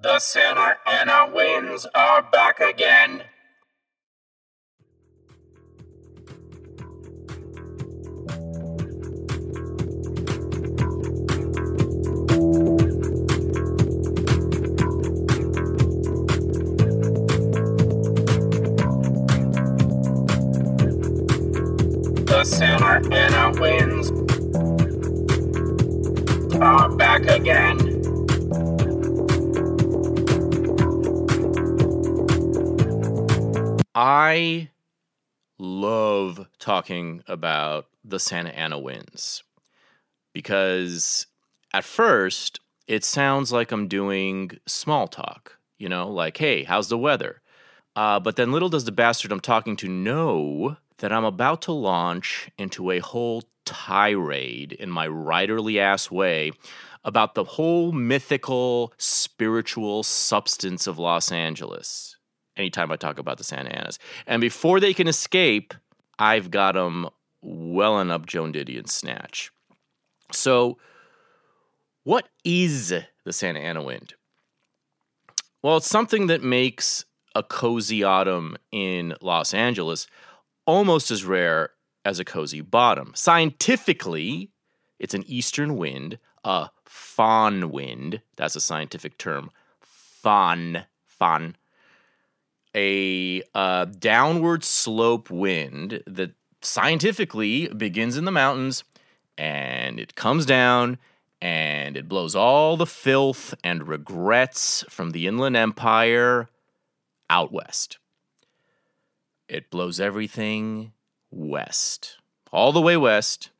The Santa Ana winds are back again. The Santa Ana winds are back again. I love talking about the Santa Ana winds because at first it sounds like I'm doing small talk, you know, like, hey, how's the weather? Uh, but then little does the bastard I'm talking to know that I'm about to launch into a whole tirade in my writerly ass way about the whole mythical, spiritual substance of Los Angeles anytime I talk about the Santa Anas. And before they can escape, I've got them welling up Joan Didion's snatch. So, what is the Santa Ana wind? Well, it's something that makes a cozy autumn in Los Angeles almost as rare as a cozy bottom. Scientifically, it's an eastern wind, a Foehn wind. That's a scientific term. Foehn, Foehn a uh, downward slope wind that scientifically begins in the mountains and it comes down and it blows all the filth and regrets from the Inland Empire out west. It blows everything west, all the way west,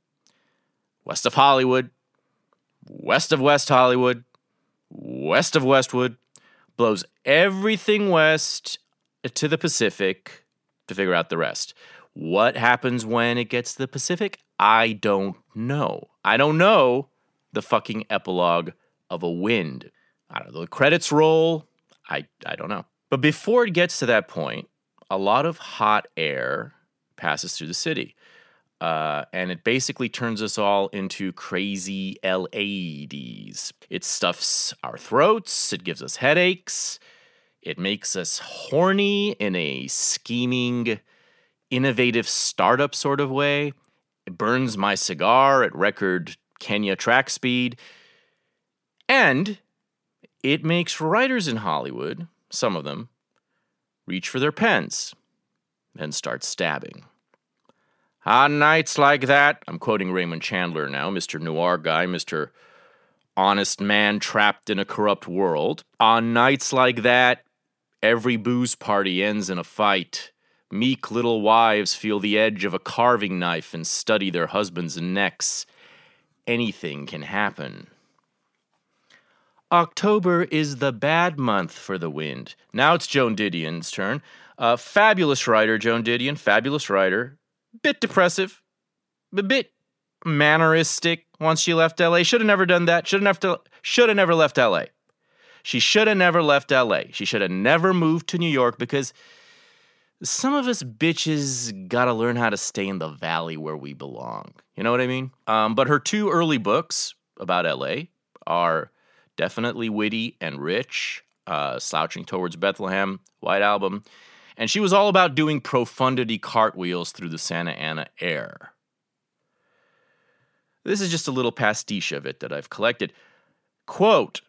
west of Hollywood, west of West Hollywood, west of Westwood, blows everything west to the Pacific to figure out the rest. What happens when it gets to the Pacific? I don't know. I don't know the fucking epilogue of a wind. I don't know. The credits roll. I, I don't know. But before it gets to that point, a lot of hot air passes through the city. Uh, and it basically turns us all into crazy LADs. It stuffs our throats, it gives us headaches, it makes us horny in a scheming, innovative startup sort of way. It burns my cigar at record Kenya track speed. And it makes writers in Hollywood, some of them, reach for their pens and start stabbing. On nights like that, I'm quoting Raymond Chandler now, Mr. Noir guy, Mr. Honest man trapped in a corrupt world. On nights like that, Every booze party ends in a fight. Meek little wives feel the edge of a carving knife and study their husbands' necks. Anything can happen. October is the bad month for the wind. Now it's Joan Didion's turn. Uh, fabulous writer, Joan Didion, fabulous writer. Bit depressive, a bit manneristic once she left LA. Should have never done that. Should have should have never left LA. She should have never left LA. She should have never moved to New York because some of us bitches gotta learn how to stay in the valley where we belong. You know what I mean? Um, but her two early books about LA are definitely witty and rich. Uh, Slouching Towards Bethlehem, White Album. And she was all about doing profundity cartwheels through the Santa Ana air. This is just a little pastiche of it that I've collected. Quote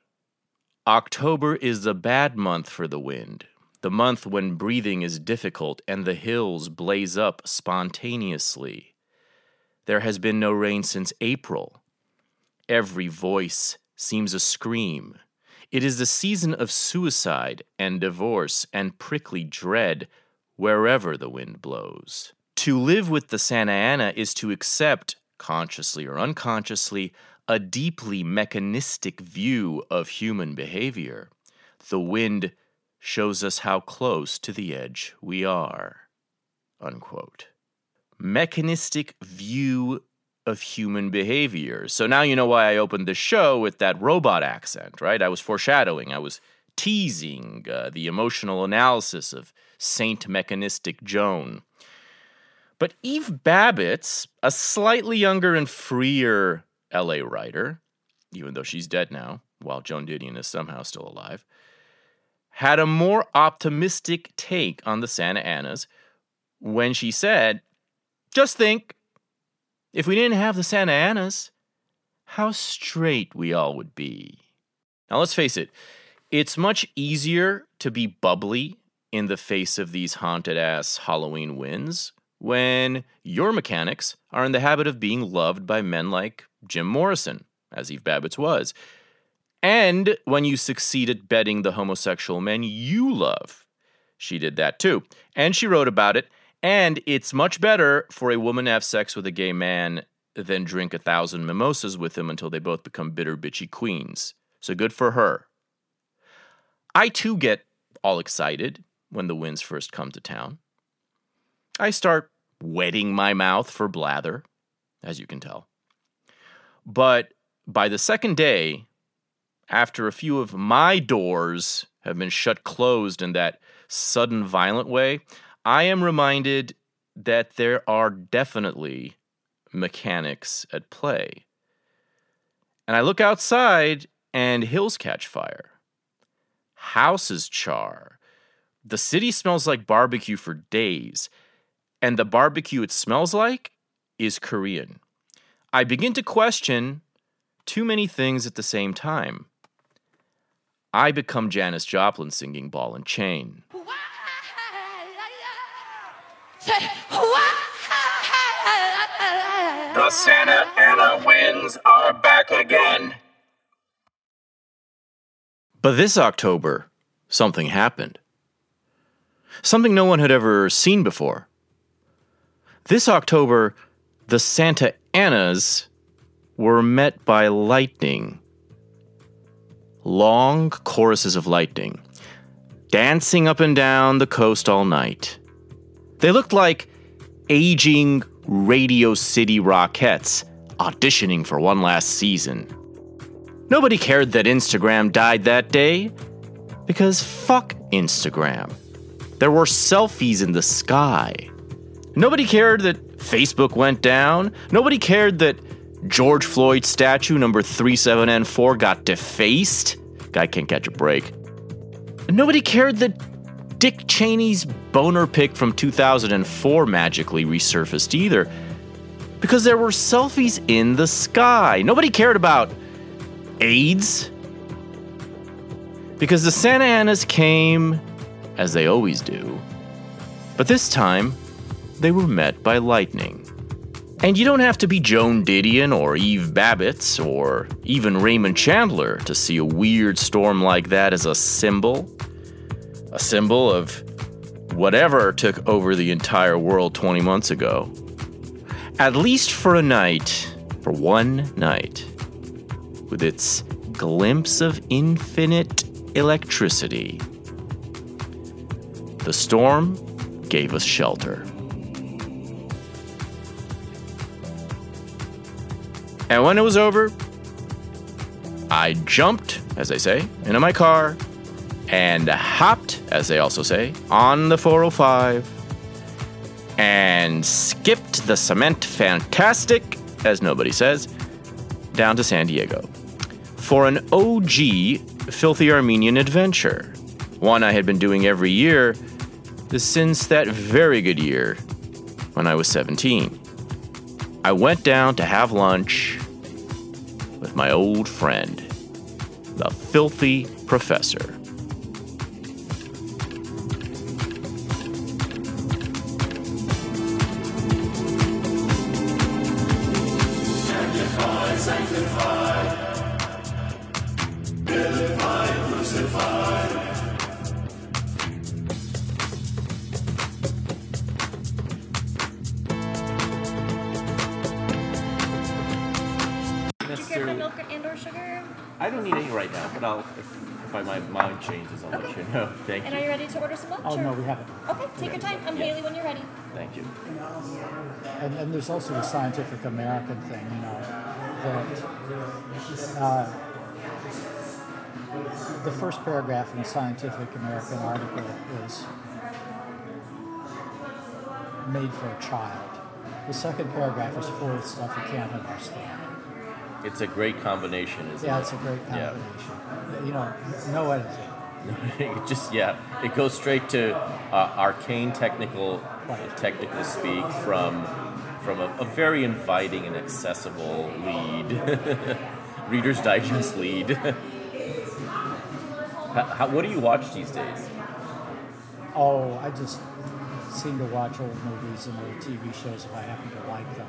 October is the bad month for the wind, the month when breathing is difficult and the hills blaze up spontaneously. There has been no rain since April. Every voice seems a scream. It is the season of suicide and divorce and prickly dread wherever the wind blows. To live with the Santa Ana is to accept, consciously or unconsciously, a deeply mechanistic view of human behavior. The wind shows us how close to the edge we are. Unquote. Mechanistic view of human behavior. So now you know why I opened the show with that robot accent, right? I was foreshadowing, I was teasing uh, the emotional analysis of Saint Mechanistic Joan. But Eve Babitz, a slightly younger and freer LA writer, even though she's dead now, while Joan Didion is somehow still alive. had a more optimistic take on the Santa Anas when she said, Just think, if we didn't have the Santa Anas, how straight we all would be. Now, let's face it, it's much easier to be bubbly in the face of these haunted ass Halloween winds when your mechanics are in the habit of being loved by men like Jim Morrison, as Eve Babitz was, and when you succeed at bedding the homosexual men you love. She did that too, and she wrote about it, and it's much better for a woman to have sex with a gay man than drink a thousand mimosas with him until they both become bitter, bitchy queens. So good for her. I too get all excited when the winds first come to town. I start wetting my mouth for blather, as you can tell. But by the second day, after a few of my doors have been shut closed in that sudden violent way, I am reminded that there are definitely mechanics at play. And I look outside and hills catch fire, houses char, the city smells like barbecue for days, and the barbecue it smells like is Korean. I begin to question too many things at the same time. I become Janis Joplin singing Ball and Chain. The Santa Ana winds are back again. But this October, something happened. Something no one had ever seen before. This October, the Santa Anas were met by lightning. Long choruses of lightning, dancing up and down the coast all night. They looked like aging Radio City Rockettes auditioning for one last season. Nobody cared that Instagram died that day because fuck Instagram. There were selfies in the sky. Nobody cared that Facebook went down. Nobody cared that George Floyd statue number 37N4 got defaced. Guy can't catch a break. And nobody cared that Dick Cheney's boner pic from 2004 magically resurfaced either. Because there were selfies in the sky. Nobody cared about AIDS. Because the Santa Anas came, as they always do. But this time, they were met by lightning. And you don't have to be Joan Didion or Eve Babitz or even Raymond Chandler to see a weird storm like that as a symbol. A symbol of whatever took over the entire world 20 months ago. At least for a night, for one night, with its glimpse of infinite electricity. The storm gave us shelter. And when it was over, I jumped, as they say, into my car and hopped, as they also say, on the 405 and skipped the cement fantastic, as nobody says, down to San Diego for an OG Filthy Armenian adventure, one I had been doing every year since that very good year when I was 17. I went down to have lunch with my old friend, the filthy professor. Do you right now, but I'll if, if I, my mind changes, I'll let you know. Thank you. And are you. you ready to order some lunch? Oh, or- no, we haven't. Okay, take your time. I'm Haley when you're ready. Thank you. And, and there's also the Scientific American thing, you know, that uh, the first paragraph in a Scientific American article is made for a child. The second paragraph is full of stuff you can't understand. It's a great combination, isn't Yeah, it? it's a great Yeah. combination. You know, no editing. it just yeah, it goes straight to uh, arcane technical Right. technical speak from from a, a very inviting and accessible lead, Reader's Digest lead. how, how, what do you watch these days? Oh, I just seem to watch old movies and old TV shows if I happen to like them.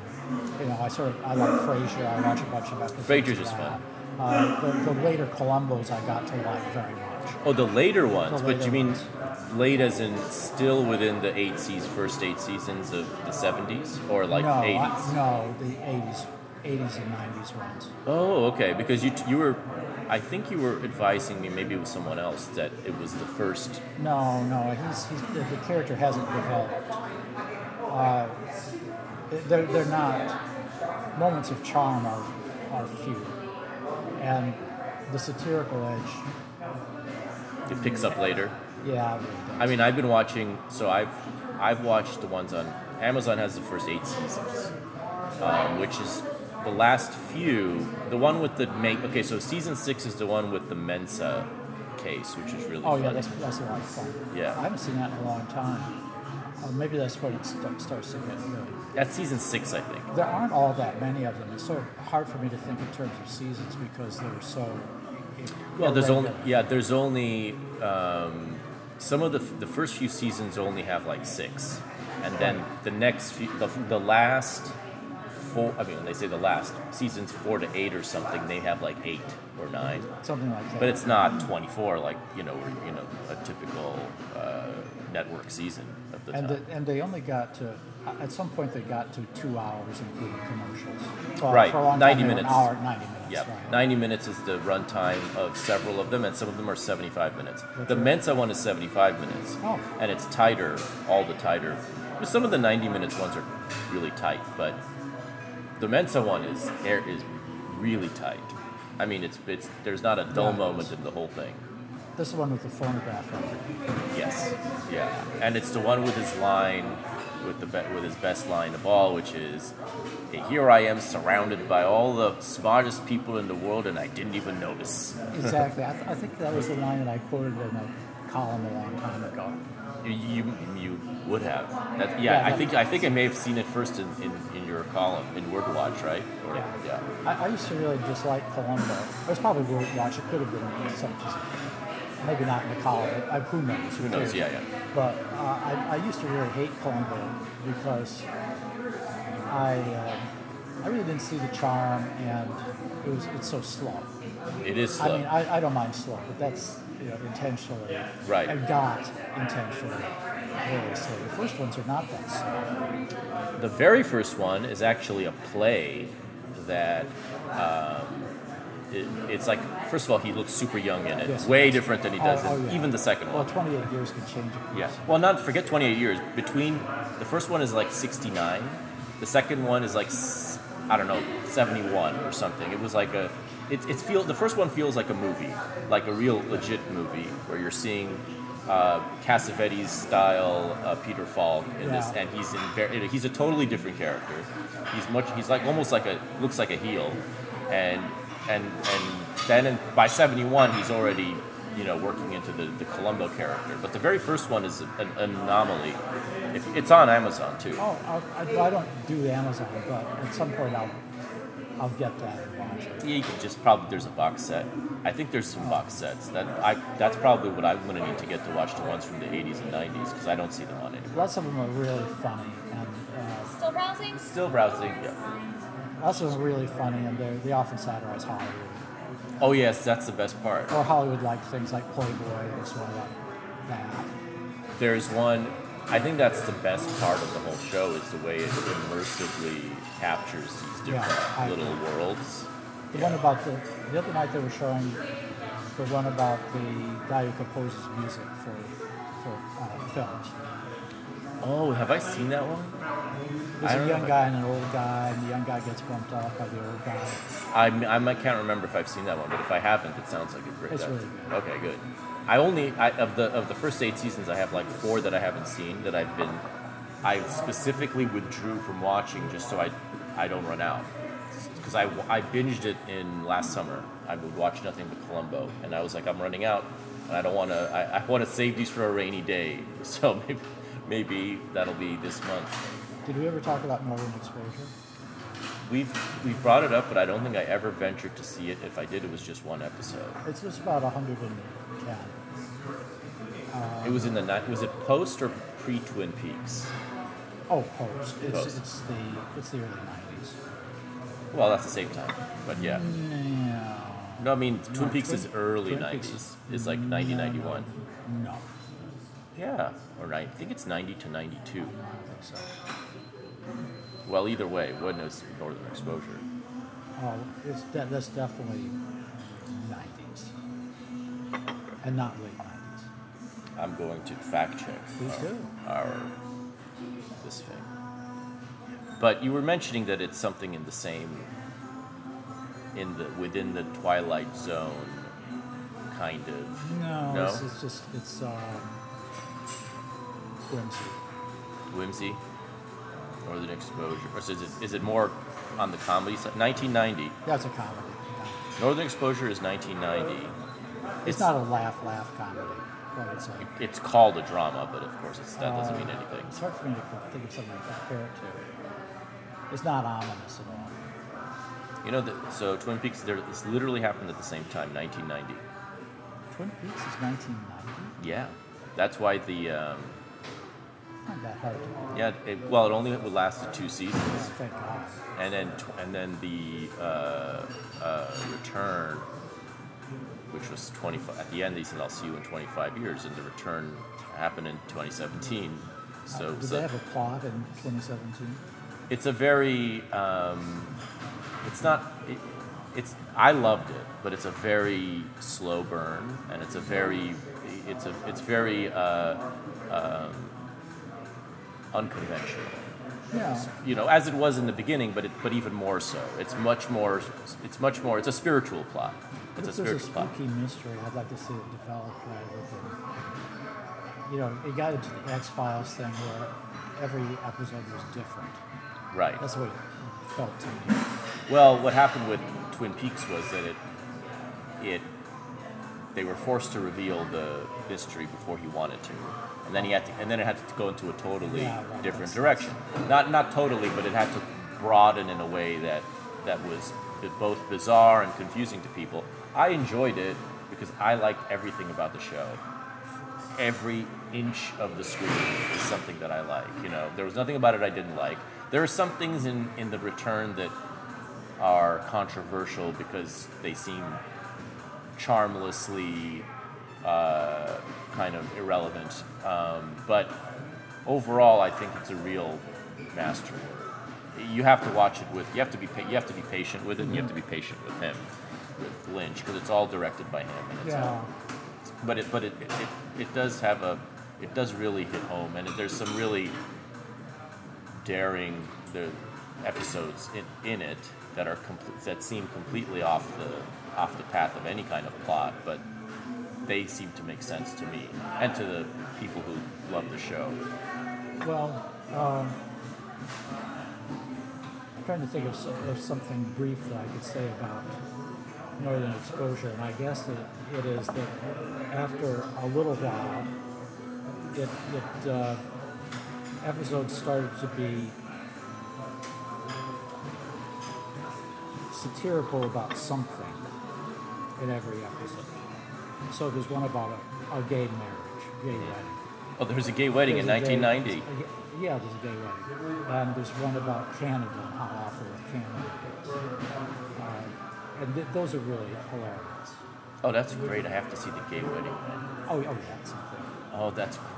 You know, I sort of I like Frasier. I watch a bunch of episodes. Frasier's is fun. Uh, the, the later Columbos I got to like very much. Oh, the later ones, The but later you mean ones. late as in still within the eight seas, first eight seasons of the seventies, or like eighties? I, no, the '80s, '80s and '90s ones. Oh, okay. Because you you were, I think you were advising me maybe with someone else that it was the first. No, no, he's, he's the, the character hasn't developed. Uh, they're, they're not. Moments of charm are, are few. And the satirical edge, It picks up later. yeah. I mean, I've been watching. So I've I've watched the ones on Amazon has the first eight seasons, um, which is the last few. The one with the make. Okay, so season six is the one with the Mensa case, which is really oh, funny. yeah, that's, that's a lot of fun. Yeah. I haven't seen that in a long time. Uh, maybe that's when it st- starts to get good. That's season six, I think. There aren't all that many of them. It's so hard for me to think in terms of seasons because they're so. Well, there's only yeah, there's only um, some of the the first few seasons only have like six, and then the next few, the, the last four. I mean, when they say the last seasons four to eight or something, they have like eight or nine, something like that. but it's not 24 like you know or, you know a typical uh, network season of the and time. the, and they only got to at some point they got to two hours including commercials. Well, Right, For a long 90 time, minutes. An hour, ninety minutes. Yeah, Right. 90 minutes is the runtime of several of them, and some of them are 75 minutes. That's the right. Mensa one is 75 minutes, Oh. and it's tighter, all the tighter. But Some of the 90 minutes ones are really tight, but the Mensa one is air is really tight. I mean, it's it's there's not a dull Yeah, moment in the whole thing. This is the one with the phonograph record. Yes, yeah, and it's the one with his line, with the be- with his best line of all, which is, "Hey, "Here I am, surrounded by all the smartest people in the world, and I didn't even notice." Exactly. I, th- I think that was the line that I quoted in a column a long time ago. You you, you would have. That, yeah, Yeah, I think I think I may have seen it first in, in, in your column in Word Watch, right? Or, Yeah. yeah. I, I used to really dislike Columbo. It was probably World Watch. It could have been some, just, maybe not in the column. I, who knows? Who knows? cares? Yeah, yeah. But uh, I, I used to really hate Columbo because I um, I really didn't see the charm, and it was it's so slow. It is I slow. mean, I, I don't mind slow, but that's you know intentionally Right. and got intentionally slow. The first ones are not that slow. the very first one is actually a play that. Um, it, it's like first of all, he looks super young in it. Yes. Way different than he does Oh, in oh, yeah. even the second one Well, 28 years can change it. Yeah. Well, not forget 28 years. Between the first one is like 69, the second one is like i don't know 71 or something. It was like a it, it feel the first one feels like a movie, like a real legit movie where you're seeing uh, Cassavetes style uh, Peter Falk in this, and he's in very, he's a totally different character. He's much he's like almost like a looks like a heel, and and and then in, by 71 he's already you know working into the, the Columbo character. But the very first one is an anomaly. If, it's on Amazon too. Oh, I'll, I, I don't do Amazon, but at some point I'll I'll get that and watch it. Yeah, you could just probably there's a box set. I think there's some box sets that I that's probably what I'm going to need to get to watch the ones from the 80s and 90s because I don't see them on anymore. Lots of them are really funny, and uh, Still browsing? Still browsing. Yeah. lots of them are really funny, and they they often satirize Hollywood Oh yes, that's the best part. or Hollywood like things like Playboy or sort of like that. There's one. I think that's the best part of the whole show is the way it immersively captures these different Yeah, I little agree. worlds. The one about the the other night they were showing the one about the guy who composes music for for uh, films. Oh, have I seen that one? There's I a young if I- guy and an old guy, and the young guy gets bumped off by the old guy. I, I can't remember if I've seen that one, but if I haven't, it sounds like a great. It's really good. Okay, good. I only I, of the of the first eight seasons, I have like four that I haven't seen that I've been. I specifically withdrew from watching just so I I don't run out because I, I binged it in last summer. I would watch nothing but Columbo, and I was like, I'm running out. And I don't want to. I, I want to save these for a rainy day. So maybe maybe that'll be this month. Did we ever talk about Northern Exposure? We've we've brought it up, but I don't think I ever ventured to see it. If I did, it was just one episode. It's just about 110. It was in the night. Was it post or pre Twin Peaks? Oh, post. It's, Post. it's the it's the early 90s. Well, that's the same time. But yeah. No. No, I mean Twin Peaks is early Twin '90s. is- It's like 90, 91. No, Yeah, all right. I think it's 90 to 92. I think so. Well, either way, what is Northern Exposure? Oh, it's de- that's definitely 90s, and not late 90s. I'm going to fact check Please our, do. our this thing. But you were mentioning that it's something in the same in the within the Twilight Zone kind of. No, No? It's, it's just it's um, whimsy. whimsy, Northern Exposure, or is it is it more on the comedy side? 1990. That's a comedy. yeah. Northern Exposure is 1990. It's, not a laugh laugh comedy, but it's a. It's called a drama, but of course it's, that doesn't mean uh, anything. It's hard for me to think of something to compare it to. It's not ominous at all. You know, the, so Twin Peaks, there, this literally happened at the same time, 1990. Twin Peaks is 1990. Yeah, that's why the um, not that hard to. yeah, it, well, it only lasted two seasons, Thank God. and then tw- and then the uh, uh, return, which was 25 at the end. They said, "I'll see you in 25 years," and the return happened in 2017. So, Uh, Did so they have a plot in 2017? It's a very um, it's not it, it's i loved it but it's a very slow burn and it's a very it's a it's very uh, um, unconventional Yeah. you know as it was in the beginning but it, but even more so it's much more it's much more it's a spiritual plot it's a If a spiritual plot spooky mystery, I'd like to see it developed rather than. You know, it got into the X Files thing where every episode was different. Right That's what it felt to me. Well, what happened with Twin Peaks was that it it they were forced to reveal the mystery before he wanted to, and then he had to, and then it had to go into a totally Yeah, right, different direction. Not not totally, but it had to broaden in a way that that was both bizarre and confusing to people. I enjoyed it because I liked everything about the show. Every inch of the screen is something that I like. You know, there was nothing about it I didn't like. There are some things in, in the return that are controversial because they seem charmlessly uh, kind of irrelevant. Um, but overall, I think it's a real masterwork. You have to watch it with. You have to be. pa- You have to be patient with it. and You have to be patient with him, with Lynch, because it's all directed by him. And it's Yeah. all, but it. But it, it. It. It does have a. It does really hit home, and it, there's some really daring the episodes in, in it that are that seem completely off the off the path of any kind of plot, but they seem to make sense to me and to the people who love the show. Well, um, I'm trying to think of, of something brief that I could say about Northern Exposure, and I guess that it is that after a little while, it, it uh, episodes started to be satirical about something in every episode. So there's one about a, a gay marriage, gay wedding. Oh, there was a gay wedding in There's gay- 1990. a Yeah, there's a gay wedding. And there's one about Canada and how awful Canada is. Uh, and th- those are really hilarious. Oh, that's great. I have to see the gay wedding then. Oh, oh, that's something. Oh, that's great.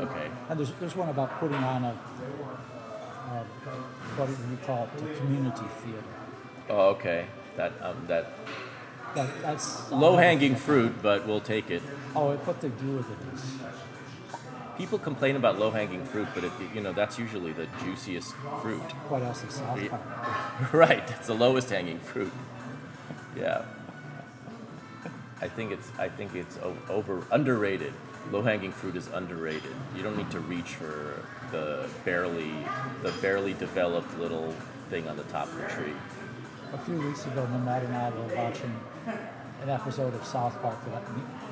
Okay. And there's, there's one about putting on a, uh, what do you call it, a community theater. Oh, okay. That um, that That, that's low hanging fruit, but we'll take it. Oh, what they do with it is, People complain about low hanging fruit, but it, you know that's usually the juiciest fruit. what else is South. Park? right. It's the lowest hanging fruit. Yeah. I think it's I think it's over underrated. Low hanging fruit is underrated. You don't need to reach for the barely the barely developed little thing on the top of the tree. A few weeks ago, my Matt and I were watching an episode of South Park that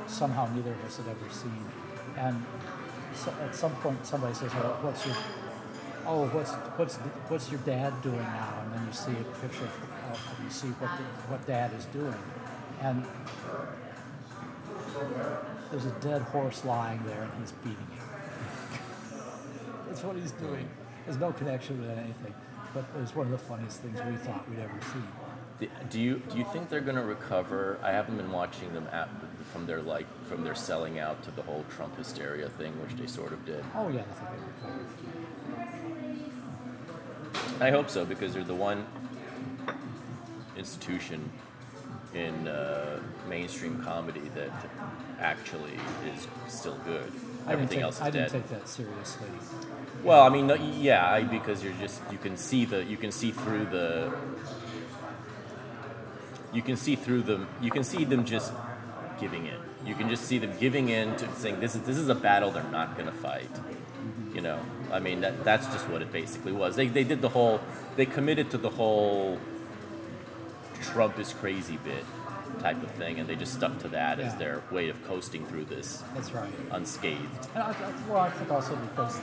somehow neither of us had ever seen. And so at some point, somebody says, "Well, what's your oh, what's what's what's your dad doing now?" And then you see a picture of, of you see what the, what dad is doing, and there's a dead horse lying there, and he's beating it. That's what he's doing. There's no connection with anything, but it was one of the funniest things we thought we'd ever see. Do- Do you do you think they're going to recover? I haven't been watching them at, from their like from their selling out to the whole Trump hysteria thing, which they sort of did. Oh yeah, I think they recovered. I hope so because they're the one institution in uh, mainstream comedy that actually is still good. I Everything take, else is I didn't dead. take that seriously. Well, I mean, yeah, I, because you're just you can see the you can see through the you can see through them you can see them just giving in. You can just see them giving in to saying this is this is a battle they're not going to fight. You know, I mean that that's just what it basically was. They they did the whole they committed to the whole Trump is crazy bit type of thing, and they just stuck to that as their way of coasting through this That's right. unscathed. And I, I, well, I think also because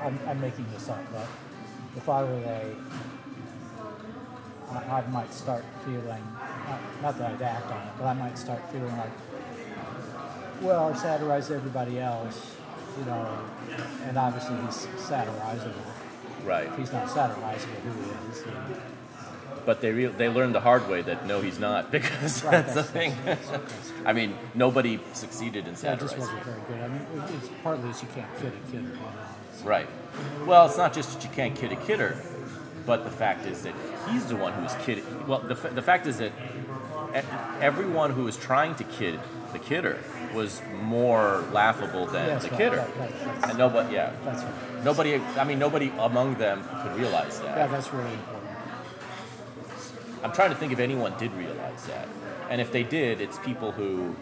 I'm, I'm making this up, but if I were they, I, I might start feeling, not, not that I'd act on it, but I might start feeling like, well, I satirize everybody else, you know, and obviously he's satirizable. Right. If he's not satirizable, who is? You know? But they real they learned the hard way that no, he's not because Right, that's the thing. That's, that's. I mean, nobody succeeded in That just satirizing. wasn't very good. I mean, it's partly is you can't kid a kidder. Right. Well, it's not just that you can't kid a kidder, but the fact is that he's the one who was kidding. Well, the, fa- the fact is that everyone who was trying to kid the kidder was more laughable than Yes, the right, kidder. right, right, that's- and nobody, yeah, That's right. nobody. I mean, nobody among them could realize that. Yeah, that's really. I'm trying to think if anyone did realize that. And if they did, it's people who,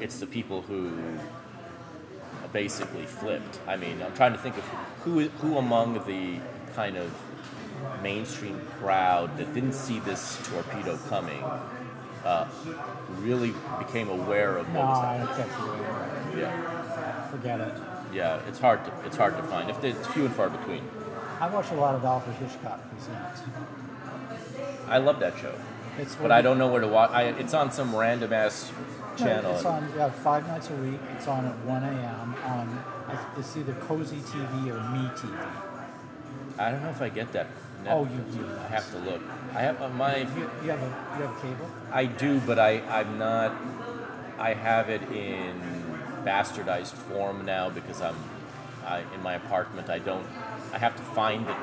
it's the people who basically flipped. I mean, I'm trying to think of who, who among the kind of mainstream crowd that didn't see this torpedo coming uh, really became aware of No, what was I happening. Yeah, Forget it. yeah, it's hard to it's hard to find. If it's few and far between. I watch a lot of Alfred Hitchcock presents. I love that show, It's but I don't know where to watch. I, it's on some random ass No, channel. It's on yeah, five nights a week. It's on at 1 a.m. on it's either Cozi TV or Me TV. I don't know if I get that. net- Oh, you do. I have to look. I have uh, my. You, you have a you have cable? I do, but I I'm not. I have it in bastardized form now because I'm I, in my apartment. I don't. I have to find it.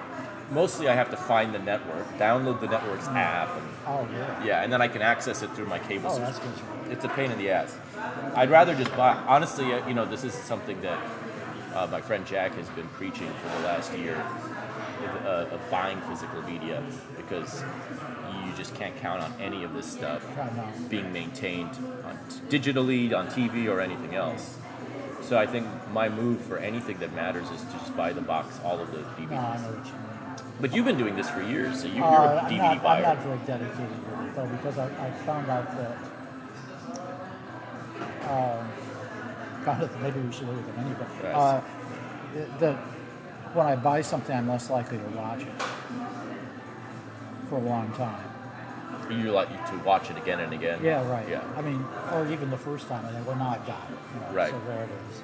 Mostly, I have to find the network, download the network's app, and Oh, really? yeah, and then I can access it through my cable. Oh, system. that's good. It's a pain in the ass. I'd rather just buy. Honestly, uh, you know, this is something that uh, my friend Jack has been preaching for the last year uh, of buying physical media because you just can't count on any of this stuff being maintained on digitally on TV or anything else. So I think my move for anything that matters is to just buy the box, all of the DVDs. No, I know what you mean. But you've been doing this for years, so you, you're Uh, a I'm DVD buyer. I'm not very dedicated with it though because I, I found out that um, found out that maybe we should look at them anyway. Right. Uh, that- that when I buy something, I'm less likely to watch it for a long time. You like to watch it again and again. Yeah, right. Yeah. I mean, or even the first time, and then well, now I've got it. You know, Right. So there it is,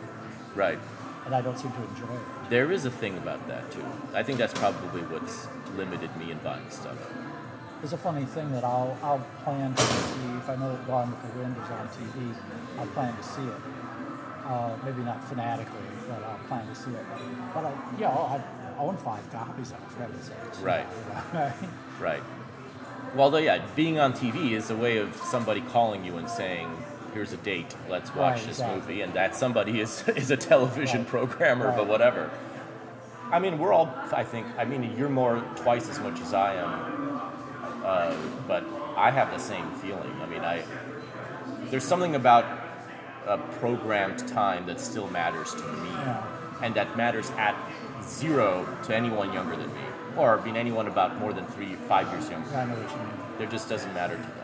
Right. And I don't seem to enjoy it. There is a thing about that too. I think that's probably what's limited me in buying stuff. There's a funny thing that I'll I'll plan to see if I know that Gone with the Wind is on TV. I'll plan to see it. Uh, maybe not fanatically, but I'll plan to see it. But I, yeah, I own five copies of it. For heaven's sakes. Right. Right. Right. Well, though, yeah, being on TV is a way of somebody calling you and saying, "Here's a date. Let's watch Right, this exactly. movie," and that somebody is is a television Right. programmer, but whatever. I mean, we're all. I think. I mean, you're more twice as much as I am, uh, but I have the same feeling. I mean, I there's something about a programmed time that still matters to me, Yeah. and that matters at zero to anyone younger than me, or I mean anyone about more than three, five years younger. I know what you mean. There just doesn't matter to them.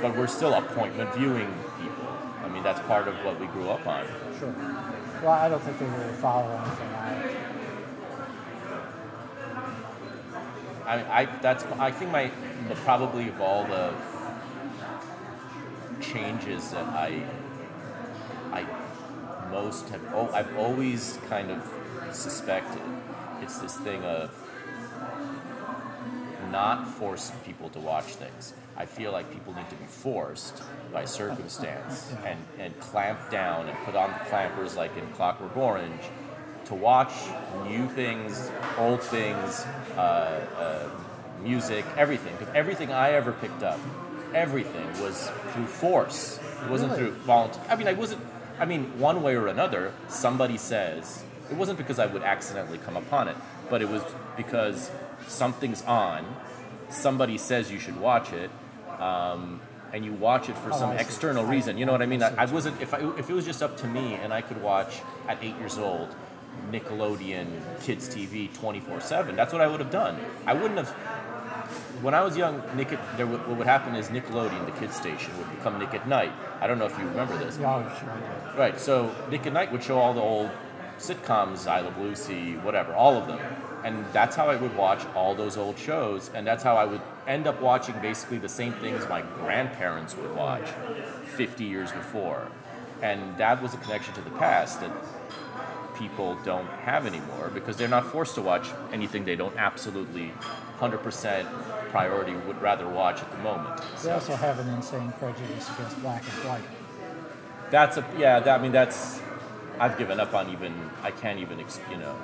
But we're still appointment viewing people. I mean, that's part of what we grew up on. Sure. Well, I don't think they really follow anything. I, I that's I think my probably of all the changes that I I most have oh, I've always kind of suspected it's this thing of not forcing people to watch things. I feel like people need to be forced by circumstance and, and clamp down and put on the clampers like in Clockwork Orange to watch new things, old things, uh, uh, music, everything. Because everything I ever picked up, everything was through force. It wasn't Really? through volunteer. I mean, I wasn't. I mean, one way or another, somebody says it wasn't because I would accidentally come upon it, but it was because something's on. Somebody says you should watch it. Um, and you watch it for Oh, some external reason. You know what I mean? I I, I what you wasn't if I, if it was just up to me and I could watch at eight years old Nickelodeon kids TV twenty four seven. That's what I would have done. I wouldn't have. When I was young, Nick, there, would- what would happen is Nickelodeon, the kids station, would become Nick at Night. I don't know if you remember this. Yeah, sure. Right. So Nick at Night would show all the old sitcoms, I Love Lucy, whatever, all of them. And that's how I would watch all those old shows, and that's how I would end up watching basically the same things my grandparents would watch 50 years before. And that was a connection to the past that people don't have anymore because they're not forced to watch anything they don't absolutely 100% priority would rather watch at the moment. They also have an insane prejudice against black and white. That's a yeah. That, I mean, that's I've given up on even. I can't even. You know,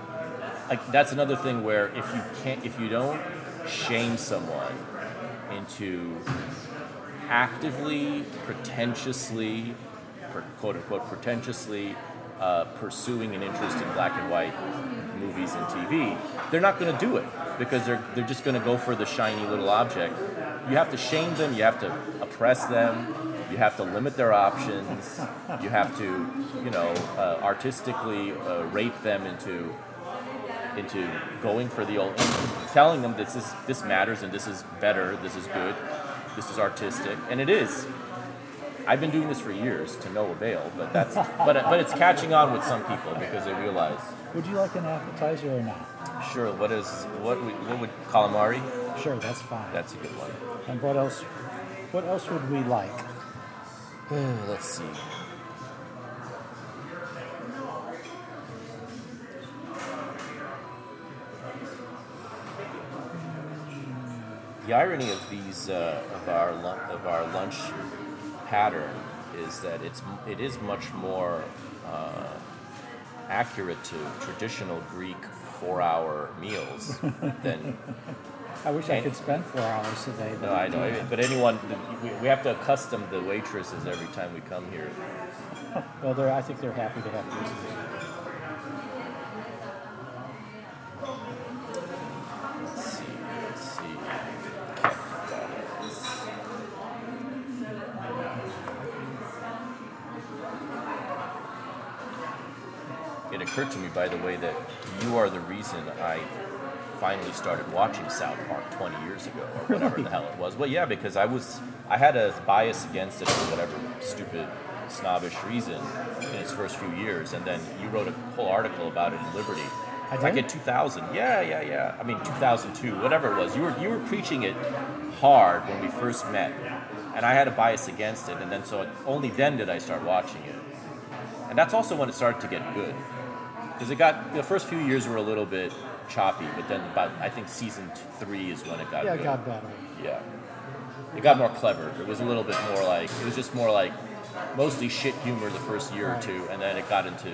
like that's another thing where if you can't, if you don't shame someone into actively, pretentiously, quote unquote, pretentiously uh, pursuing an interest in black and white movies and TV, they're not going to do it because they're they're just going to go for the shiny little object. You have to shame them. You have to oppress them. You have to limit their options. You have to, you know, uh, artistically uh, rape them into into going for the old, telling them this is this matters and this is better. This is good. This is artistic, and it is. I've been doing this for years to no avail, but that's but but it's catching on with some people because they realize. Would you like an appetizer or not? Sure, what is what we, what would calamari? Sure, that's fine. That's a good one. and what else? What else would we like? Uh, let's see. The irony of these uh, of our of our lunch pattern is that it's it is much more uh, accurate to traditional Greek four-hour meals than I wish I could spend four hours today. But No, I know. But anyone, we, we have to accustom the waitresses every time we come here. Well, they're, I think they're happy to have visitors. Occurred to me, by the way, that you are the reason I finally started watching South Park 20 years ago, or whatever the hell it was. Well, yeah, because I was I had a bias against it for whatever stupid, snobbish reason in its first few years, and then you wrote a whole article about it in Liberty. I Like did? in 2000, yeah, yeah, yeah. I mean 2002, whatever it was. You were you were preaching it hard when we first met, and I had a bias against it, and then so only then did I start watching it, and that's also when it started to get good, because it got the first few years were a little bit choppy, but then about I think season three is when it got Yeah, good. it got better. Yeah. It got more clever. It was a little bit more like it was just more like mostly shit humor the first year or two, and then it got into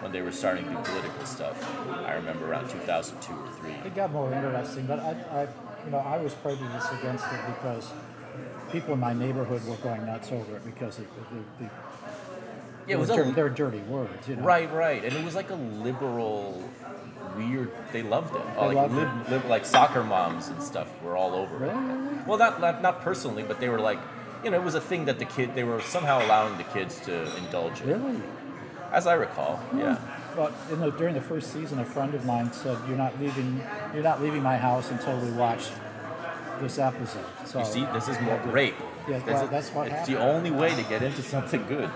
when they were starting to do political stuff. I remember around 2002 or three. It got more interesting, but I, I, you know, I was prejudiced against it because people in my neighborhood were going nuts over it because it, the, the, Yeah, it was they're, a they're dirty words, you know. right, right, and it was like a liberal, weird. They loved it. Oh, like loved lib, lib, like soccer moms and stuff were all over it. Well, not, not not personally, but they were like, you know, it was a thing that the kid they were somehow allowing the kids to indulge in, Really? as I recall. Yeah. Well, the, during the first season, a friend of mine said, "You're not leaving. You're not leaving my house until we watch this episode. So You see, this is more rape. Yeah, This well, that's what It's happened. the only way to get into something good.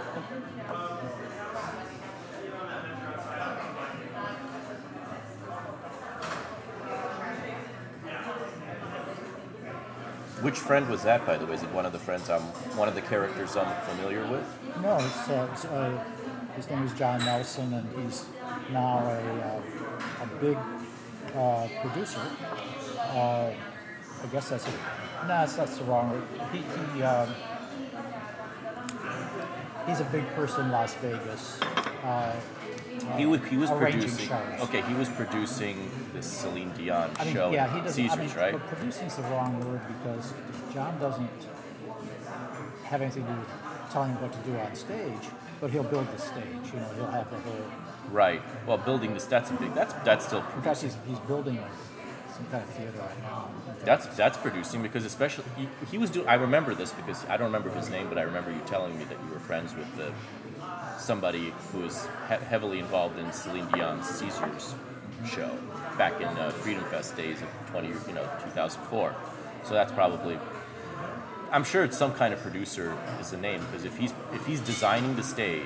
Which friend was that, by the way? Is it one of the friends I'm, one of the characters I'm familiar with? No, it's, uh, it's, uh, his name is John Nelson, and he's now a, uh, a big uh, producer. Uh, I guess that's a, no, that's, that's the wrong word. He, he, um, he's a big person in Las Vegas. He was, he was producing. shows. Okay, he was producing the Celine Dion I mean, show yeah, he doesn't. Caesars, I mean, right? But producing's the wrong word because John doesn't have anything to do with telling him what to do on stage, but he'll build the stage. You know, he'll have the whole. Right. Well, building this that's a big. That's that's still In fact, he's, he's building some kind of theater right now. That's that's producing because especially he, he was doing. I remember this because I don't remember his name, but I remember you telling me that you were friends with the somebody who was he- heavily involved in Celine Dion's Caesars show back in uh, Freedom Fest days of twenty, you know, two thousand four. So that's probably. I'm sure it's some kind of producer is the name because if he's if he's designing the stage,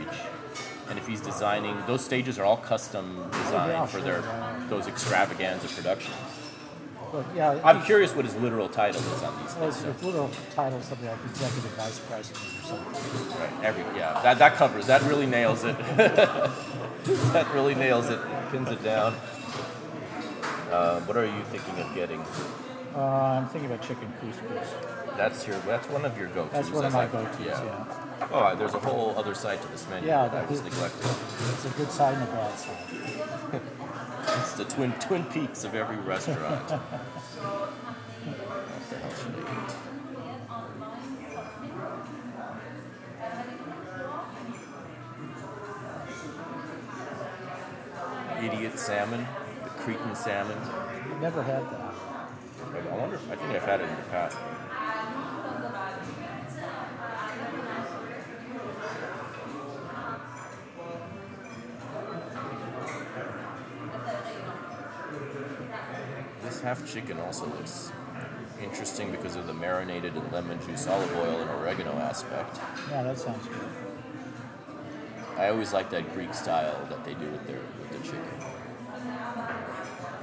and if he's designing those stages are all custom designed yeah, for their those extravaganza productions. But yeah, I'm curious what his literal title is on these Well, things. his, his little title is something like executive vice president or something. Right. Every yeah, that that covers that really nails it. that really nails it. Pins it down. Uh, what are you thinking of getting? Uh, I'm thinking about chicken couscous. That's your. That's one of your go-tos. That's one of my like- go-tos. Yeah. Oh, there's a whole other side to this menu Yeah, that I was neglecting. It's a good side and a bad side. It's the twin twin peaks of every restaurant. what the hell should I eat? Idiot salmon, the Cretan salmon. Never had that. I wonder. If, I think I've had it in the past. Half chicken also looks interesting because of the marinated in lemon juice, olive oil, and oregano aspect. Yeah, that sounds good. I always like that Greek style that they do with their with the chicken.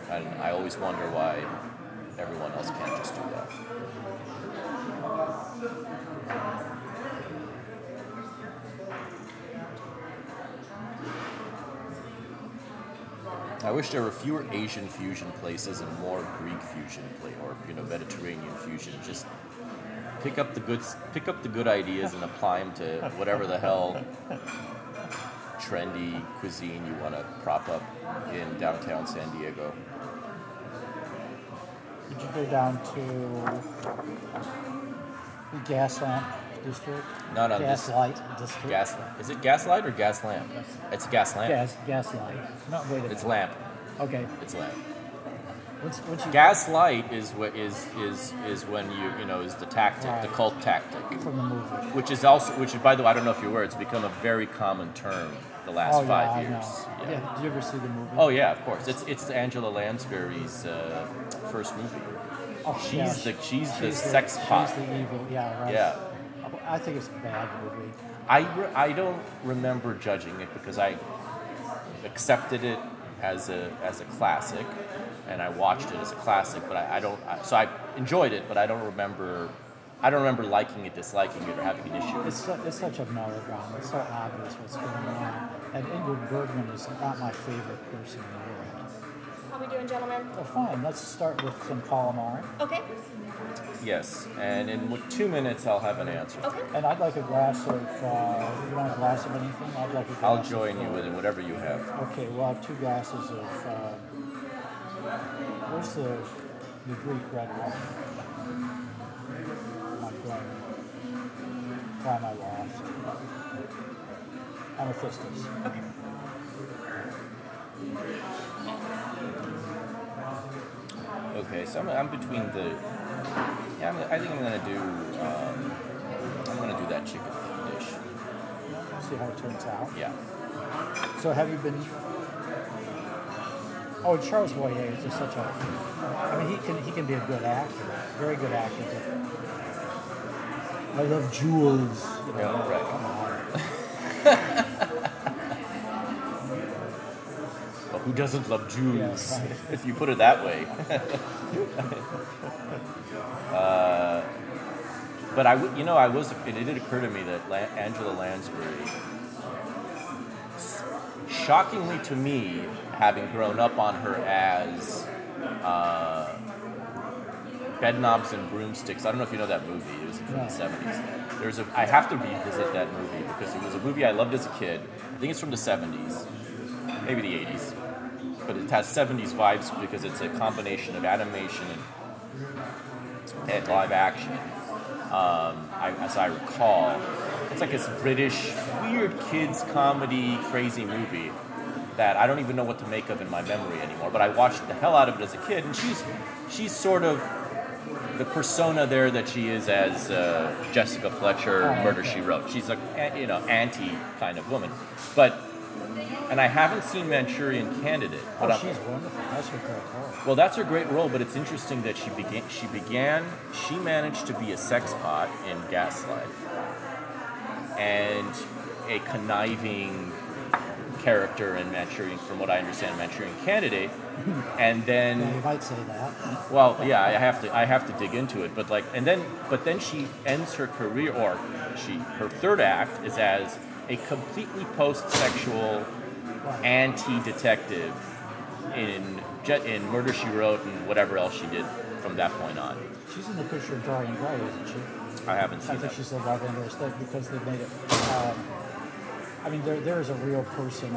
And I always wonder why everyone else can't just do that. I wish there were fewer Asian fusion places and more Greek fusion play or you know Mediterranean fusion. Just pick up the good pick up the good ideas and apply them to whatever the hell trendy cuisine you want to prop up in downtown San Diego. Did you go down to the gas lamp district? Not on gas this- light district. Gas is it gaslight or gas lamp? It's gas lamp. Gas gas light. Not wait a It's minute. lamp. Okay. It's lamp. Once you Gaslight is what is is is when you you know is the tactic, the cult tactic, from the movie. which is also which by the way I don't know if you're aware it's become a very common term the last oh yeah, five I years. know. Yeah. Did you ever see the movie? Oh yeah, of course. It's it's Angela Lansbury's uh, first movie. Oh, she's yeah, the- she's the the sex pot. She's the evil. Yeah, right. Yeah. I think it's a bad movie. I, re- I don't remember judging it because I accepted it as a as a classic, and I watched it as a classic. But I, I don't. I, so I enjoyed it, but I don't remember. I don't remember liking it, disliking it, or having an issue. with It's, su- it's such a melodrama. It's so obvious what's going on. And Ingrid Bergman is not my favorite person in the world. How we doing, gentlemen? Well, fine. Let's start with some calamari. Okay. Yes, and in two minutes I'll have an answer. Okay. And I'd like a glass of. Uh, you want a glass of anything? I'd like a glass. I'll join uh, you with whatever you have. Okay, we'll have two glasses of. Uh, where's the the Greek red wine? My brain. Why am I lost? Amethyst. Okay. Okay, so I'm, I'm between the. Yeah, I'm, I think I'm gonna do. Um, I'm gonna do that chicken dish. See how it turns out. Yeah. So have you been Oh, and Charles Boyer is just such a. I mean, he can he can be a good actor, very good actor. I love Jules. You know, Yeah, right. who doesn't love Jews? Yes, right. if you put it that way. uh, but I, w- you know, I was. It, it did occur to me that La- Angela Lansbury, shockingly to me, having grown up on her as uh, Bedknobs and Broomsticks. I don't know if you know that movie. It was from the seventies. There's a. I have to revisit that movie because it was a movie I loved as a kid. I think it's from the seventies, maybe the eighties, but it has seventies vibes because it's a combination of animation and, and live action. Um, I, as I recall, it's like this British weird kids comedy crazy movie that I don't even know what to make of in my memory anymore. But I watched the hell out of it as a kid, and she's she's sort of the persona there that she is as uh, Jessica Fletcher, Oh, Murder. She Wrote. She's a you know anti kind of woman, but and I haven't seen Manchurian Candidate. But Oh, she's wonderful. That's her great role. well, that's her great role, but it's interesting that she began. She began. She managed to be a sex pot in Gaslight, and a conniving character in Manchurian, from what I understand, Manchurian Candidate, and then Yeah, you might say that. well, yeah, I have to I have to dig into it, but like and then but then she ends her career or she her third act is as a completely post-sexual anti-detective in in Murder She Wrote and whatever else she did from that point on. She's in the picture of Dorian Gray, isn't she? I haven't seen. I think that. she's the love interest there because they made it. Um, I mean, there, there is a real person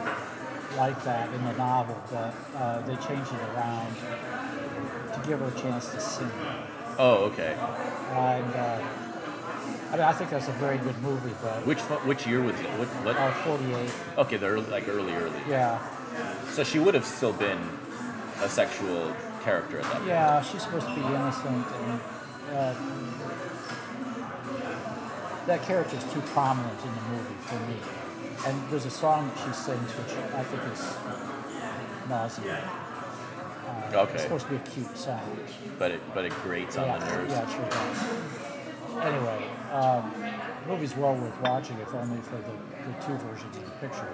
like that in the novel, but uh, they changed it around to give her a chance to sing. Oh, okay. And uh, I mean, I think that's a very good movie, but Which fu- which year was it? What? what? uh, 48, Okay, the early, like early, early. yeah, So she would have still been a sexual character at that point. yeah, she's supposed to be innocent, and uh, that character is too prominent in the movie for me. And there's a song that she sings, which I think is nauseating. Uh, Okay. It's supposed to be a cute song. But it but it grates on yeah, the nerves. yeah, it sure does. Anyway, um, the movie's well worth watching, if only for the, the two versions of the picture,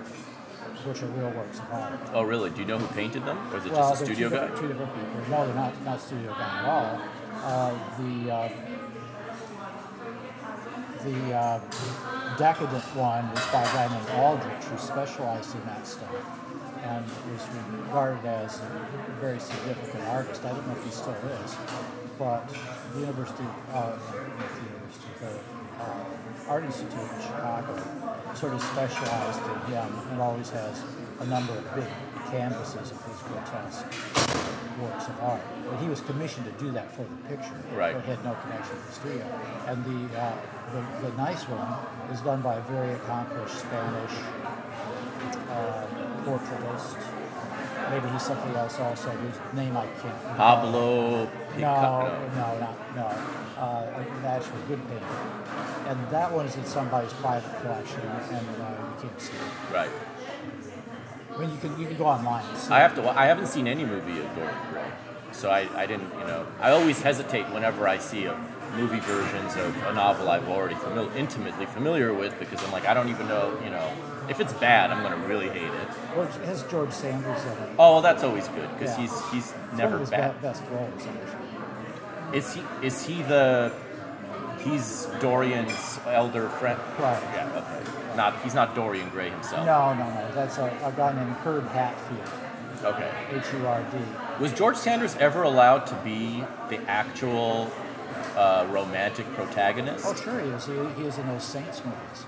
which are real works of art. Oh, really? Do you know who painted them? Or is it well, just a studio two guy? two different people. No, they're not, not studio guy at all. Uh, the uh, the uh, decadent one was by a guy named Aldrich, who specialized in that stuff and was regarded as a very significant artist. I don't know if he still is, but the University, uh, the University, Art Institute in Chicago sort of specialized in him and always has a number of big canvases of his grotesque works of art. But he was commissioned to do that for the picture. Right. But had no connection with the studio. And the, uh, the, the nice one is done by a very accomplished Spanish uh, portraitist. Maybe he's something else also, whose name I can't recall. Pablo No, Picasso. no, not, no. Uh, an actual good painter. And that one is in somebody's private collection, and uh, you can't see it. Right. I mean, you can you can go online and see. I have to. I haven't seen any movie of Dorian Gray, so I, I didn't. You know, I always hesitate whenever I see a movie versions of a novel I've already famil- intimately familiar with because I'm like, I don't even know. You know, if it's bad, I'm gonna really hate it. Well, it has George Sanders in it. Oh, well, that's always good because Yeah. he's he's It's never one of his bad. be- best roles, actually. Is he? Is he the? He's Dorian's elder friend. Right. Yeah. Okay. Not. He's not Dorian Gray himself. No, no, no. That's a, a guy named Hurd Hatfield, Okay. H-U-R-D. Was George Sanders ever allowed to be the actual uh, romantic protagonist? Oh, sure he is. He, he is in those Saints movies.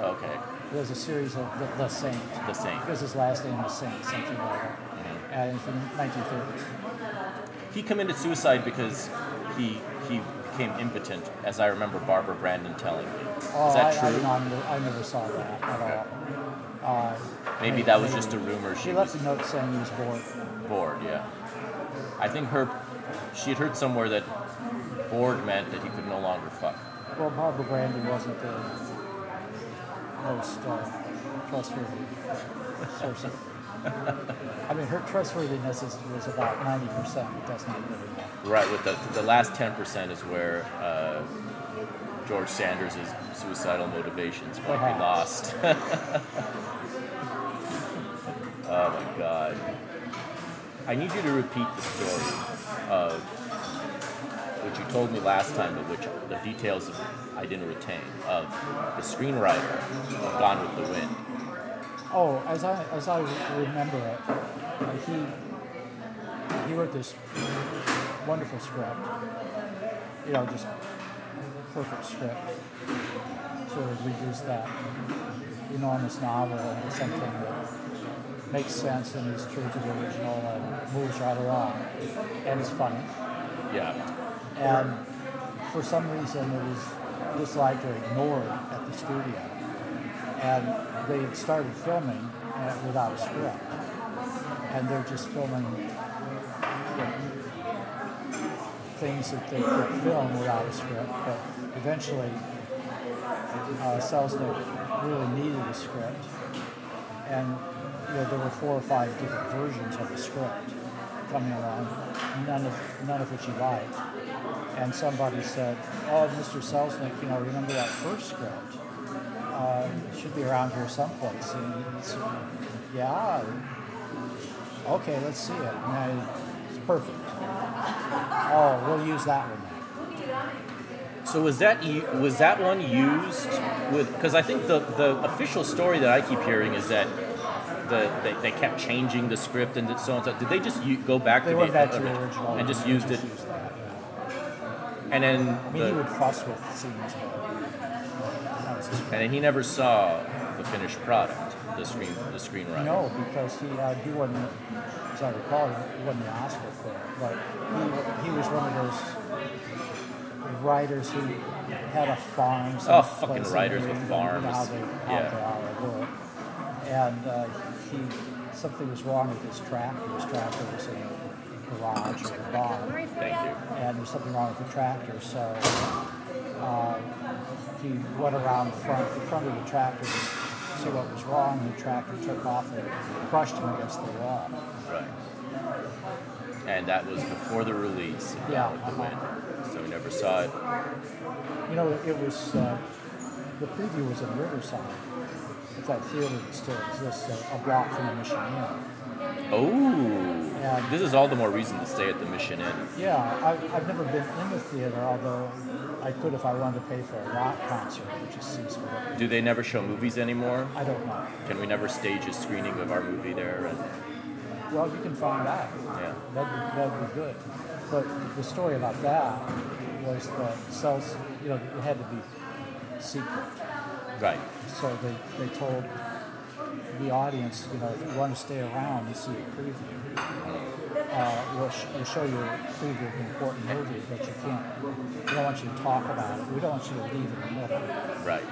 Okay. There's a series of The, the Saint. The Saint. Because his last name is Saint, something like that. Mhm. And from 1930s. He committed suicide because he he became impotent, as I remember Barbara Brandon telling me. Oh, Is that I, true? I, no, I, never, I never saw that at all. Uh, Maybe that was just a rumor. She She left was a note saying he was bored. bored. Yeah. I think her. She had heard somewhere that bored meant that he could no longer fuck. Well, Barbara Brandon wasn't the most uh, trustworthy source of I mean, her trustworthiness is, was about 90%, but that's not enough. Right, with the, the last 10% is where uh, George Sanders' suicidal motivations might be lost. oh my god. I need you to repeat the story of which you told me last time, but which the details of, I didn't retain, of the screenwriter of Gone with the Wind. Oh, as I as I remember it, he he wrote this wonderful script. You know, just perfect script to reduce that enormous novel into something that makes sense and is true to the original and moves right along and is funny. Yeah. And for some reason, it was disliked or ignored at the studio. And they started filming without a script. And they're just filming things that they could film without a script. But eventually, uh, Selznick really needed a script. And you know, there were four or five different versions of the script coming along, none of, none of which he liked. And somebody said, "Oh, Mr. Selznick, you know, remember that first script? Uh, it should be around here someplace." And he said, "Yeah, okay, let's see it." And I, it's perfect. Oh, we'll use that one. So was that was that one used with? Because I think the the official story that I keep hearing is that the they, they kept changing the script and so on. and So did they just u- go back They to went the back to the original and just used it? used that, yeah. And then I mean, he would fuss with scenes. and then he never saw the finished product, the screen the screenwriter. No, because he had, he wasn't, as I recall, he wasn't the Oscar for it. But he, he was one of those writers who had a farm. Oh, fucking writers with know how farms. they, how Yeah. they are at work. And uh, he, something was wrong with his tractor. His tractor was in a garage or a barn Thank you. and there's something wrong with the tractor. So uh, he went around the front, the front of the tractor to see what was wrong. The tractor took off and crushed him against the wall. Right. And that was before the release of Yeah, with the uh-huh. Wind. So we never saw it. You know, it was uh, the preview was in Riverside. If that theater that still exists, a, a block from the Mission Inn. Oh, Yeah. this is all the more reason to stay at the Mission Inn. Yeah, I, I've never been in the theater, although I could if I wanted to pay for a rock concert, which is ceased. but Do they never show movies anymore? I don't know. Can we never stage a screening of our movie there? And, Well, you can find out. yeah. That'd be, that'd be good. But the story about that was that cells, you know, it had to be secret. Right. So they, they told the audience, you know, if you want to stay around and see a preview, uh, we'll, sh- we'll show you a preview of an important movie, but you can't, we don't want you to talk about it. We don't want you to leave in the middle. Right.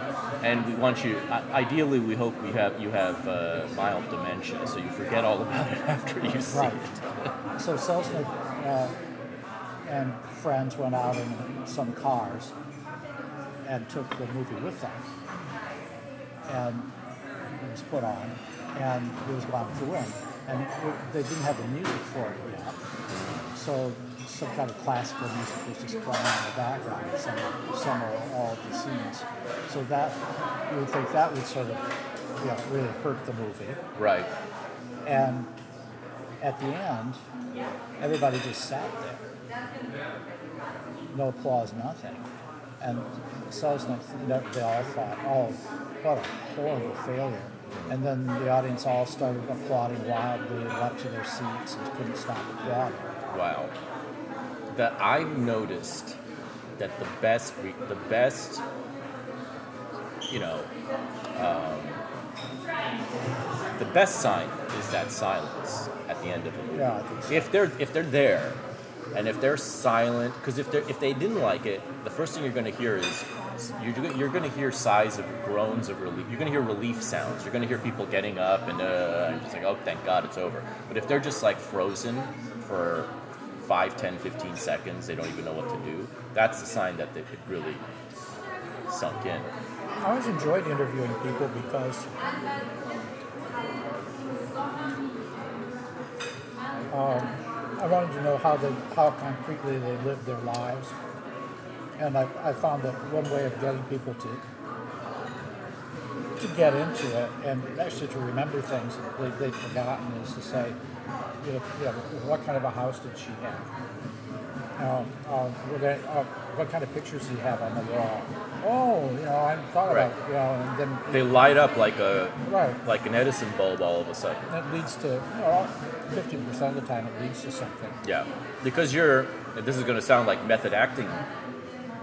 And we want you. Ideally, we hope we have you have uh, mild dementia, so you forget all about it after you see Right. it. So Selznick uh, and friends went out in some cars and took the movie with them. And it was put on, and it was about to win. And it, they didn't have the music for it yet. So some kind of classical music was just playing in the background in some, some or all of the scenes. So that, you would think that would sort of, you know, really hurt the movie. Right. And at the end, everybody just sat there. No applause, nothing. And Selznick, they all thought, oh, what a horrible failure. And then the audience all started applauding wildly and leapt to their seats and couldn't stop applauding. Wow. That I've noticed that the best, re- the best, you know, um, the best sign is that silence at the end of the movie. Yeah, I think so. If they're if they're there, and if they're silent, because if they if they didn't like it, the first thing you're going to hear is you're you're going to hear sighs of groans of relief. You're going to hear relief sounds. You're going to hear people getting up and uh, just like oh thank God it's over. But if they're just like frozen for 5, 10, 15 seconds, they don't even know what to do. That's the sign that could really sunk in. I always enjoyed interviewing people because I wanted to know how they, how concretely they lived their lives, and I, I found that one way of getting people to to get into it and actually to remember things that they, they'd forgotten is to say, you know, you know, what kind of a house did she have? Um, were they, uh, what kind of pictures do you have on the wall? Oh, you know, I thought Right. about, you know, and then They light up like a right. like an Edison bulb all of a sudden. That leads to, you know, 50% of the time it leads to something. Yeah, because you're. This is going to sound like method acting,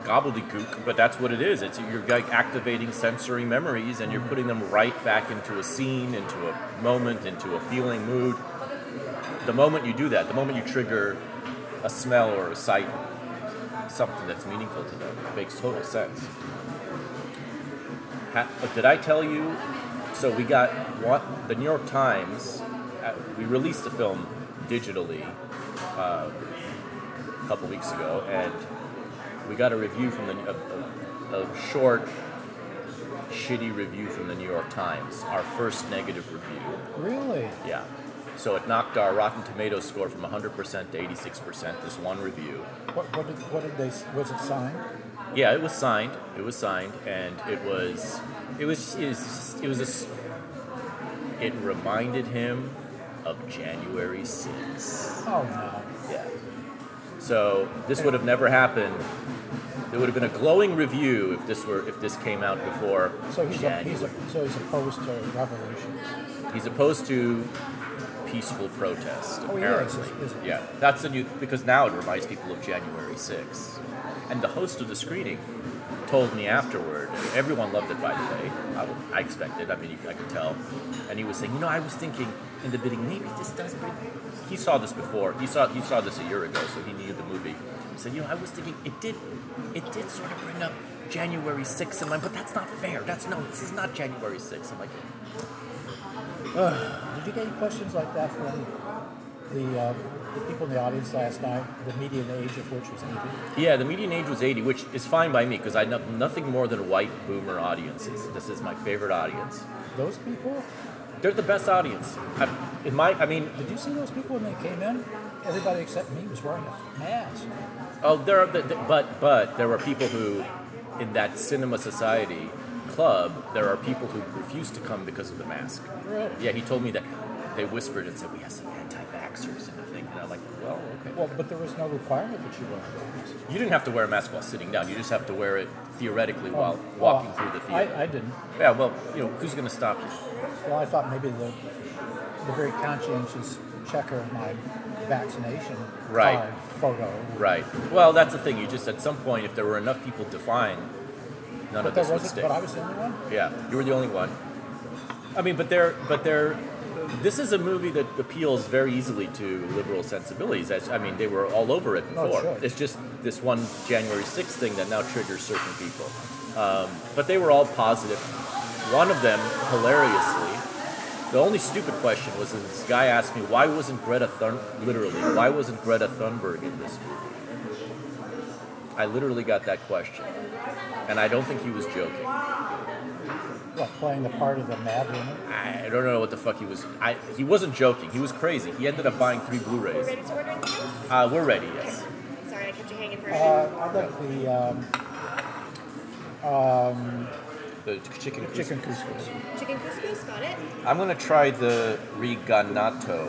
gobbledygook, but that's what it is. It's you're like activating sensory memories, and you're putting them right back into a scene, into a moment, into a feeling, mood. The moment you do that, the moment you trigger a smell or a sight, something that's meaningful to them, makes total sense. Ha- did I tell you? So we got what the New York Times. uh, We released the film digitally uh, a couple weeks ago, and we got a review from the a, a, a short, shitty review from the New York Times. Our first negative review. Really? Yeah. So it knocked our Rotten Tomatoes score from 100% to 86%. This one review. What, what, did, what did they, was it signed? Yeah, it was signed. It was signed, and it was, it was, it was, it was a, it reminded him of January 6th. Oh, no. Yeah. So this would have never happened. There would have been a glowing review if this were if this came out before So he's, a, he's, a, so he's opposed to revolutions. He's opposed to peaceful protest. Oh, he is, Apparently, is he? yeah. That's the new because now it reminds people of January 6th. And the host of the screening told me afterward. Everyone loved it, by the way. I, I expected. I mean, I could tell. And he was saying, you know, I was thinking in the beginning, maybe this does bring. He saw this before. He saw he saw this a year ago, so he knew the movie. He said, you know, I was thinking it did, it did sort of bring up January 6th in mind, but that's not fair. That's no, this is not January 6th. I'm like, Did you get any questions like that from the, uh, the people in the audience last night, the median age of which was 80? Yeah, the median age was 80, which is fine by me because I know nothing more than white boomer audiences. This is my favorite audience. Those people? They're the best audience. I, in my, I mean, Did you see those people when they came in? Everybody except me was wearing a mask. Oh, there are, but but there are people who, in that cinema society club, there are people who refuse to come because of the mask. Really? Yeah, he told me that they whispered and said we have some anti-vaxxers and the thing, and I'm like, well, okay. Well, but there was no requirement that you wear a mask. You didn't have to wear a mask while sitting down. You just have to wear it theoretically oh, while walking Well, through the theater. I, I didn't. yeah, well, you know, who's going to stop you? Well, I thought maybe the, the very conscientious checker of my vaccination Right. card photo. Right. Well, that's the thing. You just at some point, if there were enough people to find, none But of there this would stick. But I was the only one. Yeah, you were the only one. I mean, but they're but they're. This is a movie that appeals very easily to liberal sensibilities. As, I mean, they were all over it before. sure. It's just this one January 6th thing that now triggers certain people. Um, but they were all positive. One of them, hilariously, the only stupid question was this guy asked me, why wasn't Greta Thun literally, why wasn't Greta Thunberg in this movie? I literally got that question. And I don't think he was joking. What, playing the part of the mad woman? I don't know what the fuck he was. I, he wasn't joking. He was crazy. He ended up buying three Blu-rays. Ready to order anything? Uh, we're ready. Yes. Sorry, I kept you hanging for a Uh, minute. I'd like the um, um, The chicken. chicken couscous. couscous. Chicken couscous, got it. I'm gonna try the riganato.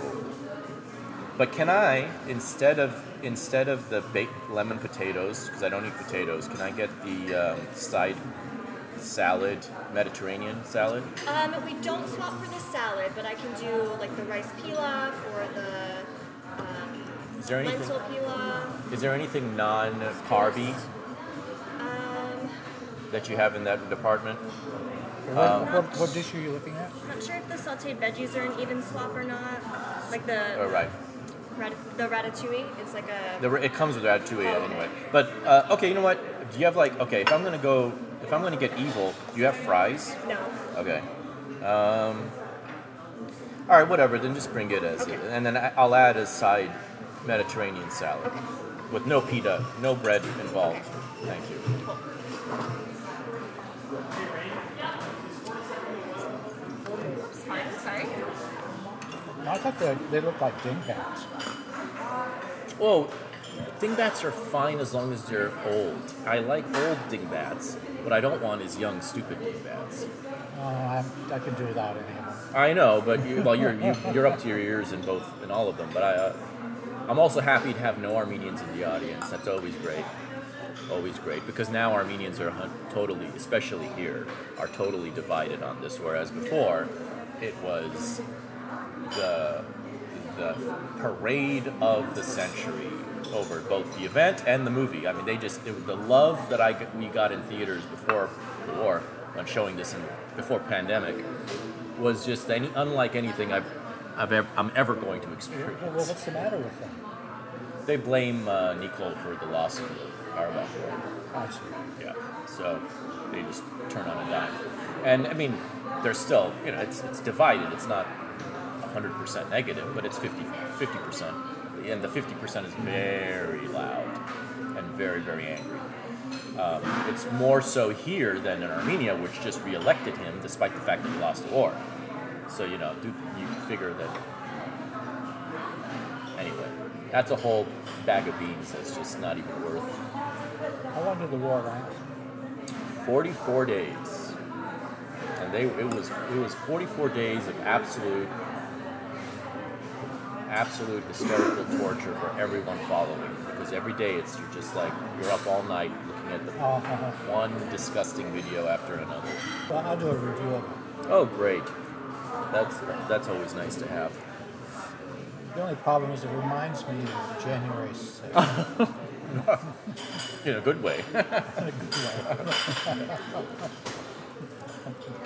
But can I instead of instead of the baked lemon potatoes because I don't eat potatoes, can I get the um, side salad Mediterranean salad? Um, we don't swap for the salad, but I can do like the rice pilaf or the um, Is there anything? lentil pilaf. Is there anything non-carby that you have in that department? What, Um, what, what dish are you looking at? I'm not sure if the sauteed veggies are an even swap or not. Like the All right. rat- the ratatouille, it's like a The, it comes with ratatouille Oh, okay. anyway. But uh, okay, you know what? Do you have like okay? If I'm gonna go, if I'm gonna get evil, do you have fries? no. Okay. Um, all right, whatever. Then just bring it as, Okay. and then I- I'll add a side Mediterranean salad Okay. with no pita, no bread involved. Thank you. Fine, I thought they, they looked like dingbats. Well, dingbats are fine as long as they're old. I like old dingbats. What I don't want is young, stupid dingbats. Oh, I'm, I can do without any of them. I know, but you, well, you're you, you're up to your ears in both in all of them. But I, uh, I'm also happy to have no Armenians in the audience. That's always great, always great because now Armenians are totally, especially here, are totally divided on this. Whereas before, it was the the parade of the century over both the event and the movie. I mean, they just it, the love that I we got in theaters before the war when showing this in before pandemic was just any unlike anything I've I've ever, I'm ever going to Well, well, what's the matter with them? They blame uh, Nikol for the loss of the Karabakh war. Yeah. So they just turn on a dime. And I mean, they're still, you know, it's, it's divided. It's not 100% negative, but it's 50, 50%. And the 50% is very loud and very, very angry. Um, it's more so here than in Armenia, which just re-elected him despite the fact that he lost the war. So, you know, dude, you figure that. Anyway, that's a whole bag of beans that's just not even worth How long did the war last? 44 days. And they it was it was 44 days of absolute absolute hysterical torture for everyone following because every day it's you're just like you're up all night looking at the Uh, uh, one disgusting video after another. well, I'll do a review of it. Oh great. That's that's always nice to have. The only problem is it reminds me of January 6th. In a good way. in a good way.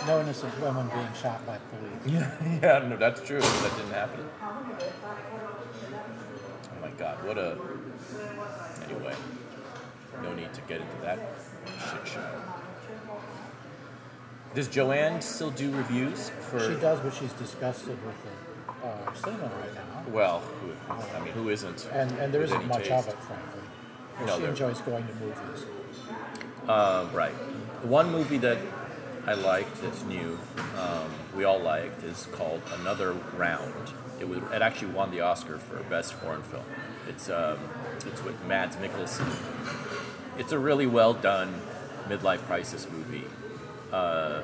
no innocent women being shot by police. yeah, yeah, no, that's true. That didn't happen. Oh my god, what a. Anyway, no need to get into that shit show. Does Joanne still do reviews for? She does, but she's disgusted with the uh, cinema right now. Well, who, I mean, who isn't? And, and there isn't much taste? of it, frankly. No, she there- enjoys going to movies. Uh, right. The one movie that I liked that's new, um, we all liked, is called Another Round. It was it actually won the Oscar for best foreign film. It's um, it's with Mads Mikkelsen. It's a really well done midlife crisis movie uh,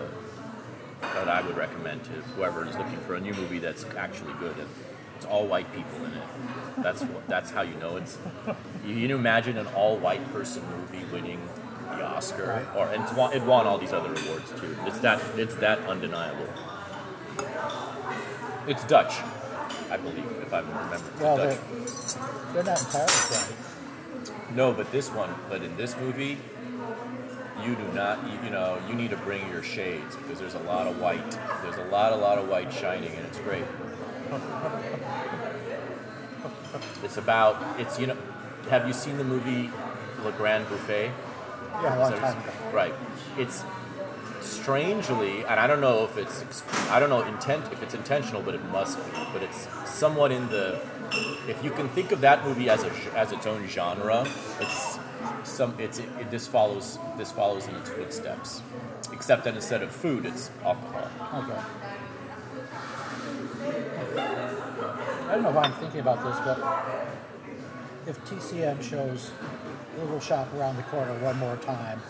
that I would recommend to whoever is looking for a new movie that's actually good. And it's all white people in it. That's what, that's how you know it's. You, you imagine an all white person movie winning the Oscar, or and it's won, it won all these other awards too. It's that it's that undeniable. It's Dutch, I believe, if I remember. It's Well, Dutch. they're, they're not entirely right. No, but this one, but in this movie, you do not, you, you know, you need to bring your shades because there's a lot of white. There's a lot, a lot of white shining, and it's great. It's about, it's, you know, have you seen the movie La Grande Bouffe? Yeah, a long time ago. Right. It's strangely, and I don't know if it's, I don't know intent if it's intentional, but it must be. But it's somewhat in the, if you can think of that movie as a as its own genre, it's some, it's it, this follows this follows in its footsteps, except that instead of food, it's alcohol. Okay. I don't know why I'm thinking about this, but if TCM shows Little Shop around the corner one more time,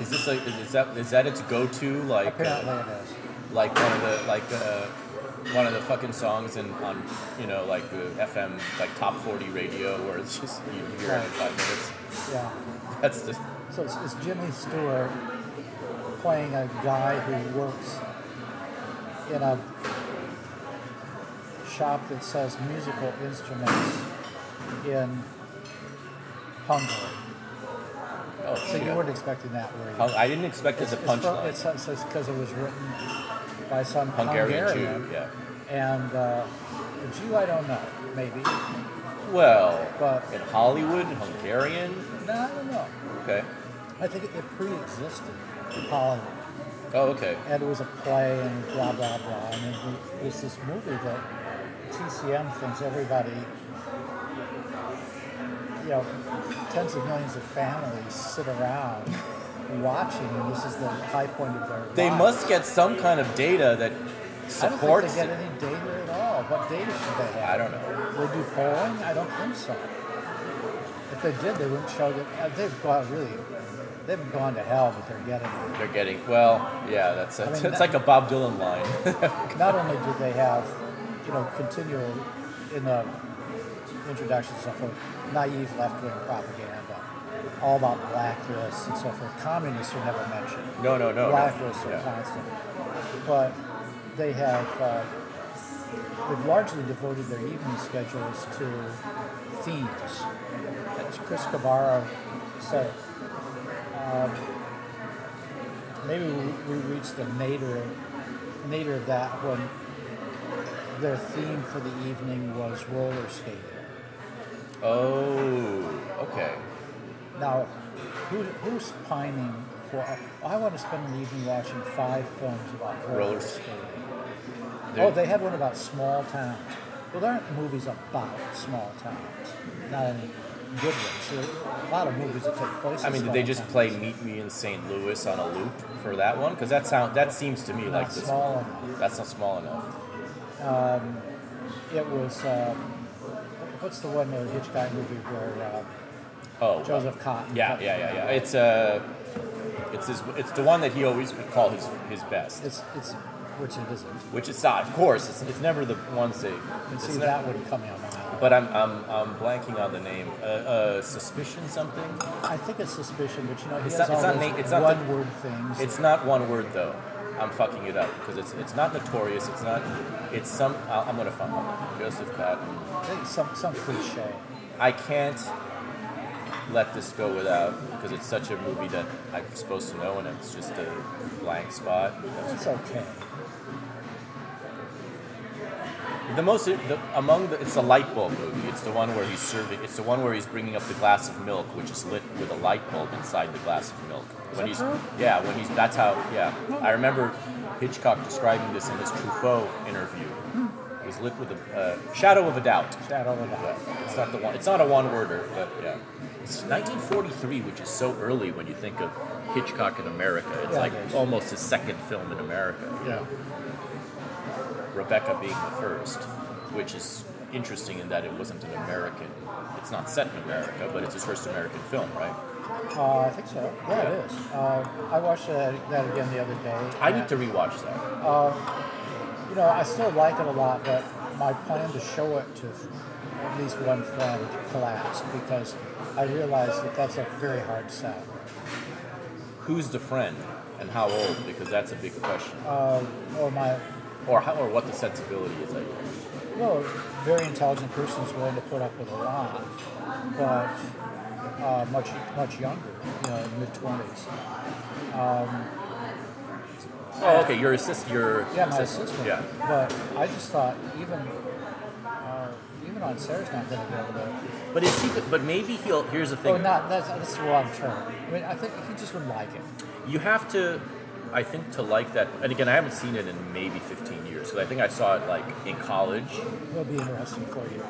Is this like is that is that its go-to like apparently uh, it is. like one of the like uh, one of the fucking songs in on you know like the FM like top 40 radio where it's just you hear it in five minutes. Yeah. That's the So it's, it's Jimmy Stewart playing a guy who works in a shop that sells musical instruments in Hungary. oh So shit. you weren't expecting that, were you? I didn't expect it It's- it's from- punchline. It's because it was written by some Hungarian, Hungarian, too, yeah. and uh, a Jew I don't know, maybe. Well, But- in Hollywood, Hungarian. No, I don't know. Okay. I think it, it pre-existed in Hollywood, Oh, okay. and it was a play and blah blah blah, I mean, it was this movie that TCM thinks everybody, you know, tens of millions of families sit around watching, and this is the high point of their They lives. must get some kind of data that I don't think they get any data at all. what data should they have? I don't know. They do polling? I don't think so. If they did, they wouldn't show that. Uh, they've gone really, they've gone to hell, but they're getting it. They're getting well. Yeah, that's a, I mean, it's that- like a Bob Dylan line. Not only do they have, you know, continual in the introduction and so forth, naive left-wing propaganda, all about blacklists and so forth. Communists are never mentioned. no, no, no. no. blacklists are Yeah. constant. But they have uh, they've largely devoted their evening schedules to themes. As Chris Cabarro said, um, maybe we, we reached the nadir nadir of that when their theme for the evening was roller skating. Oh, okay. Now, who, who's pining for? I want to spend an evening watching five films about roller, Roller skating. Oh, they had one about small towns. Well, there aren't movies about small towns. Not any good ones. There are a lot of movies that take place. I mean, did they just towns. play Meet Me in St. Louis on a loop for that one? Because that sound that seems to me Not like this. small enough. That's not small enough. It was. Um, what's the one uh, Hitchcock movie where Oh, uh, Joseph Cotten? Yeah, yeah, yeah, yeah. It's uh, it's his, it's the one that he always would call his his best. It's it's which it isn't. Which it's not, of course. It's, it's never the ones. You it's see that one on my eye. But I'm, I'm, I'm blanking on the name. Uh, uh, suspicion something. I think it's suspicion, but you know, It's not- it's not na- it's not the- one-word things. It's not one word though. I'm fucking it up because it's it's not notorious. It's not. It's some. I'll- I'm gonna find it. Joseph Cotten. Some some cliche. I can't let this go without because it's such a movie that I'm supposed to know and it's just a blank spot. It's okay. The most the, among the it's a light bulb movie. It's the one where he's serving. It's the one where he's bringing up the glass of milk, which is lit with a light bulb inside the glass of milk. When that he's true? yeah, when he's that's how yeah. I remember Hitchcock describing this in his Truffaut interview. It was lit with a uh, shadow of a doubt. Shadow of a doubt. it's not the one. It's not a one-worder, but yeah. It's 1943, which is so early when you think of Hitchcock in America. It's Yeah, like it is. almost his second film in America. Yeah. Rebecca being the first, which is interesting in that it wasn't an American. It's not set in America, but it's his first American film, right? Uh, I think so. Yeah, it is. Uh, I watched that, that again the other day. I need to rewatch that. You know, I still like it a lot, but my plan to show it to at least one friend collapsed because I realized that that's a very hard sell. Who's the friend and how old? Because that's a big question. Uh, or my, Or how, or what the sensibility is, I guess. well, very intelligent person is willing to put up with a lot, but uh, much much younger, you know, in mid twenties. Oh, okay. Your assist. Your Yeah, my assistant. Yeah. But I just thought even uh, even on Sarah's not going to be able to. But is he? But maybe he'll. Here's the thing. Oh, not that's that's the wrong term. I mean, I think he just wouldn't like it. You have to, I think, to like that. And again, I haven't seen it in maybe 15 years because I think I saw it like in college. It'll be interesting for you.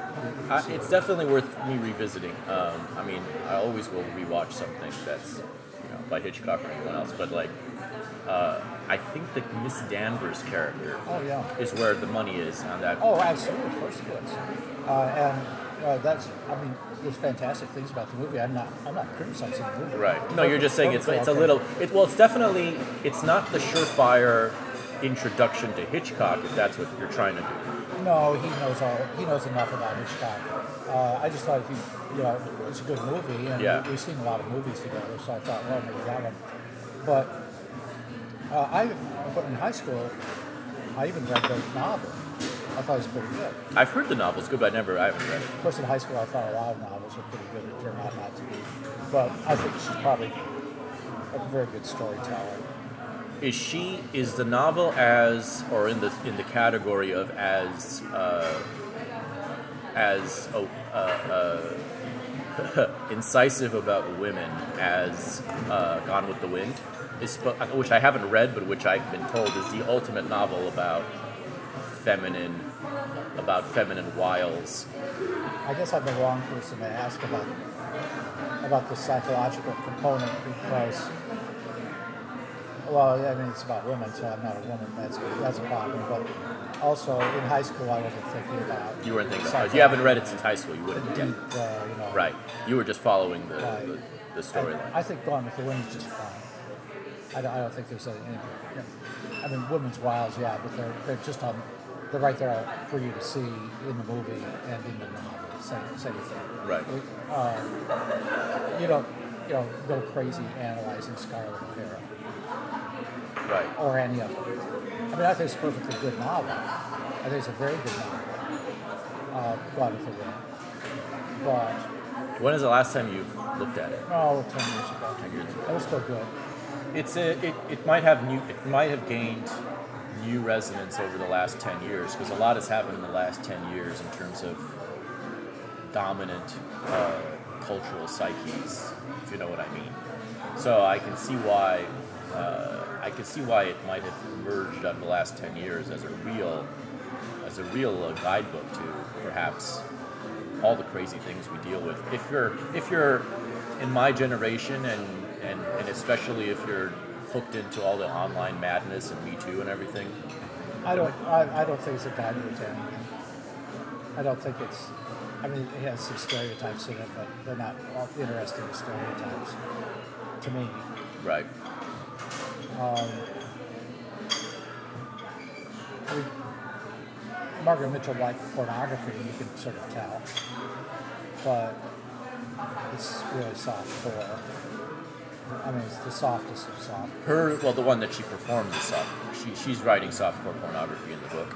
I, it's it. definitely worth me revisiting. Um, I mean, I always will rewatch something that's, you know, by Hitchcock or anyone else. But like, uh, I think the Miss Danvers character Oh yeah. is where the money is on that. Oh, absolutely. Of course it is. Uh, and uh, that's. I mean, there's fantastic things about the movie. I'm not. I'm not criticizing the movie. Right. No, you're just saying it's it's a little. It, well, it's definitely it's not the surefire introduction to Hitchcock if that's what you're trying to do. No, he knows all. He knows enough about Hitchcock. Uh, I just thought he, you know, it's a good movie, and Yeah. we, we've seen a lot of movies together, so I thought, well, maybe that one. But uh, I, but in high school, I even read the novel. I thought it was pretty good. I've heard the novel's good, but I never I haven't read it. Of course, in high school, I thought a lot of novels were pretty good. It turned out not to be. But I think she's probably a very good storyteller. Is she is the novel as or in the in the category of as uh, as oh, uh, uh, incisive about women as uh, Gone with the Wind? Is which I haven't read, but which I've been told is the ultimate novel about feminine about feminine wiles. I guess I'm the wrong person to ask about about the psychological component because Well, I mean, it's about women, so I'm not a woman. That's that's a problem. But also in high school, I wasn't thinking about. You weren't thinking about. You haven't read it since high school. You wouldn't. deep, Yeah. uh, you know. Right. You were just following the, Right. the, the storyline. I think Gone with the Wind is just fine. I don't, I don't think there's any. any you know, I mean, Women's wiles, yeah, but they're they're just on. They're right there for you to see in the movie and in the novel. Same, same thing. Right. Uh, you don't you know go crazy analyzing Scarlett O'Hara Right. or any of them. I mean, I think it's a perfectly good novel. I think it's a very good novel. Uh, Gone with the Wind. But When is the last time you looked at it? oh, 10 years ago. 10 years ago. It was still good. It's a, it, it might have new it might have gained new resonance over the last 10 years because a lot has happened in the last 10 years in terms of dominant uh, cultural psyches if you know what I mean so I can see why uh, I can see why it might have emerged over the last 10 years as a real as a real uh, guidebook to perhaps all the crazy things we deal with. If you're if you're in my generation and and, and especially if you're hooked into all the online madness and Me Too and everything, I don't. I, I don't think it's a to anything. I don't think it's. I mean, it has some stereotypes in it, but they're not all interesting stereotypes to me. right? Um, we, Margaret Mitchell liked pornography, you can sort of tell, but it's really soft core. I mean, it's the softest of soft. Her well, the one that she performs is soft. She she's writing softcore pornography in the book,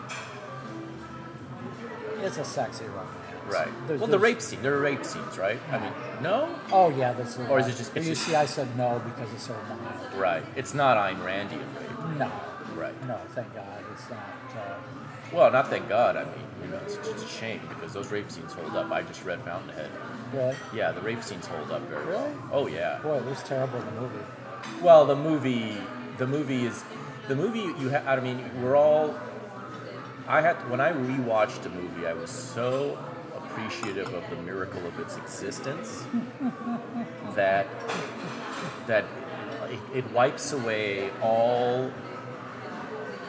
It's a sexy romance. right? There's- well, the rape scene. There are rape scenes, right? I mean, no, Oh yeah, that's Or is it just- it's you just- see, I said no because it's so mild. right. It's not Ayn Randian rape, No, right? no, thank God, it's not. Uh, Well, not thank God. I mean, you know, it's just a shame because those rape scenes hold up. I just read Fountainhead. Really, Yeah, the rape scenes hold up very well. Oh yeah. boy, it was terrible in the movie. Well, the movie, the movie is, the movie you have. I mean, we're all. I had when I rewatched the movie, I was so appreciative of the miracle of its existence that that it, it wipes away all,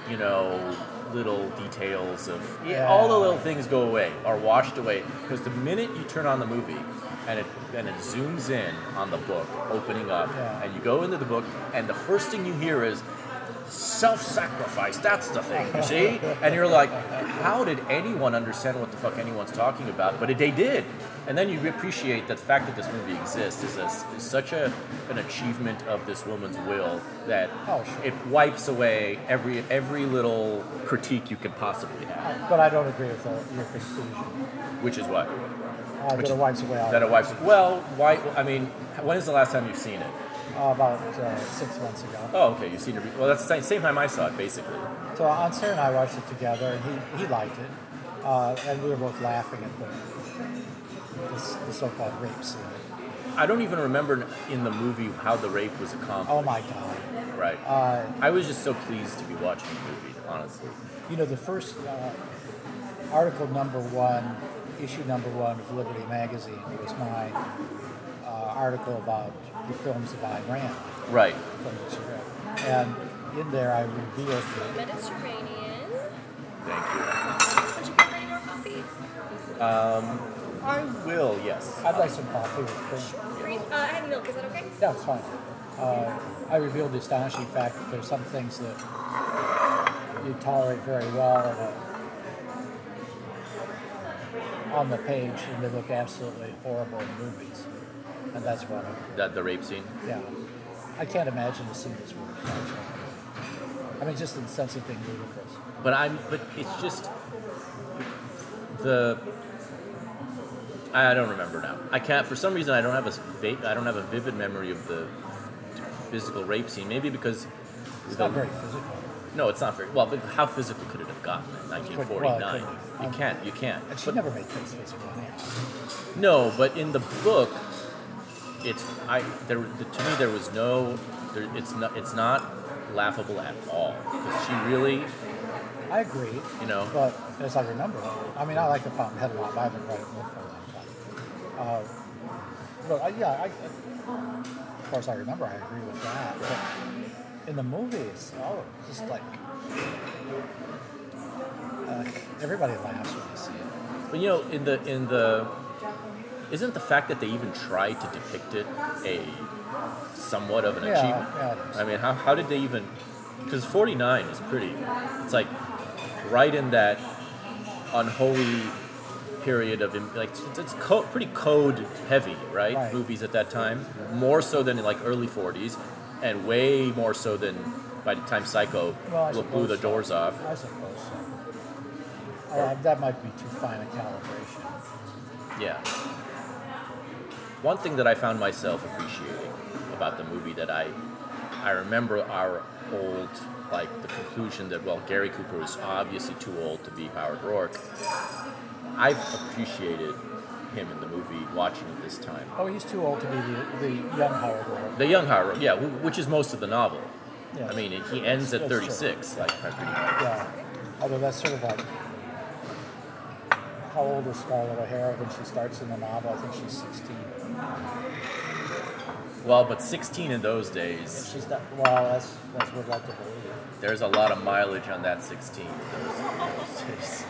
you know, little details of yeah, all the little things go away are washed away because the minute you turn on the movie and it and it zooms in on the book opening up Yeah. and you go into the book and the first thing you hear is self-sacrifice. That's the thing you see? And you're like how did anyone understand what the fuck anyone's talking about? But they did. And then you appreciate that the fact that this movie exists is, a, is such a, an achievement of this woman's will that Oh, sure. it wipes away every every little critique you could possibly have. But I don't agree with the, your conclusion. which is what? Uh, that it wipes away all that it wipes well why i mean when is the last time you've seen it uh, about uh, six months ago. oh okay you've seen it re- well that's the same, same time i saw it basically So Aunt Sarah and I watched it together, and he, he liked it, uh, and we were both laughing at the this, the so-called rape scene. i don't even remember in the movie how the rape was accomplished Oh my God! right Uh, i was just so pleased to be watching the movie honestly you know, the first uh, article number one, issue number one of Liberty Magazine was my article about the films of Ayn Rand right from which you read, and in there I revealed the Mediterranean. thank you Would you prefer any more coffee? i will yes I'd like some coffee with cream. Green? Uh, I have milk. Is that okay? Yeah, it's fine. Uh, I revealed the astonishing fact that there's some things that you tolerate very well in on the page, and they look absolutely horrible in movies. And that's them. that the rape scene Yeah. I can't imagine a scene that's worse. actually. I mean, just in the sense of being ludicrous. But I'm, but it's just the. I don't remember now. I can't. For some reason, I don't have a. I don't have a vivid memory of the physical rape scene. Maybe because. It's the- not very physical. No, it's not very. Well, but how physical could it have gotten in 1949? couldn't. You Um, can't. You can't. And she But- never made things physical. no, but in the book, it's I there the, to me there was no there, it's not it's not laughable at all because she really I agree. you know But as I remember, I mean, I like the Fountainhead a lot. but I haven't read it for a long time. Uh, but I, yeah, I, as far as I remember, I agree with that. But in the movies, oh, just like uh, everybody laughs when they see it. But you know, in the in the isn't the fact that they even tried to depict it a somewhat of an Yeah, achievement? yeah. I mean, how, how did they even? Because 49 is pretty. It's like right in that unholy period of like it's, it's co- pretty code heavy, right? Right. Movies at that time, more so than in like early 40s, and way more so than by the time Psycho Well, blew the so. doors off. I suppose so. Uh, that might be too fine a calibration. Yeah. One thing that I found myself appreciating about the movie that I I remember our old like the conclusion that well Gary Cooper was obviously too old to be Howard Roark. I've appreciated him in the movie watching it this time. Oh, he's too old to be the, the young Howard Roark. The young Howard, Roark, yeah, which is most of the novel. Yeah. I mean, he ends at That's true. 36, like pretty much. Yeah. Although that's sort of like how old is Scarlett O'Hara when she starts in the novel? I think she's 16. Well, but 16 in those days, she's not, well, that's that's what I'd like to believe. there's a lot of mileage on that 16 in those, in those days.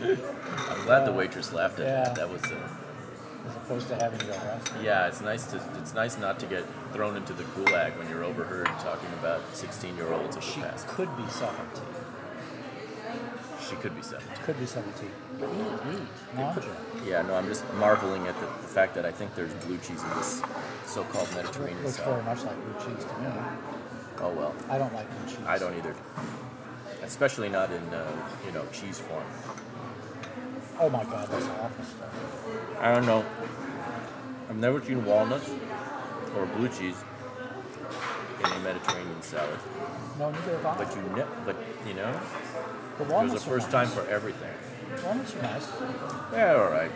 I'm glad the waitress laughed at Yeah. that. That was, uh, As opposed to having you arrested. yeah. It's nice to, it's nice not to get thrown into the gulag when you're overheard talking about 16 year olds of the She past. could be 17. She could be 17. Could be 17. Yeah, no, I'm just marveling at the, the fact that I think there's blue cheese in this so-called Mediterranean Looks very much like blue cheese to me. Oh well, I don't like blue cheese. I don't either. Especially not in uh, you know cheese form. Oh my god, that's awful stuff. I don't know. I've never seen walnuts or blue cheese in a Mediterranean salad. No, neither have I. But you ne- but you know, the there's a walnuts first time for everything. Walnuts are nice. Yeah, all right.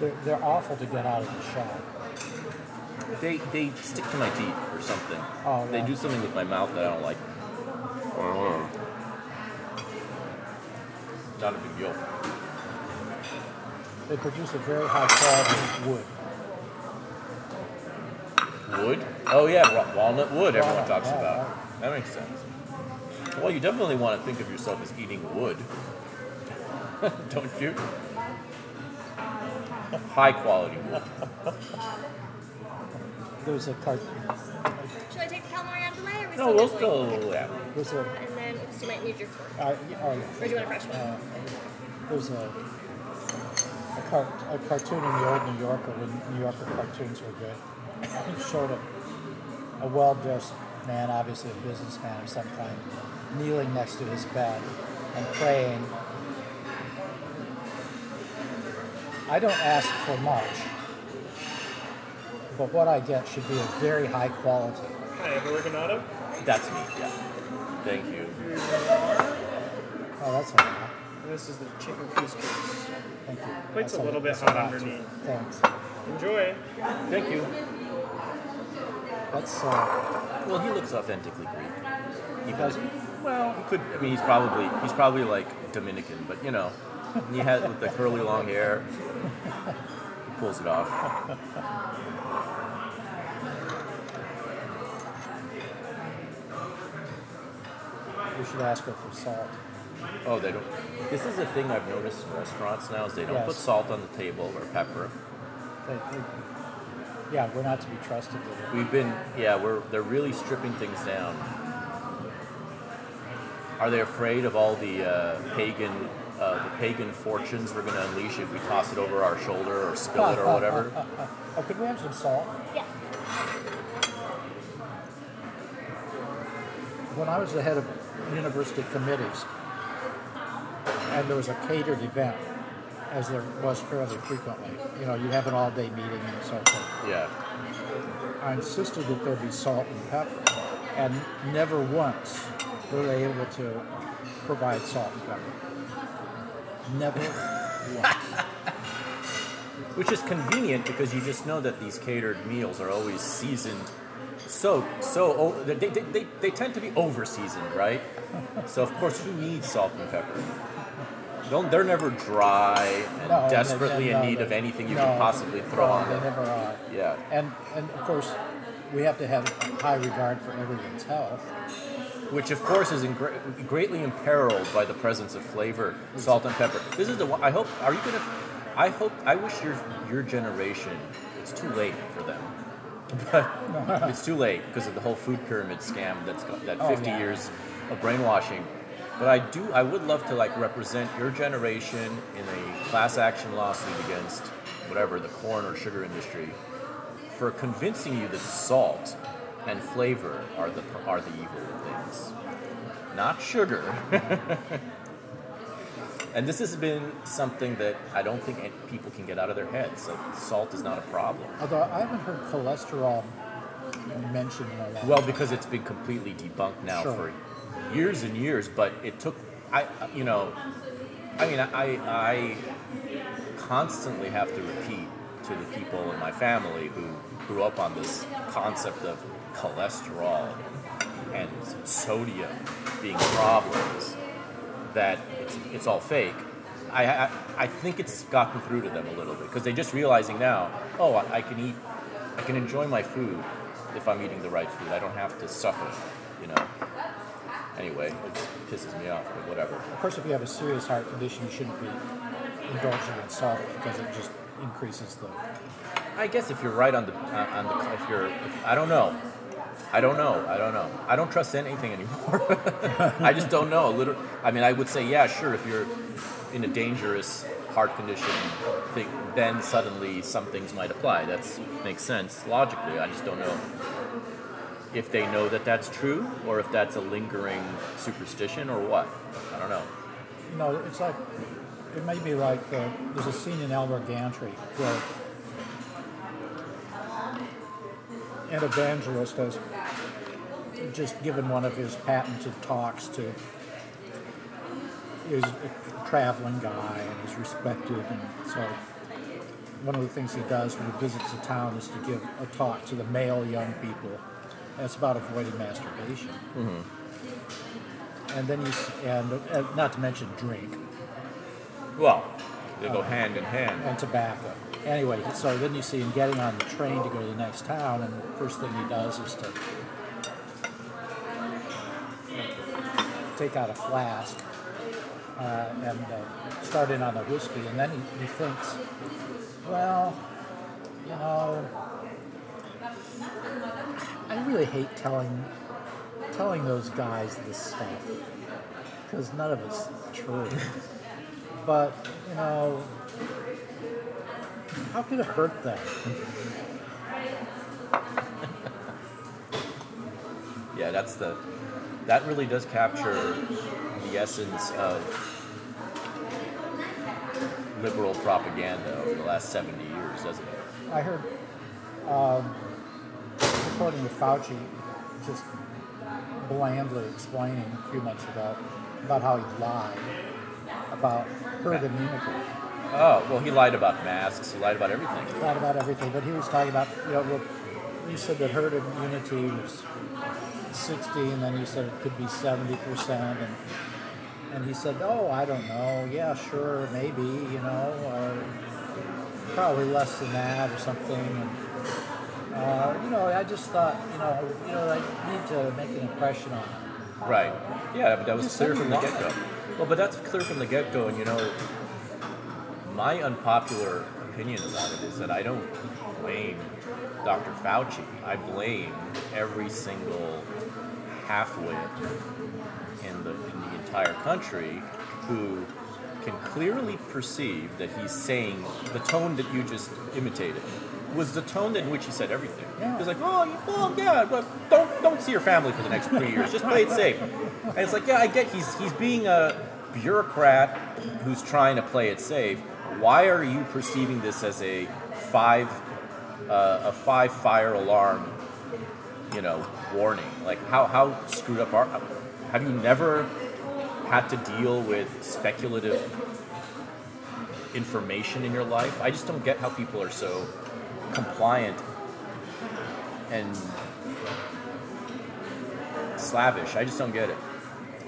They're, they're awful to get out of the shell. They they stick to my teeth or something. Oh, They yeah. do something with my mouth that I don't like. Not a big deal. They produce a very high quality wood. Wood? Oh yeah, wa- walnut wood. Everyone Walnut, talks yeah, about. That makes sense. Well, you definitely want to think of yourself as eating wood, don't you? High quality wood. There's a cart. Should I take the calamari out of the way? Or we No, we'll still going? Yeah. There's a. And then, oops, you might need your fork. Uh, yeah, oh Or do you want a fresh one? Uh, there's a. A, cart, a cartoon in the old New Yorker when New Yorker cartoons were good. It showed a, a well-dressed man, obviously a businessman of some kind, kneeling next to his bed and praying. I don't ask for much, but what I get should be of very high quality. Hi, oregano. That's me. Yeah. Thank you. Here's your bar. Oh, that's a lot. This is the chicken couscous. Thank you. Plate's That's a little bit hot lot, too. underneath. Thanks. Enjoy. Thank you. That's uh, Well, he looks authentically Greek. He Does he? Well, he could. I mean, he's probably he's probably like Dominican, but you know, he has with the curly long hair. He pulls it off. we should ask her for salt. Oh, they don't. This is a thing I've noticed in restaurants now is they don't Yes. put salt on the table or pepper. They, they, yeah, we're not to be trusted with it. We've been, yeah, we're they're really stripping things down. Are they afraid of all the uh, pagan, uh, the pagan fortunes we're going to unleash if we toss it over our shoulder or spill it or whatever? Oh, could we have some salt? Yes. When I was the head of university committees, and there was a catered event, as there was fairly frequently, you know, you have an all-day meeting and so forth. Yeah. I insisted that there be salt and pepper, and never once were they able to provide salt and pepper. Never once. Which is convenient because you just know that these catered meals are always seasoned. So, so they, they, they, they tend to be over seasoned, right? So, of course, who needs salt and pepper? Don't, they're never dry and No, desperately they- in no, need of anything you no, can possibly throw on They them. never are. Yeah. And and of course, we have to have high regard for everyone's health. Which of course is greatly imperiled by the presence of flavor, salt and pepper. This is the one. I hope. Are you gonna? I hope. I wish your your generation. It's too late for them. But it's too late because of the whole food pyramid scam that's got that Oh, 50 yeah. years of brainwashing. But I do. I would love to like represent your generation in a class action lawsuit against whatever the corn or sugar industry for convincing you that salt and flavor are the are the evil not sugar. and this has been something that I don't think people can get out of their heads. Like salt is not a problem. Although I haven't heard cholesterol mentioned in a long Well, because it's been completely debunked now Sure. for years and years, but it took I you know, I mean I I constantly have to repeat to the people in my family who grew up on this concept of cholesterol and sodium being problems that it's, it's all fake. I, I I think it's gotten through to them a little bit because they're just realizing now, oh, I, I can eat, I can enjoy my food if I'm eating the right food. I don't have to suffer, you know. Anyway, it pisses me off, but whatever. Of course, if you have a serious heart condition, you shouldn't be indulging in salt because it just increases the. I guess if you're right on the uh, on the if you're if, I don't know. I don't know. I don't know. I don't trust anything anymore. I just don't know. Liter- I mean, I would say, yeah, sure. If you're in a dangerous heart condition, then suddenly some things might apply. That makes sense logically. I just don't know if they know that that's true or if that's a lingering superstition or what. I don't know. You know, it's like it may be like uh, there's a scene in Elmer Gantry where an evangelist has just given one of his patented talks to is a traveling guy and is respected and so one of the things he does when he visits a town is to give a talk to the male young people that's about avoiding masturbation and then you s- and uh, not to mention drink Well, they go hand in hand. and tobacco. Anyway, so then you see him getting on the train to go to the next town, and the first thing he does is to take out a flask uh, and uh, start in on the whiskey, and then he, he thinks, well, you know, I really hate telling telling those guys this stuff because none of it's true. But you know, how could it hurt them? Yeah, that's the that really does capture the essence of liberal propaganda over the last 70 years, doesn't it? I heard, um, according to Fauci, just blandly explaining a few months ago about how he lied about herd immunity. Oh, well, he lied about masks. He lied about everything. He Lied about everything, but he was talking about, you know, well, you said that herd immunity was 60, and then you said it could be 70%, and and he said, oh, I don't know, yeah, sure, maybe, you know, uh, probably less than that or something. And, uh, you know, I just thought, you know, you know, I need to make an impression on him. Right. Yeah, but that was clear from the get go. Well, but that's clear from the get go, and you know, my unpopular opinion about it is that I don't blame Dr. Fauci. I blame every single halfwit in the in the entire country who can clearly perceive that he's saying the tone that you just imitated was the tone in which he said everything. Yeah. He was like, "Oh, well, yeah, but don't don't see your family for the next three years. Just play it safe." And it's like, yeah, I get he's he's being a bureaucrat who's trying to play it safe. Why are you perceiving this as a five uh, a five fire alarm, you know, warning? Like, how how screwed up are? Have you never had to deal with speculative information in your life? I just don't get how people are so compliant and slavish. I just don't get it.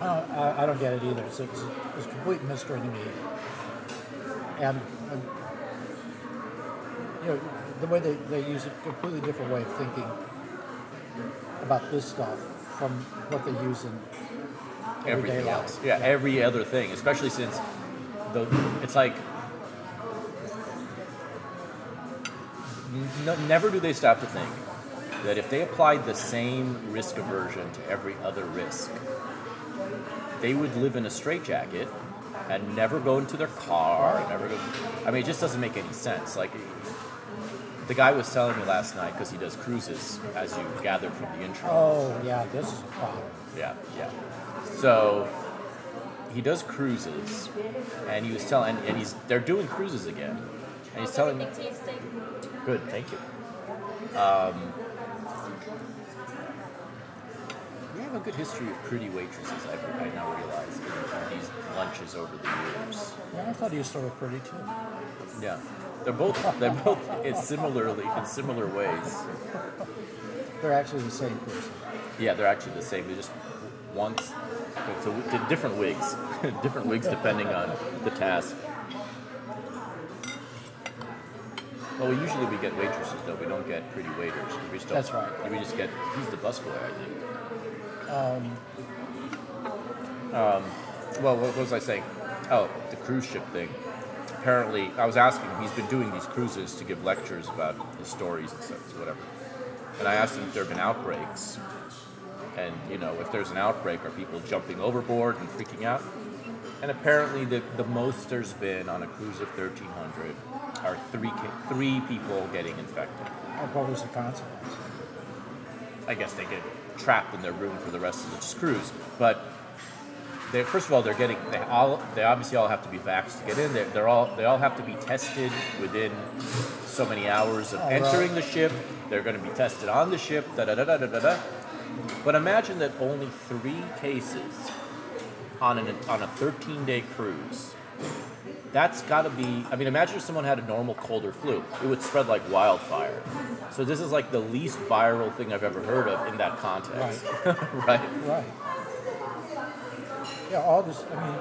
I don't, I, I don't get it either. It's, it's, it's a complete mystery to me. And, and you know, the way they, they use a completely different way of thinking about this stuff from what they use in everyday everything life. else. Yeah, every other thing, especially since the it's like n- never do they stop to think that if they applied the same risk aversion to every other risk, they would live in a straitjacket and never go into their car. Never go. I mean, it just doesn't make any sense. Like the guy was telling me last night because he does cruises, as you gathered from the intro. Oh yeah, this is a problem. Yeah, yeah. So he does cruises, and he was telling, and he's they're doing cruises again, and he's telling me, good, thank you. Um, we have a good history of pretty waitresses. I, I now realize in these lunches over the years. Yeah, I thought he was sort of pretty too. Yeah, they're both they're both in similarly in similar ways. They're actually the same person. Yeah, they're actually the same. They just once so different wigs, different wigs depending on the task. Well, usually we get waitresses though. We don't get pretty waiters. We just That's right. We just get he's the busboy, I think. Um, Um, well, what was I saying? Oh, the cruise ship thing. Apparently, I was asking him. He's been doing these cruises to give lectures about his stories and stuff, whatever. And I asked him if there have been outbreaks, and you know, if there's an outbreak, are people jumping overboard and freaking out? And apparently, the the most there's been on a cruise of 1300 are three three people getting infected. and what was the consequence? I guess they get trapped in their room for the rest of the cruise. But they, first of all, they're getting they all they obviously all have to be vaxxed to get in. They're, they're all they all have to be tested within so many hours of Oh, entering the ship. They're going to be tested on the ship. Da da da da da da. da. But imagine that only three cases on an on a 13 day cruise. That's got to be. I mean, imagine if someone had a normal cold or flu, it would spread like wildfire. So this is like the least viral thing I've ever heard of in that context, right? right? Right. Yeah, all this, I mean,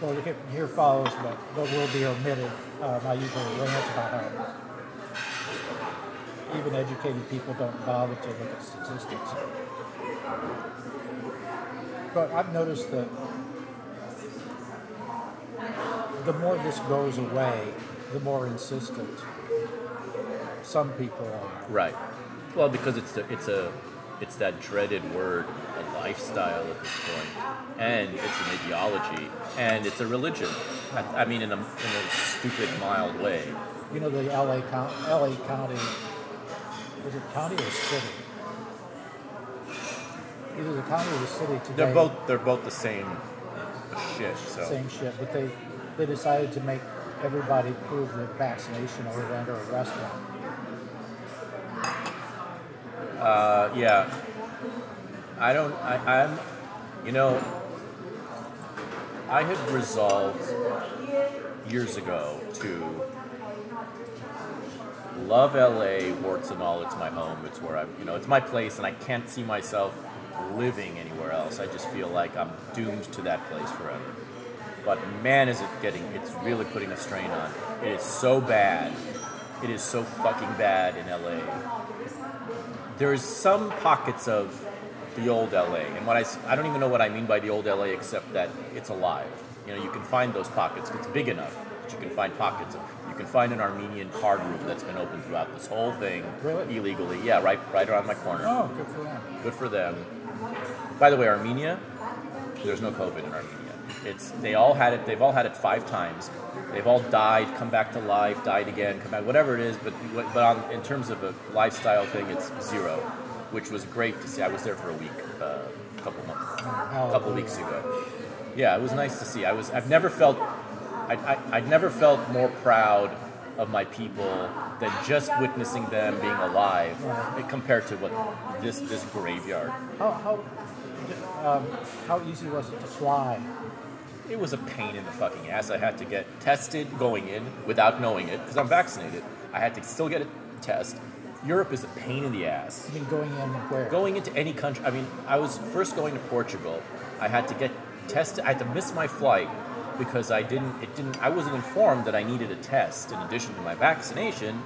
well, here- follows but what will be omitted, uh, my usual rant about how even educated people don't bother to look at statistics. But I've noticed that the more this goes away, the more insistent some people are. Right. Well, because it's the, it's a it's that dreaded word, lifestyle at this point, and it's an ideology, and it's a religion. I, I mean, in a in a stupid mild way. You know, the LA, coun- LA County, is it county or city? Either the county or the city today. They're both they're both the same shit. So Same shit, but they, they decided to make everybody prove their vaccination or they enter a restaurant. Uh, yeah. I don't. I, I'm. You know. I had resolved years ago to love LA, warts and all. It's my home. It's where I'm. You know, it's my place, and I can't see myself living anywhere else. I just feel like I'm doomed to that place forever. But man, is it getting? It's really putting a strain on. It is so bad. It is so fucking bad in LA there's some pockets of the old LA, and what I—I don't even know what I mean by the old LA except that it's alive. You know, you can find those pockets. It's big enough that you can find pockets. Of, you can find an Armenian card room that's been open throughout this whole thing Really? illegally. Yeah, right, right around my corner. Oh, good for them. Good for them. By the way, Armenia, there's no COVID in Armenia. It's they all had it. They've all had it five times. They've all died, come back to life, died again, come back, whatever it is. But but on, in terms of a lifestyle thing, it's zero, which was great to see. I was there for a week, uh, a couple months, a couple weeks ago. Yeah, it was nice to see. I was. I've never felt. I, I, I'd never felt more proud of my people than just witnessing them being alive, compared to what this this graveyard. How, how, um, how easy was it to fly? It was a pain in the fucking ass. I had to get tested going in without knowing it because I'm vaccinated. I had to still get a test. Europe is a pain in the ass. I mean, going in where? Going into any country, I mean, I was first going to Portugal. I had to get tested. I had to miss my flight because I didn't. It didn't. I wasn't informed that I needed a test in addition to my vaccination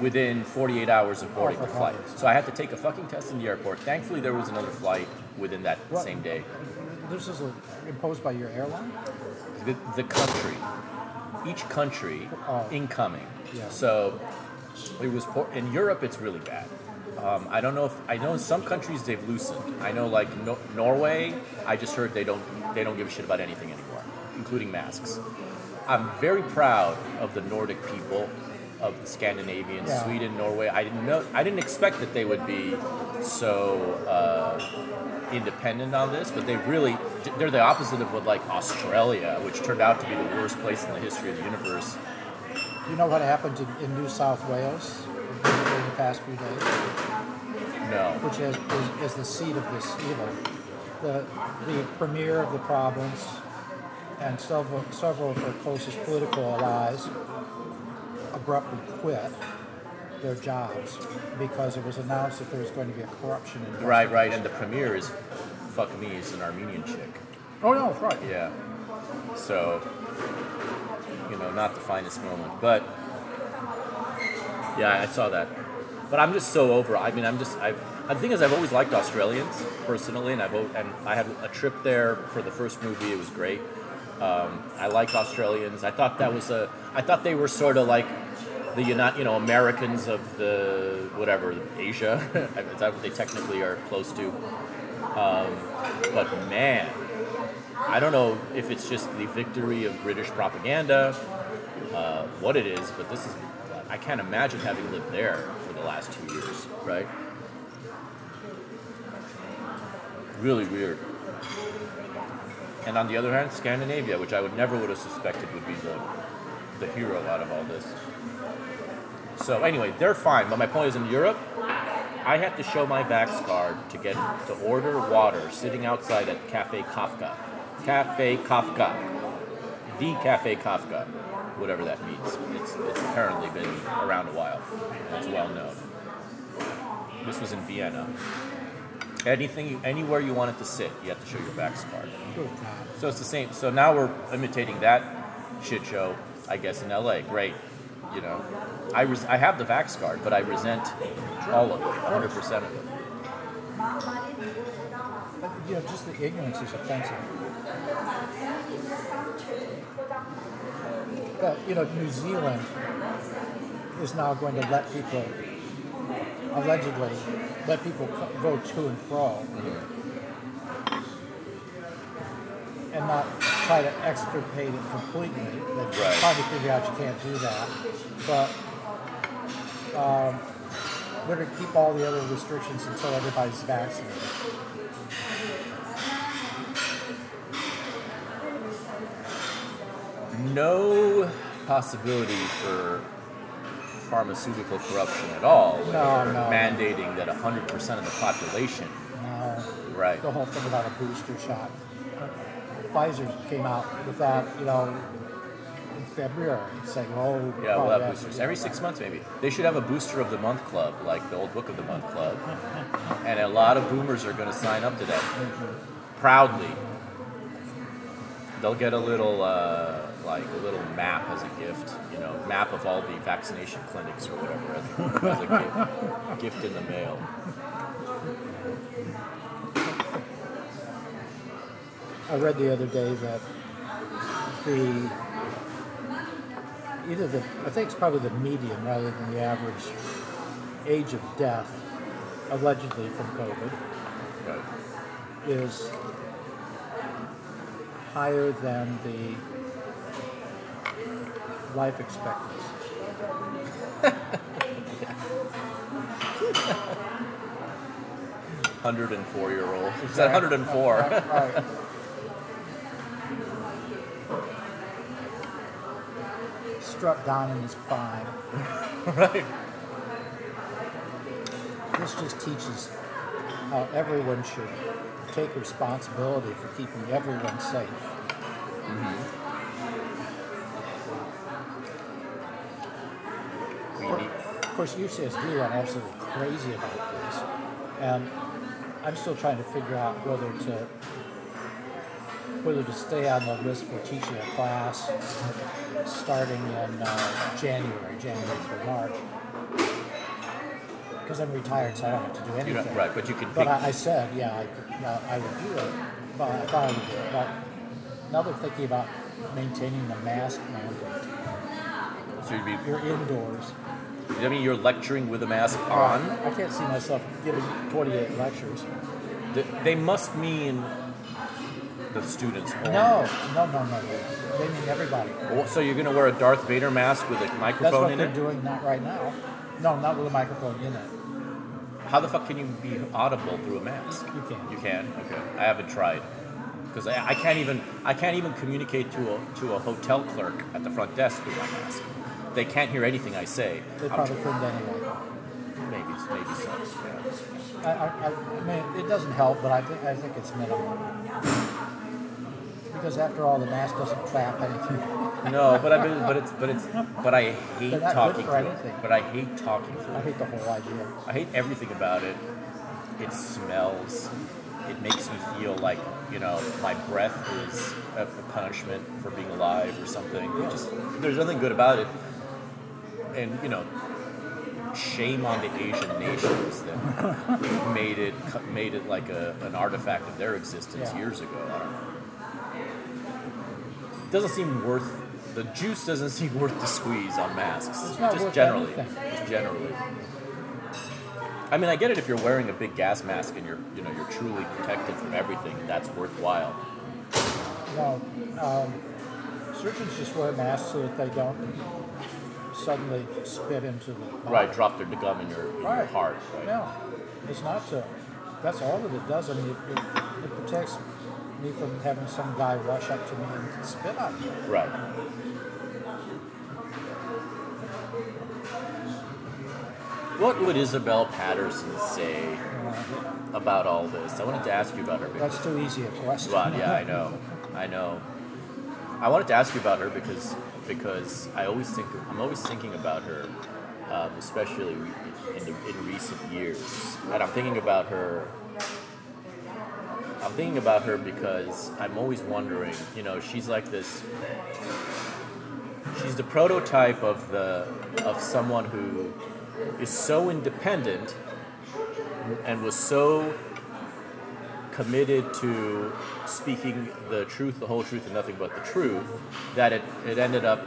within 48 hours of boarding Oh, the flight. So I had to take a fucking test in the airport. Thankfully, there was another flight within that What? same day. This is a, imposed by your airline? The, the country, each country Oh. incoming. Yeah. So it was por- in Europe. It's really bad. Um, I don't know if I know in some countries they've loosened. I know like no- Norway. I just heard they don't they don't give a shit about anything anymore, including masks. I'm very proud of the Nordic people, of the Scandinavians, Yeah. Sweden, Norway. I didn't know. I didn't expect that they would be so uh, independent on this, but they really they're the opposite of what like Australia, which turned out to be the worst place in the history of the universe. You know what happened in, in New South Wales in the past few days? No. which is, is, is the seat of this evil. The, the premier of the province and several, several of her closest political allies abruptly quit their jobs because it was announced that there was going to be a corruption in Right, right, and the premier is fuck me, is an Armenian chick. Oh no, that's right. Yeah. So, you know, not the finest moment, but yeah, I saw that. But I'm just so over. I mean, I'm just. I've. The thing is, I've always liked Australians personally, and I've and I had a trip there for the first movie. It was great. Um, I like Australians. I thought that was a. I thought they were sort of like the Uni- you know Americans of the whatever Asia. Is that what they technically are close to? Um, but man, I don't know if it's just the victory of British propaganda, uh, what it is, but this is. I can't imagine having lived there for the last two years, right? Really weird. And on the other hand, Scandinavia, which I would never would have suspected would be the the hero out of all this. So anyway, they're fine. But my point is, in Europe, I had to show my Vax card to get to order water sitting outside at Cafe Kafka. Cafe Kafka. The Cafe Kafka. Whatever that means. It's, it's apparently been around a while. It's well known. This was in Vienna. Anything, anywhere you wanted to sit, you have to show your Vax card. So it's the same. So now we're imitating that shit show, I guess, in LA. Great. You know, I, res- I have the Vax card, but I resent all of it, 100% of it. But, you know, just the ignorance is offensive. But, you know, New Zealand is now going to let people, allegedly, let people go to and fro and not try to extirpate it completely. They've Right. probably figured out you can't do that. But um, they're going to keep all the other restrictions until everybody's vaccinated. No possibility for pharmaceutical corruption at all. No, no. Mandating that 100% of the population. Now, Right. the whole thing about a booster shot. Pfizer came out with that, you know, in February, saying, "Oh, Yeah, we'll have have boosters every six months, maybe. They should have a booster of the month club, like the old book of the month club, and a lot of boomers are going to sign up to that proudly. They'll get a little, uh, like a little map as a gift, you know, map of all the vaccination clinics or whatever as, as a gift, gift in the mail. I read the other day that the either the I think it's probably the median rather than the average age of death, allegedly from COVID, Right. is higher than the life expectancy. 104 year old. Is that 104? Right. Struck down in his prime. right. This just teaches how everyone should take responsibility for keeping everyone safe. Mm-hmm. We Of course, UCSD went absolutely crazy about this, and I'm still trying to figure out whether to whether to stay on the list for teaching a class starting in uh, January, January through March, because I'm retired, so I don't have to do anything. right, but you can But. I, I said, yeah, I, could- yeah, I would do it, but I thought I would do it. But now they're thinking about maintaining the mask mandate. so you'd be, You're indoors. I mean, you're lecturing with a mask on. I can't see myself giving 28 lectures. Th- They must mean the students only. No, no, no, no. They mean everybody. Well, So you're going to wear a Darth Vader mask with a That's microphone what in they're it? doing, not right now. No, not with a microphone in it. How the fuck can you be audible through a mask? You can. You can. Okay. I haven't tried because I, I can't even I can't even communicate to a to a hotel clerk at the front desk through my mask. They can't hear anything I say. They probably couldn't anyway. maybe maybe so. Yeah. I, I, I mean, it doesn't help, but I think I think it's minimal. Because after all, the mask doesn't trap anything. No, but I mean, but it's but it's but I hate talking through it. But I hate talking through I hate the whole idea. I hate everything about it. It smells. It makes me feel like you know my breath is a, a punishment for being alive or something. It just there's nothing good about it. And you know, shame on the Asian nations that made it made it like a, an artifact of their existence Yeah. years ago. I don't know. It doesn't seem worth the juice doesn't seem worth the squeeze on masks. Just generally. Just generally. I mean, I get it if you're wearing a big gas mask and you're, you know, you're truly protected from everything. That's worthwhile. No, um, surgeons just wear masks so that they don't suddenly spit into the body. Right, drop their gum in your, in your heart. Right. No, it's not so. That's all that it does. I mean, it, it, it protects me from having some guy rush up to me and spit on me. Right. What would Isabel Paterson say about all this? I wanted to ask you about her. That's too easy a question. well, yeah, I know, I know. I wanted to ask you about her because because I always think I'm always thinking about her, um, especially in, the, in recent years, and I'm thinking about her I'm thinking about her because I'm always wondering, you know, she's like this she's the prototype of the of someone who is so independent and was so committed to speaking the truth, the whole truth, and nothing but the truth, that it, it ended up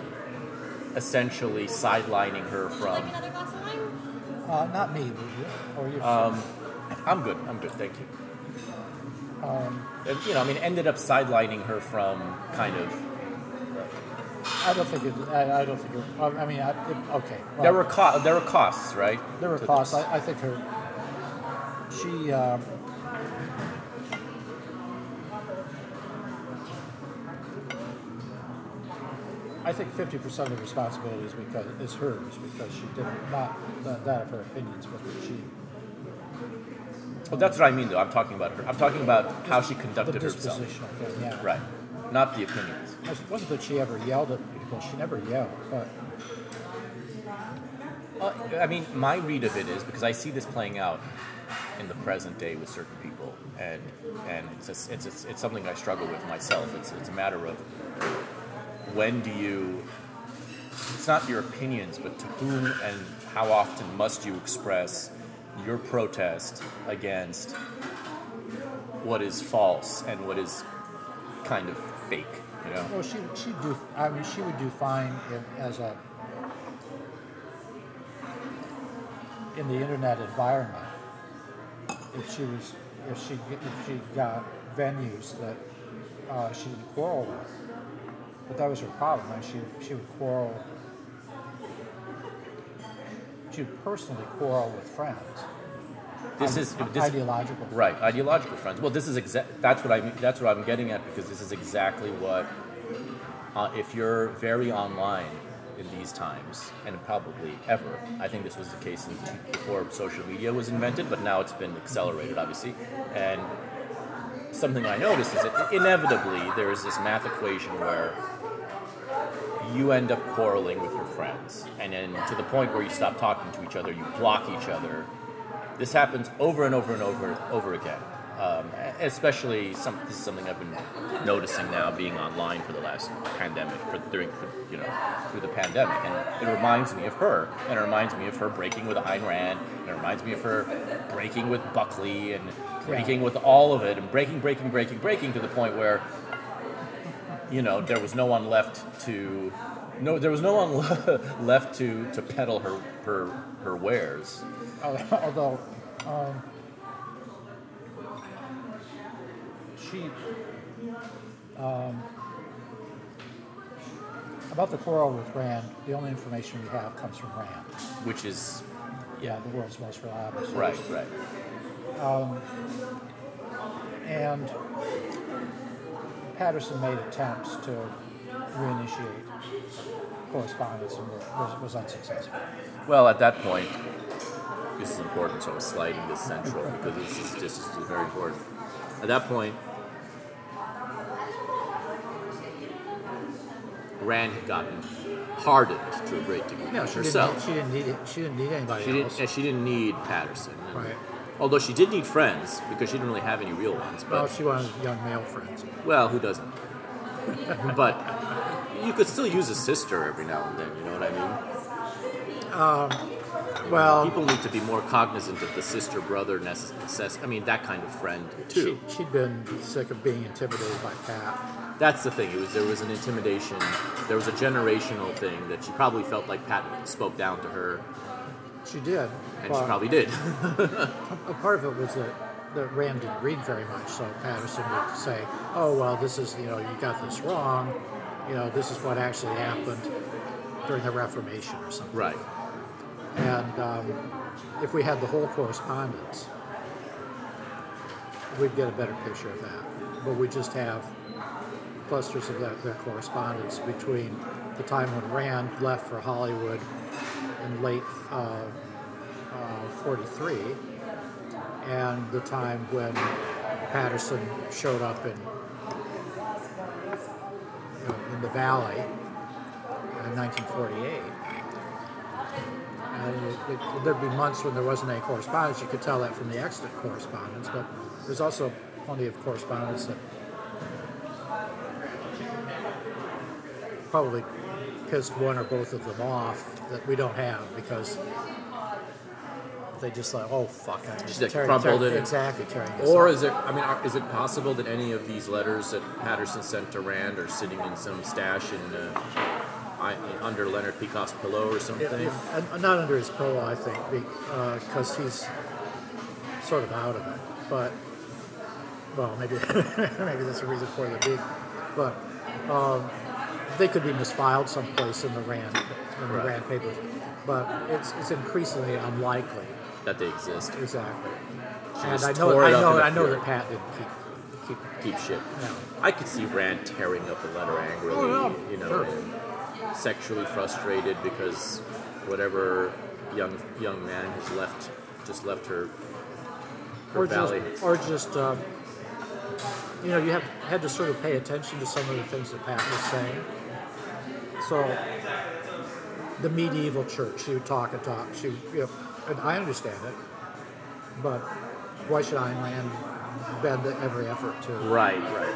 essentially sidelining her from another glass of wine? Uh, not me, would you? Or you? Um, I'm good. I'm good. Thank you. Um, And, you know, I mean, ended up sidelining her from kind of. I don't think it. I, I don't think it. I I mean, I, it, okay. well, There were co- there were costs, right? there were costs. I, I think her. She. Um, I think fifty percent of the responsibility is because is hers because she did not that, that of her opinions, but she Well, that's what I mean, though. I'm talking about her. I'm talking about how she the conducted herself. dispositional thing. Yeah. Right. Not the opinions. It wasn't that she ever yelled at people. She never yelled, but Uh, I mean, my read of it is because I see this playing out in the present day with certain people, and and it's a, it's a, it's something I struggle with myself. It's it's a matter of when do you? It's not your opinions, but to whom and how often must you express your protest against what is false and what is kind of fake. You know. Well, she she do. I mean, she would do fine if, as a in the internet environment. If she was, if she if she got venues that uh, she didn't quarrel with, but that was her problem. And she she would quarrel. She would personally quarrel with friends. This Ide- is this, ideological. friends. Right, ideological friends. Well, this is exa- that's what I mean, that's what I'm getting at because this is exactly what uh, if you're very online in these times and probably ever. I think this was the case in, before social media was invented, but now it's been accelerated, obviously. And something I noticed is that inevitably there is this math equation where you end up quarreling with your friends, and then to the point where you stop talking to each other, you block each other. This happens over and over and over over again. Um, especially some this is something I've been noticing now, being online for the last pandemic, for during for, you know through the pandemic, and it reminds me of her, and it reminds me of her breaking with Ayn Rand, and it reminds me of her breaking with Buckley, and breaking with all of it, and breaking, breaking, breaking, breaking to the point where you know there was no one left to no there was no one left to to peddle her her her wares. Although, um, she, um, about the quarrel with Rand, the only information we have comes from Rand. which is Yeah, the world's most reliable source. right, right. And Paterson made attempts to reinitiate correspondence and was, was unsuccessful. Well, at that point, this is important, so I'm sliding this central because this is this is very important. At that point, Rand had gotten hardened to a great degree No, she herself. didn't. She didn't need it. She didn't need anybody She else. didn't, she didn't need Paterson. And- Right. Although she did need friends because she didn't really have any real ones. But Well, she wanted young male friends. Well, who doesn't? but you could still use a sister every now and then. You know what I mean? Um, well, People need to be more cognizant of the sister brother necess. I mean, that kind of friend she, too. she'd been sick of being intimidated by Pat. That's the thing. It was there was an intimidation. There was a generational thing that she probably felt like Pat spoke down to her, She did. and she probably did. a part of it was that, that Rand didn't read very much, so Paterson would say, "Oh well, this is you know you got this wrong. You know this is what actually happened during the Reformation or something." right. And um, if we had the whole correspondence, we'd get a better picture of that. But we just have clusters of that, that correspondence between the time when Rand left for Hollywood in late uh, uh, 43 and the time when Paterson showed up in, you know, in the valley in 1948. And it, it, there'd be months when there wasn't any correspondence. You could tell that from the extant correspondence, but there's also plenty of correspondence that probably pissed one or both of them off that we don't have because they just like, oh fuck, I Just tearing- crumpled tearing- it. exactly tearing Or is it? I mean, are, is it possible that any of these letters that Paterson sent to Rand are sitting in some stash in uh, I, under Leonard Peikoff's pillow or something? Not under his pillow, I think, because he's sort of out of it. But well, maybe maybe that's the reason for the big. But um, they could be misfiled someplace in the Rand in the Right. Rand papers. But it's it's increasingly unlikely. That they exist. Exactly. She And I know I know I know that Pat didn't keep keep. Keep shit. No. I could see Rand tearing up the letter angrily, Oh, yeah. you know, Sure. sexually frustrated because whatever young young man has left just left her her or valley. just or just um, you know you have had to sort of pay attention to some of the things that Pat was saying. So the medieval church, she would talk and talk. She, you know, and I understand it, but why should Ayn Rand bend every effort to? Right, right.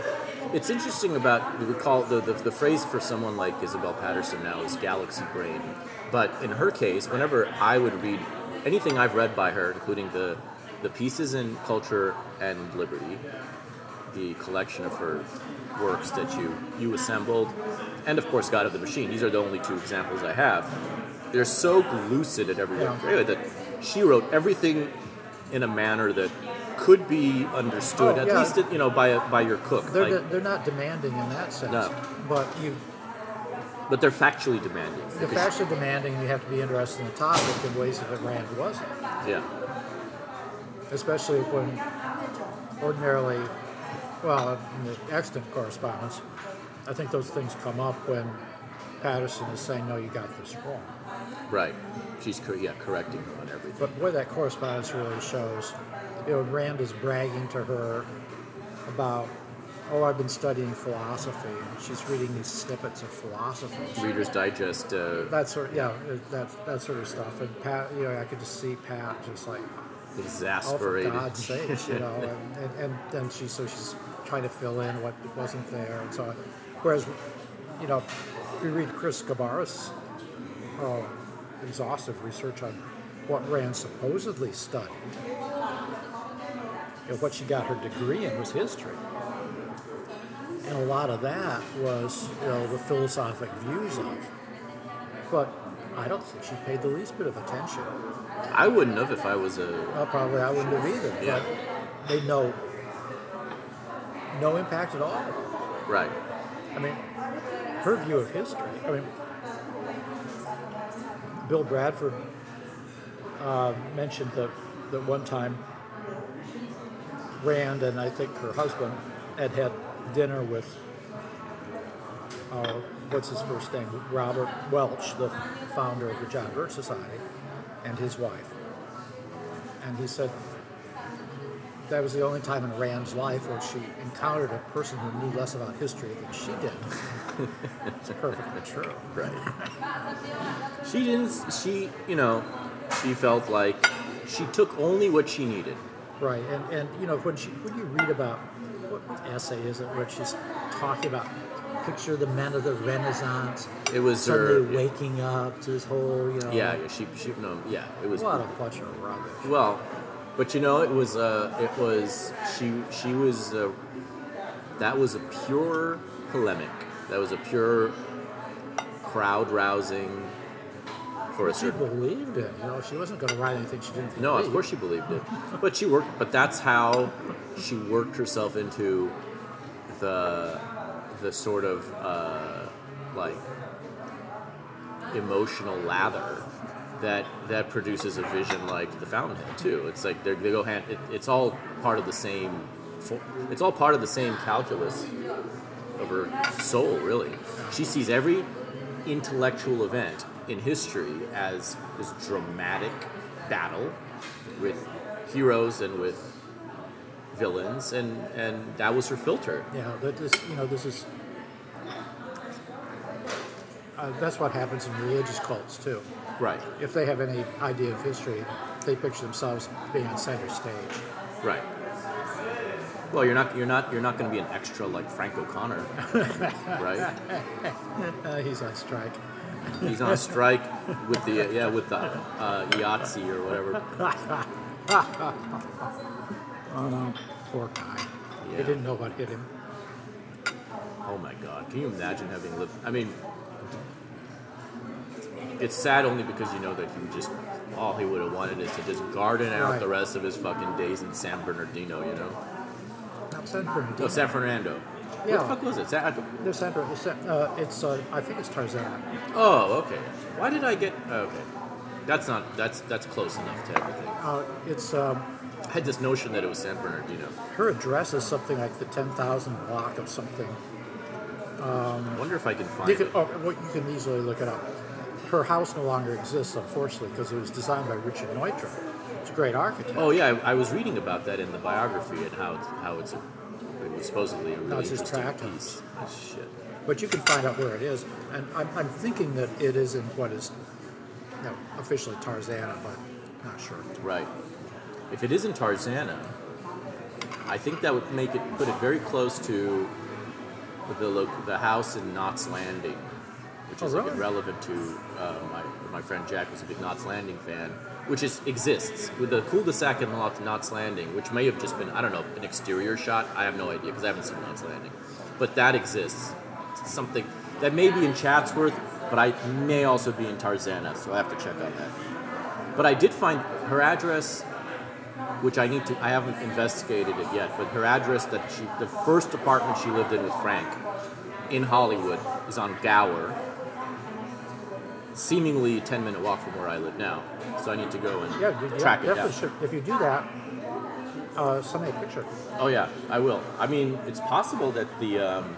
It's interesting about we call the, the the phrase for someone like Isabel Paterson now is galaxy brain, but in her case, whenever I would read anything I've read by her, including the the pieces in Culture and Liberty, the collection of her works that you you assembled, and of course God of the Machine. These are the only two examples I have. They're so lucid at every way that she wrote everything in a manner that could be understood, Oh, at yeah. least you know by a, by your cook. They're, like- de- they're not demanding in that sense, No. but you but they're factually demanding. they're factually demanding. You have to be interested in the topic in ways that Rand wasn't. Yeah, especially when ordinarily, well, in the extant correspondence, I think those things come up when Paterson is saying, "No, you got this wrong." right. She's cor- yeah correcting her on everything. But boy, that correspondence really shows. You know, Rand is bragging to her about, "Oh, I've been studying philosophy," and she's reading these snippets of philosophy. Reader's Digest. Uh, That sort, yeah, that that sort of stuff. And Pat, you know, I could just see Pat just like, exasperated. Oh, for. God's sakes, you know, and, and, and then she so she's trying to fill in what wasn't there and so on. Whereas, you know, if you read Chris Sciabarra's uh, exhaustive research on what Rand supposedly studied, you know, what she got her degree in was history. And a lot of that was, you know, the philosophic views of. But I don't think she paid the least bit of attention. I wouldn't have if I was a. Well, probably I wouldn't have either. Yeah. But they know no impact at all. Right. I mean, her view of history. I mean, Bill Bradford uh, mentioned that that one time Rand and I think her husband had had dinner with uh, what's his first name, Robert Welch, the founder of the John Birch Society, and his wife. And he said that was the only time in Rand's life where she encountered a person who knew less about history than she did. it's perfectly true. Right. She didn't. She, you know, she felt like she took only what she needed. Right, and, and you know when she when you read about what essay is it where she's talking about picture the men of the Renaissance It was her. waking up to this whole you know Yeah, yeah, she, she, no, yeah, it was. what a bunch of rubbish. Well, but you know, it was. Uh, it was. She. She was. Uh, that was a pure polemic. That was a pure crowd rousing for a She certain. believed it. You know, she wasn't going to write anything she didn't. No, of believe. course she believed it, but she worked. But that's how she worked herself into the the sort of uh, like emotional lather that that produces a vision like the Fountainhead too. It's like they're, go hand. It, it's all part of the same. It's all part of the same calculus of her soul. Really, she sees every intellectual event in history as this dramatic battle with heroes and with villains, and and that was her filter. Yeah, that is, you know, this is. Uh, that's what happens in religious cults too. Right. If they have any idea of history, they picture themselves being on center stage. Right. Well, you're not you're not you're not going to be an extra like Frank O'Connor, right? Uh, he's on strike. He's on strike with the yeah with the uh, Yahtzee or whatever. Oh no, poor guy. Yeah. He didn't know what hit him. Oh my God! Can you imagine having lived? I mean, it's sad only because you know that he just all he would have wanted is to just garden out Right. the rest of his fucking days in San Bernardino. You know? Not San Bernardino. No, San Fernando. Yeah. What the fuck was it? San, There's San Bernardino. It's, uh, it's uh, I think it's Tarzana. oh, okay. Why did I get? Okay, that's not that's that's close enough to everything. Uh, it's um, I had this notion that it was San Bernardino. her address is something like the 10,000 block of something. I wonder if I can find You can, it. oh, well, you can easily look it up. Her house no longer exists, unfortunately, because it was designed by Richard Neutra. It's a great architect. Oh yeah, I, I was reading about that in the biography and how it's, how it's a, it was supposedly a really his interesting piece. That's shit. But you can find out where it is. And I'm, I'm thinking that it is in what is you know, officially Tarzana, but not sure. Right. If it isn't Tarzana, I think that would make it put it very close to the the house in Knots Landing, which Oh, is really? relevant to uh, my my friend Jack was a big Knots Landing fan, which is exists with the cul-de-sac in Knot- Knots Landing, which may have just been I don't know an exterior shot. I have no idea because I haven't seen Knots Landing, but that exists. It's something that may be in Chatsworth, but I may also be in Tarzana, so I have to check on that. But I did find her address, which I need to. I haven't investigated it yet, but her address that she, the first apartment she lived in with Frank, in Hollywood, is on Gower. Seemingly ten minute walk from where I live now, so I need to go and Yeah, you- yeah track it definitely down. should. If you do that, uh, send me a picture. Oh yeah, I will. I mean, it's possible that the um,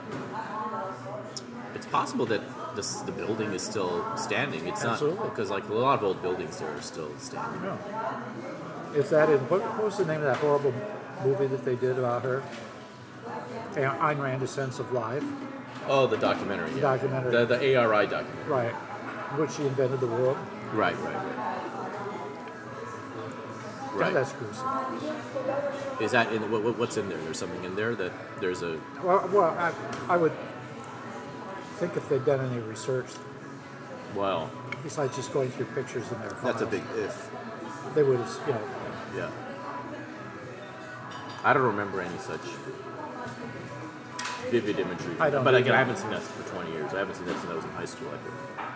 it's possible that this, the building is still standing. It's Absolutely. not because like a lot of old buildings there are still standing. Yeah. Is that in, what, what was the name of that horrible movie that they did about her? Ayn Rand, A Sense of Life. Oh, the documentary. Yeah. Documentary. The the ARI documentary. Right. Which she invented the world. Right, right, right. Right. that's gruesome. Is that in what, what- what's in there? There's something in there that there's a Well, well I, I would think if they'd done any research, well. besides just going through pictures in their That's a files, big if. They would have, you know, Yeah. I don't remember any such vivid imagery. I don't But again, either. I haven't seen that for 20 years. I haven't seen that since I was in high school. I think.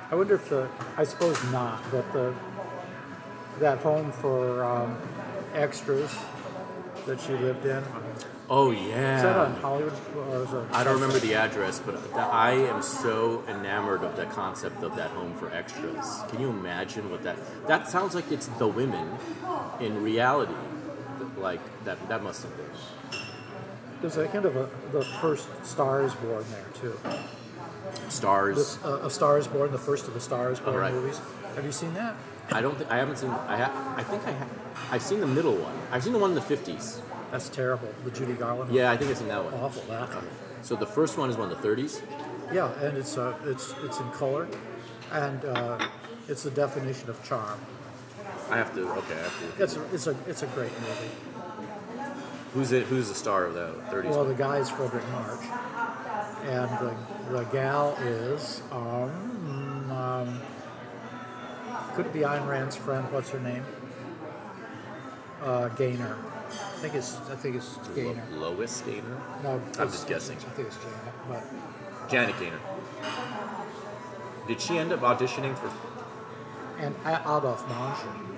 I wonder if the, I suppose not, but the, that home for um, extras that she lived in, Oh yeah. is that on Hollywood? Or is it I don't remember the address, but th- I am so enamored of the concept of that home for extras. Can you imagine what that? That sounds like it's the women in reality. Like that. That must have been. There's a hint of a, the first Stars Born there too. Stars. Uh, a Star is Born, the first of the Star is Born Oh, right. movies. Have you seen that? I don't. think I haven't seen. I ha- I think I have. I've seen the middle one. I've seen the one in the 50s. That's terrible. The Judy Garland. one. Yeah, I think I've seen that one. Awful that. So the first one is one in the 30s. Yeah, and it's uh, it's it's in color, and uh, it's the definition of charm. I have to. Okay, I have to. It's a, it's a it's a great movie. Who's it? Who's the star of the 30s? Well, the guy is Fredric March, and the, the gal is um, um, could it be Ayn Rand's friend? What's her name? Uh, Gaynor. I think it's I think it's Gaynor. Lo- Lois Gaynor. No, I'm just guessing. I think it's Gaynor, but Janet Gaynor. Did she end up auditioning for? and Adolphe Menjou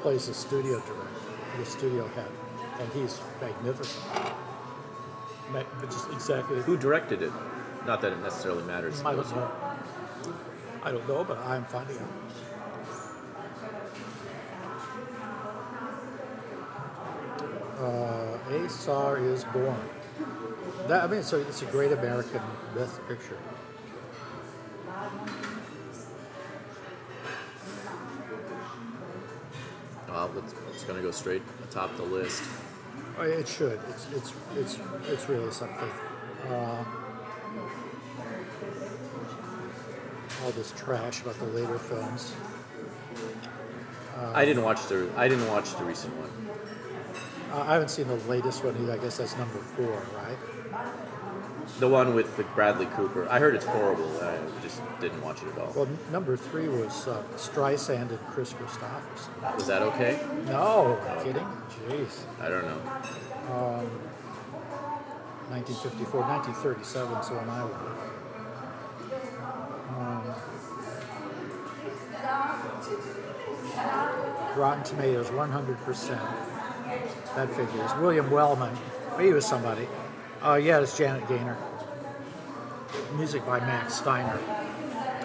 plays the studio director, the studio head, and he's magnificent. But just exactly. Who directed it? Not that it necessarily matters. I don't know. I don't know, but I'm finding out. Uh, a Star is Born. That, I mean, it's a, it's a great American best picture. Well, it's, it's going to go straight atop the list. Oh, It should. It's it's it's it's really something. Uh, all this trash about the later films. I didn't watch the. I didn't watch the recent one. Uh, I haven't seen the latest one either. I guess that's number four, right? The one with the Bradley Cooper. I heard it's horrible. I just didn't watch it at all. Well, number three was uh, Streisand and Kris Kristofferson. Was that okay? No, kidding? Jeez. I don't know. 1954, 1937, so when I was. Um, Rotten Tomatoes, 100%. That figures. William Wellman, he was somebody. Oh, yeah, it's Janet Gaynor. Music by Max Steiner.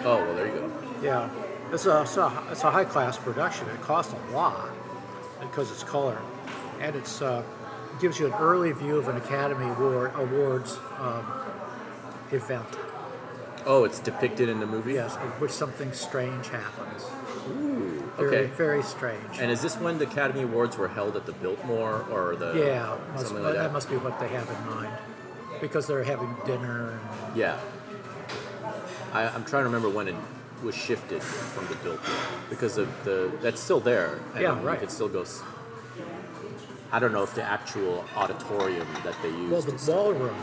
Oh well, there you go. Yeah, it's a, it's a, it's a high class production. It costs a lot because it's color, and it's uh, gives you an early view of an Academy Award Awards um, event. Oh, it's depicted in the movie. Yes, in which something strange happens. Ooh, Very, okay. very strange. And is this when the Academy Awards were held at the Biltmore or the yeah, must, something like that. that? must be what they have in mind because they're having dinner. And, Yeah. I, I'm trying to remember when it was shifted from the Biltmore because of the that's still there. And Yeah, right. could still go. s- I don't know if the actual auditorium that they used. well, the ballroom.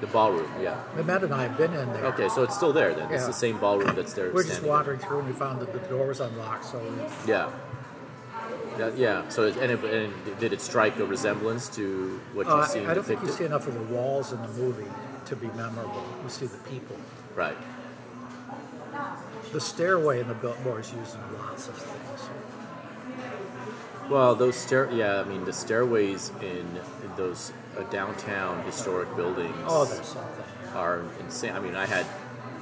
The ballroom. Yeah. Matt and I have been in there. Okay, so it's still there then. It's the same ballroom that's there. We're just wandering through and we found that the door was unlocked, so Yeah. Yeah, yeah. So, it, and, it, and did it strike a resemblance to what Uh, you've seen I don't think you see enough of the walls in the movie to be memorable. You see the people. Right. The stairway in the Biltmore is used in lots of things. Well, those stair. Yeah, I mean the stairways in, in those uh, downtown historic buildings Oh, there's something. are insane. I mean, I had,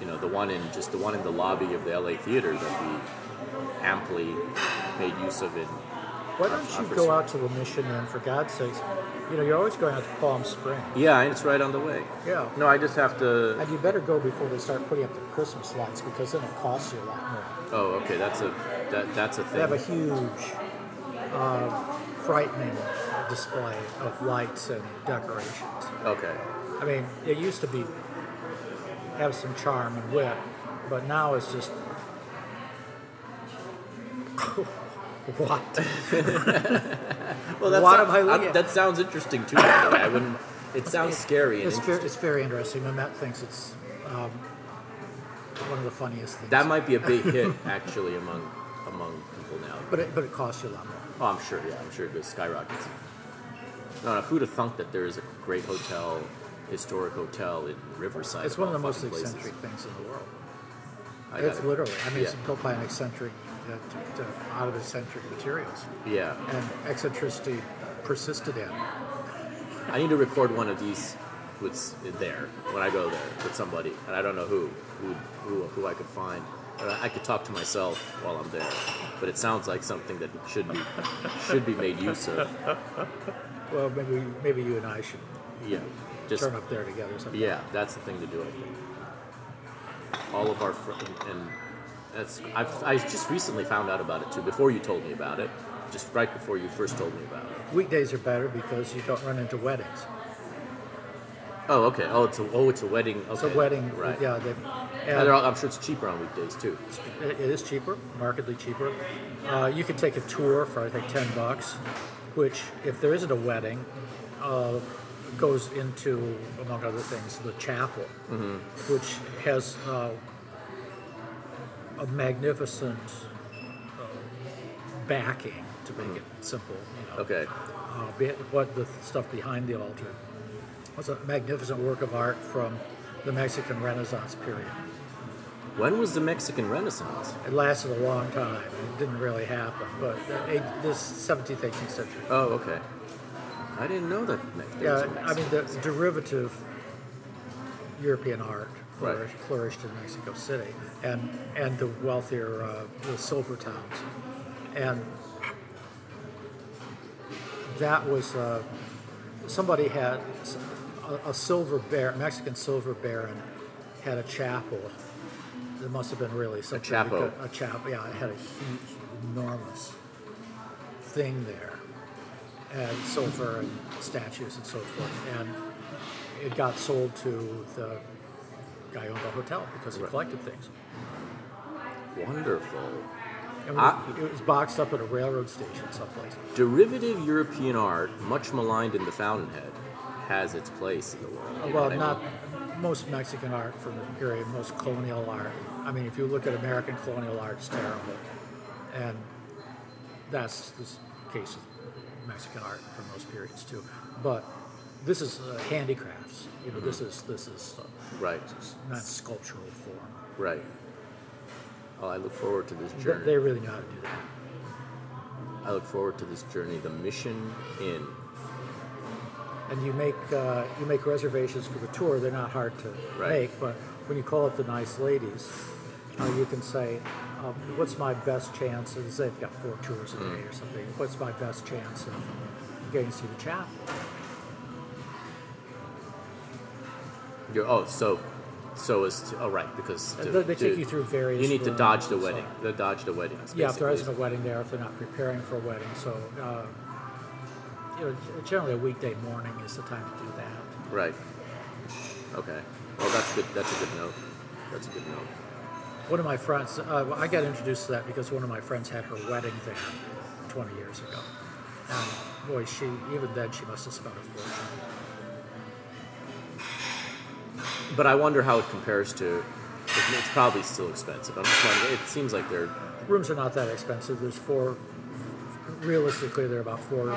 you know, the one in just the one in the lobby of the LA theater that we amply made use of in. Why don't you go out to the mission then, for God's sakes? You know, you're always going out to Palm Springs. Yeah, and it's right on the way. Yeah. No, I just have to. And you better go before they start putting up the Christmas lights because then it costs you a lot more. Oh, okay. That's a that that's a thing. They have a huge, uh, frightening display of lights and decorations. Okay. I mean, it used to be have some charm and wit, but now it's just What? Well, that's What not- am I looking that sounds interesting too. By the way, I wouldn't. It sounds scary and It's very, interesting. it's very interesting. Mamet thinks it's um, one of the funniest things. That might be a big hit actually among among people now. but it, but it costs you a lot more. Oh, I'm sure. Yeah, I'm sure it goes skyrockets. No, no, who'd have thunk that there is a great hotel, historic hotel in Riverside? It's one of the most places? eccentric things in the world. I It's gotta- literally. I mean, it's yeah. built by an eccentric, uh, to, to, out of eccentric materials, Yeah, and eccentricity persisted in. I need to record one of these with there when I go there with somebody, and I don't know who, who, who, who I could find. I I could talk to myself while I'm there, but it sounds like something that should be should be made use of. Well, maybe maybe you and I should Yeah, just turn up there together. Sometime. Yeah, that's the thing to do. I think. All of our fr- and that's I've, I just recently found out about it too. Before you told me about it, just right before you first told me about it. Weekdays are better because you don't run into weddings. Oh, okay. Oh, it's a oh, it's a wedding. Okay. It's a wedding. right? Yeah, they, And and all- I'm sure it's cheaper on weekdays too. it it is cheaper, markedly cheaper. Uh, you can take a tour for I think ten bucks, which if there isn't a wedding, uh, goes into among other things the chapel, Mm-hmm. which has uh, a magnificent uh, backing to make it simple. You know, Okay. uh, what the stuff behind the altar was a magnificent work of art from the Mexican Renaissance period. When was the Mexican Renaissance? It lasted a long time. It didn't really happen, but eight- this 17th, 18th century. Oh, okay. I didn't know that. Yeah, a I mean, the derivative European art Right. flourished, flourished in Mexico City, and and the wealthier uh, the silver towns, and that was uh, somebody had a silver baron, Mexican silver baron, had a chapel. That must have been really something. chapel. because- A chapel, yeah. It had a huge, enormous thing there, and silver and statues and so forth. And it got sold to the guy who owned the hotel because he Right. collected things. Wonderful. And I- it was boxed up at a railroad station someplace. Derivative European art, much maligned in the Fountainhead, has its place in the world. well, what I not mean? Most Mexican art from the period, most colonial art. I mean, if you look at American colonial art, it's terrible. And that's the case of Mexican art from those periods too. But this is uh, handicrafts. You know, this is this is uh, Right. not sculptural form. Right. Oh, I look forward to this journey. they really know how to do that. I look forward to this journey. The Mission Inn. And you make uh, you make reservations for the tour. They're not hard to Right. make, but when you call up the nice ladies, uh, you can say, um, "What's my best chance?" And they've got four tours a day or something. What's my best chance of getting to see the chapel? You're, oh, so, so as to, oh right because to- They- take to- you through various You need to dodge the so wedding. on. The dodge the weddings. Yeah, if there isn't a wedding there, if they're not preparing for a wedding, so uh, you know, generally a weekday morning is the time to do that. Right. Okay. Well, that's good. That's a good note. That's a good note. One of my friends, uh, I got introduced to that because one of my friends had her wedding there 20 years ago. And boy, she, even then, she must have spent a fortune. But I wonder how it compares to. It's probably still expensive. I'm just wondering. It seems like they're. Rooms are not that expensive. There's four, realistically, there are about four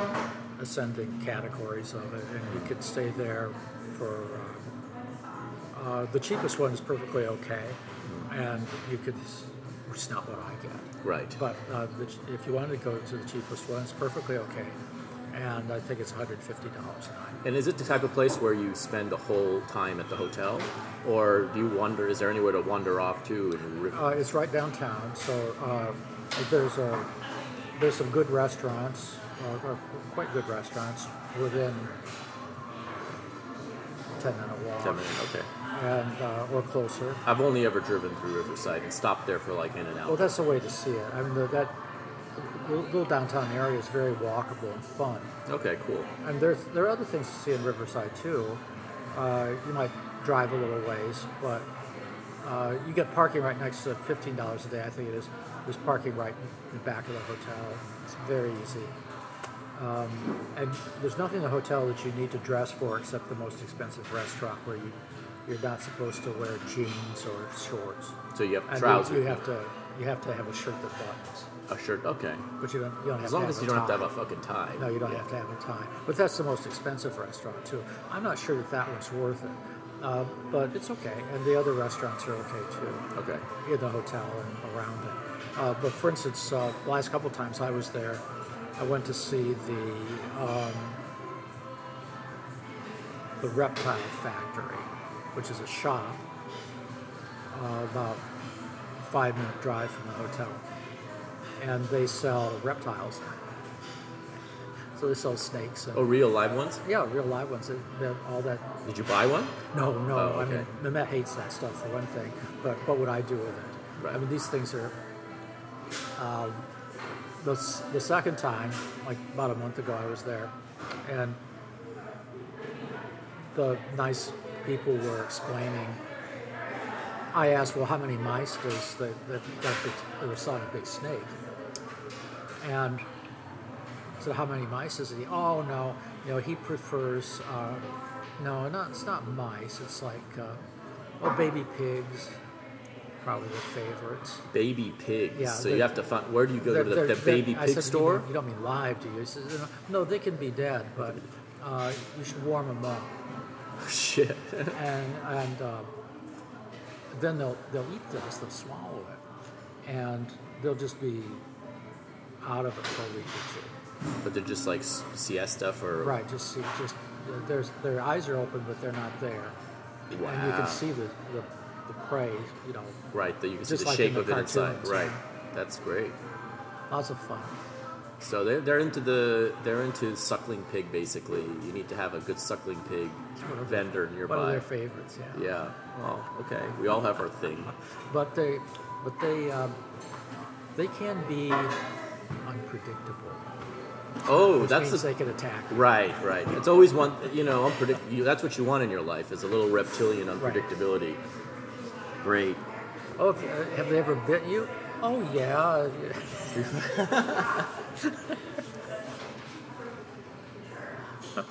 ascending categories of it, and you could stay there for. Uh, uh, the cheapest one is perfectly okay, and you could, is not what I get. Right. But uh, the, if you wanted to go to the cheapest one, it's perfectly okay, and I think it's $150 a night. And is it the type of place where you spend the whole time at the hotel, or do you wander? Is there anywhere to wander off to? And Uh, it's right downtown, so uh, there's a there's some good restaurants, uh, or quite good restaurants within ten minute walk, Ten minutes, okay. and uh, or closer. I've only ever driven through Riverside and stopped there for like in and out. Well, that's the way to see it. I mean, the, that little downtown area is very walkable and fun. okay, cool. And there's there are other things to see in Riverside too. Uh, you might drive a little ways, but uh, you get parking right next to fifteen dollars a day, I think it is, There's parking right in the back of the hotel. It's very easy. Um, and there's nothing in the hotel that you need to dress for except the most expensive restaurant where you you're not supposed to wear jeans or shorts. So you have And you- trousers. You, have to you have to have a shirt that buttons, a shirt. Okay. but you don't you don't have As to long have as a you don't have to tie. have a fucking tie. No, you don't Yeah. have to have a tie. But that's the most expensive restaurant too. I'm not sure that that one's worth it, uh, but it's okay. And the other restaurants are okay too Okay. in the hotel and around it. Uh, but for instance, uh, the last couple times I was there, I went to see the um, the Reptile Factory, which is a shop uh, about five minute drive from the hotel, and they sell reptiles. So they sell snakes. And, Oh, real live ones? yeah, real live ones. They're all that Did you buy one? no, no. Oh, I mean, Mehmet hates that stuff for one thing. But what would I do with it? Right. I mean, these things are. Um, the, the second time, like about a month ago, I was there, and the nice people were explaining. I asked, well, how many mice does that that, that they saw a big snake? And I said, how many mice is he? Oh no, you know he prefers. Uh, no, not it's not mice. It's like uh, oh baby pigs, probably the favorites. Baby pigs. Yeah, so you have to find. Where do you go to the, the baby pig said, store? You, mean- you don't mean live, do you? No, they can be dead, but uh, you should warm them up. Shit. and and uh, then they'll they'll eat this, they'll swallow it, and they'll just be out of it for a week or two. but they're just like siesta for. Right, just see, just there's their eyes are open, but they're not there, and you can see the, the, the prey. You know, Right. That you can see the like shape the of it inside. Right. That's great. lots of fun. So they're they're into the they're into suckling pig basically. You need to have a good suckling pig vendor One of nearby. their favorites, yeah. Yeah. Well, okay. We all have our thing. But they, but they, um, they can be unpredictable. Oh, Which that's means the they can attack. Right, right. It's always one, you know, unpredict. You, that's what you want in your life is a little reptilian unpredictability. Great. Oh, if, uh, have they ever bit you? Oh yeah.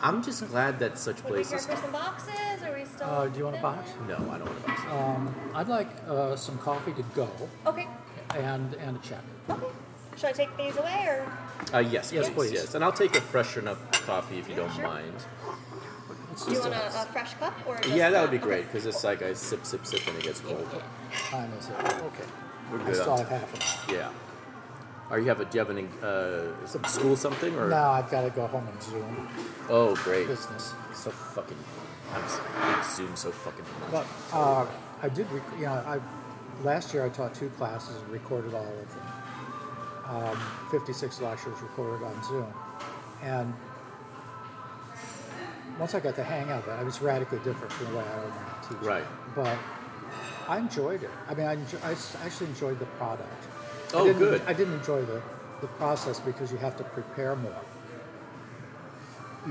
I'm just glad that such Would we care places. for some boxes? Are we still? Uh, do you want a box? No, I don't want a box. Um, I'd like uh, some coffee to go Okay. and and a check. Okay. Should I take these away or? Uh, yes, Yes, please, please. Yes, and I'll take a freshen up coffee if you don't Sure. mind. It's Do you want a, a, a fresh cup or? Just Yeah, that would be great because it's like I sip, sip, sip, and it gets cold. time is it? Okay. We're I good. still on have time. half an hour. Yeah. Are you have a do you have any uh, some school something or? Now I've got to go home and Zoom Oh, great. business. So fucking. I'm s- I hate Zoom so fucking much. But uh, I did, rec- you know, I last year I taught two classes and recorded all of them. Um, 56 lectures recorded on Zoom, and once I got the hang of it, I was radically different from the way I ordinarily teach. Right. But I enjoyed it. I mean, I, enjo- I actually enjoyed the product. I Oh, didn't- good. I didn't enjoy the, the process because you have to prepare more.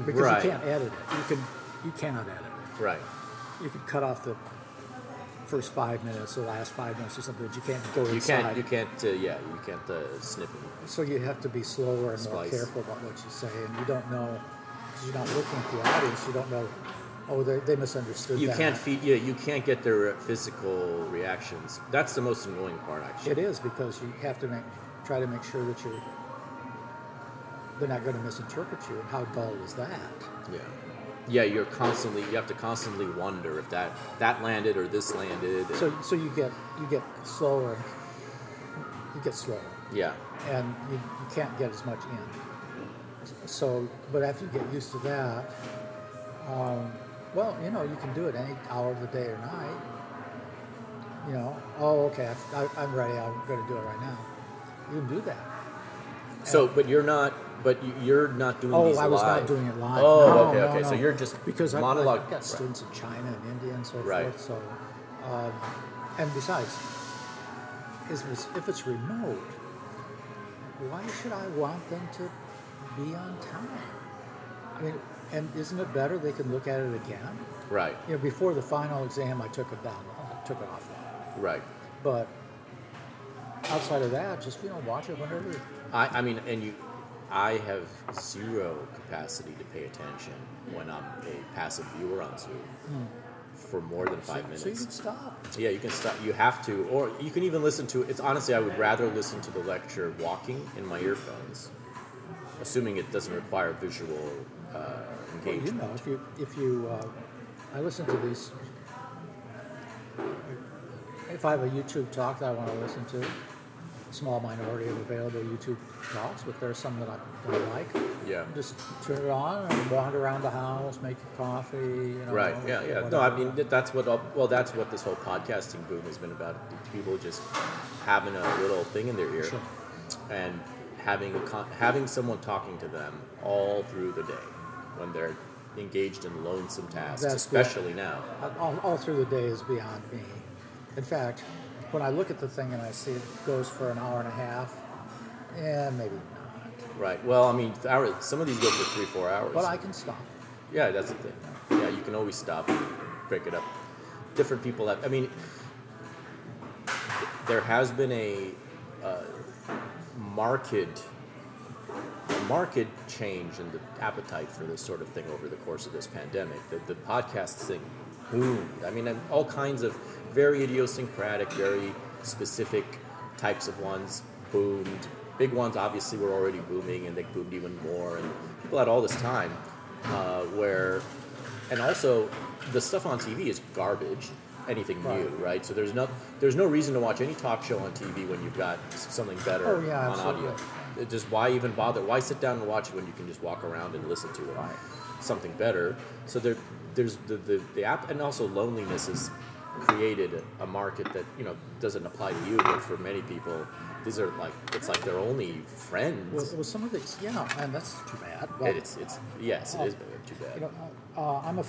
Because Right. you can't edit it. You can you cannot edit it Right. you can cut off the first five minutes, the last five minutes or something, but you can't go You inside. can't. You can't. Uh, yeah. You can't uh, snip it. So you have to be slower and more careful about what you say, and you don't know because you're not looking at the audience. You don't know. Oh, they, they misunderstood. You that. can't feed. Yeah. You can't get their physical reactions. That's the most annoying part, actually. It is because you have to make try to make sure that you're they're not going to misinterpret you. And how dull is that? Yeah. Yeah. You're constantly. You have to constantly wonder if that that landed or this landed. So so you get you get slower. You get slower. yeah. and you, you can't get as much in. So, but after you get used to that, um, well, you know, you can do it any hour of the day or night. You know, oh, okay, I, I'm ready. I'm going to do it right now. You can do that. So, but you're not. But you- you're not doing Oh, these I was not doing it live. Oh, No, okay, no, okay. no. So you're just because monologue. I've got students in China and India and so Right. forth. So, um, and besides, if it's remote, why should I want them to be on time? I mean, and isn't it better they can look at it again? Right. You know, before the final exam, I took it down, I took it off, Right. but outside of that, just you know, watch it whenever. I, I mean, and you, I have zero capacity to pay attention when I'm a passive viewer on Zoom hmm. for more than five so, so you minutes. can stop. Yeah, you can stop. You have to, or you can even listen to. It's honestly, I would rather listen to the lecture walking in my earphones, assuming it doesn't require visual uh, Well, you engagement. know, if you if you, uh, I listen to these. If I have a YouTube talk that I want to listen to, a small minority of available YouTube talks, but there's some that I, I like. Yeah. Just turn it on and wander around the house, make your coffee. You know, Right. Yeah. Yeah. No, I mean that's what. all- Well, that's what this whole podcasting boom has been about. People just having a little thing in their ear Sure. and having a con- having someone talking to them all through the day when they're engaged in lonesome tasks, That's especially now. all, all through the day is beyond me. In fact, when I look at the thing and I see it goes for an hour and a half, yeah, maybe not. Right. Well, I mean, hour, some of these go for three, four hours. But I can stop. Yeah, that's the thing. Yeah, you can always stop and break it up. Different people have. I mean, there has been a uh, marked, marked change in the appetite for this sort of thing over the course of this pandemic. The, the podcast thing boomed. I mean, all kinds of very idiosyncratic, very specific types of ones boomed. Big ones obviously were already booming, and they boomed even more. And people had all this time uh, where, and also the stuff on TV is garbage. Anything new, Right. right? So there's no there's no reason to watch any talk show on TV when you've got something better Oh, yeah, on audio. absolutely. It just why even bother? Why sit down and watch it when you can just walk around and listen to it? Right. Something better. So there, there's the, the the app, and also loneliness has created a, market that you know doesn't apply to you, but for many people, these are like it's like their only friends. Well, well, some of these, yeah, and that's too bad. But, it's it's yes, it is too bad. you know, uh, I'm a, uh,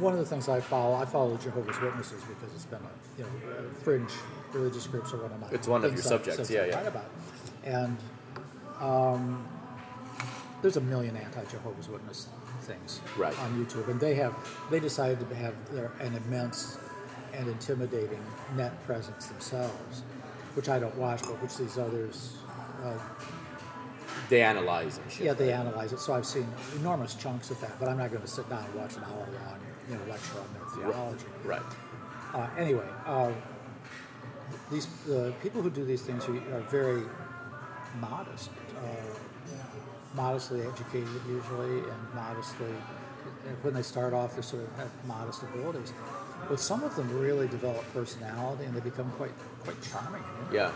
one of the things I follow. I follow Jehovah's Witnesses because it's been a you know uh, fringe religious groups are one of my. It's one of your subjects, yeah, yeah. write about, and um, there's a million anti-Jehovah's Witness things Right. on YouTube, and they have they decided to have their, an immense and intimidating net presence themselves, which I don't watch, but which these others. Uh, They analyze and shit. yeah, they analyze it, so I've seen enormous chunks of that, but I'm not going to sit down and watch an hour long, you know, lecture on their theology. Right. Uh, anyway, uh, these the people who do these things are are very modest, uh, modestly educated usually, and modestly. When they start off, they sort of have modest abilities, but some of them really develop personality, and they become quite quite charming and Yeah.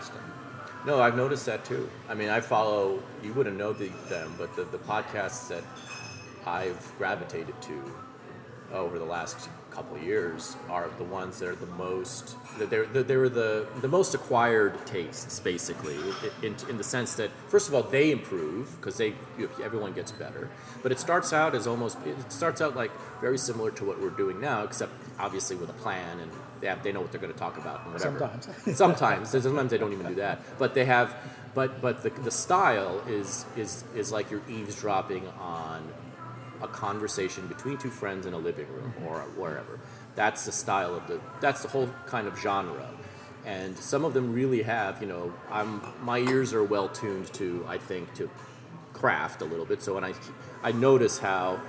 No, I've noticed that too. I mean, I follow, you wouldn't know the, them, but the, the podcasts that I've gravitated to over the last couple of years are the ones that are the most, that they're, they were the, the most acquired tastes, basically, in, in the sense that, first of all, they improve because they, you know, everyone gets better. But it starts out as almost, it starts out like very similar to what we're doing now, except obviously with a plan and they, have, they know what they're going to talk about and whatever. Sometimes. sometimes sometimes they don't even do that but they have but but the, the style is is is like you're eavesdropping on a conversation between two friends in a living room or wherever. That's the style of the that's the whole kind of genre. And some of them really have you know i'm my ears are well tuned to i think to craft a little bit. So when i i notice how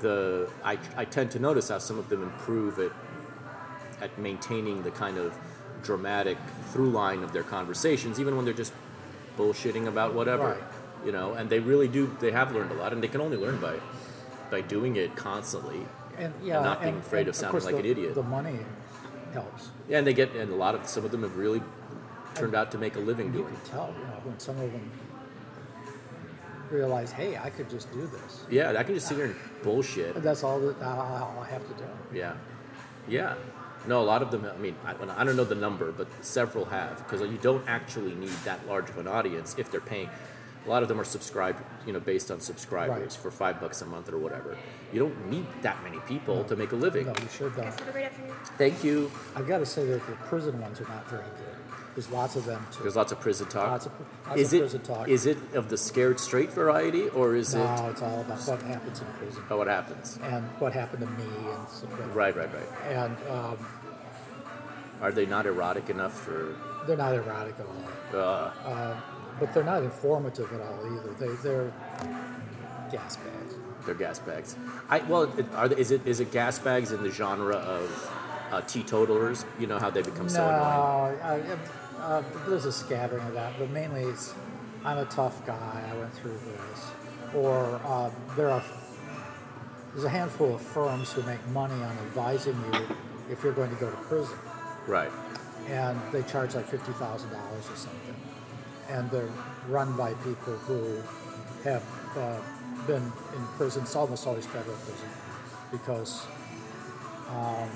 the I, I tend to notice how some of them improve it at maintaining the kind of dramatic through line of their conversations, even when they're just bullshitting about whatever, Right. You know. And they really do. They have learned a lot, and they can only learn by by doing it constantly. And yeah, not being afraid and of sounding course like the, an idiot. The money helps. Yeah, and they get and a lot of some of them have really turned out to make a living doing You can tell, you know, when some of them realize, hey, I could just do this. Yeah, I can just sit here and bullshit. That's all that all I have to do. Yeah, yeah. No, a lot of them. I mean, I, I don't know the number, but several have because you don't actually need that large of an audience if they're paying. A lot of them are subscribed, you know, based on subscribers Right. for five bucks a month or whatever. You don't need that many people to make a living. No, you sure don't. Have a great afternoon. Thank you. I've got to say that the prison ones are not very good. There's lots of them too. There's lots of prison talk. Lots of- lots is of it prison talk. is it of the scared straight variety or is no, it it's all about what happens in prison oh, what happens? and what happened to me and some Right, right, right. and um, Are they not erotic enough for? They're not erotic at all, Uh, but they're not informative at all either. They they're gas bags. they're gas bags. I well, are they, is it is it gas bags in the genre of uh, teetotalers? You know how they become so annoying. No, I, uh, there's a scattering of that, but mainly it's I'm a tough guy. I went through this, or uh, there are there's a handful of firms who make money on advising you if you're going to go to prison, Right. and they charge like fifty thousand dollars or something, and they're run by people who have uh, been in prison. It's almost always federal prison because. Um,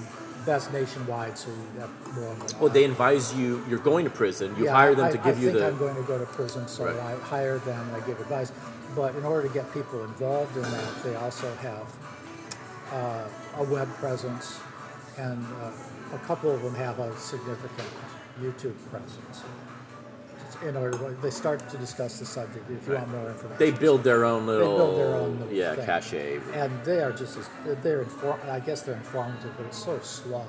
that's nationwide, so you have more of Well, they advise you. You're going to prison. You yeah, hire them I, to I give you think the. I'm going to go to prison, so Right. I hire them and I give advice. But in order to get people involved in that, they also have uh, a web presence, and uh, a couple of them have a significant YouTube presence. In order, they start to discuss the subject. If you want more information, They build their own little. build their own yeah, thing. cachet. and they are just as they're inform. I guess they're informative, but it's so slow.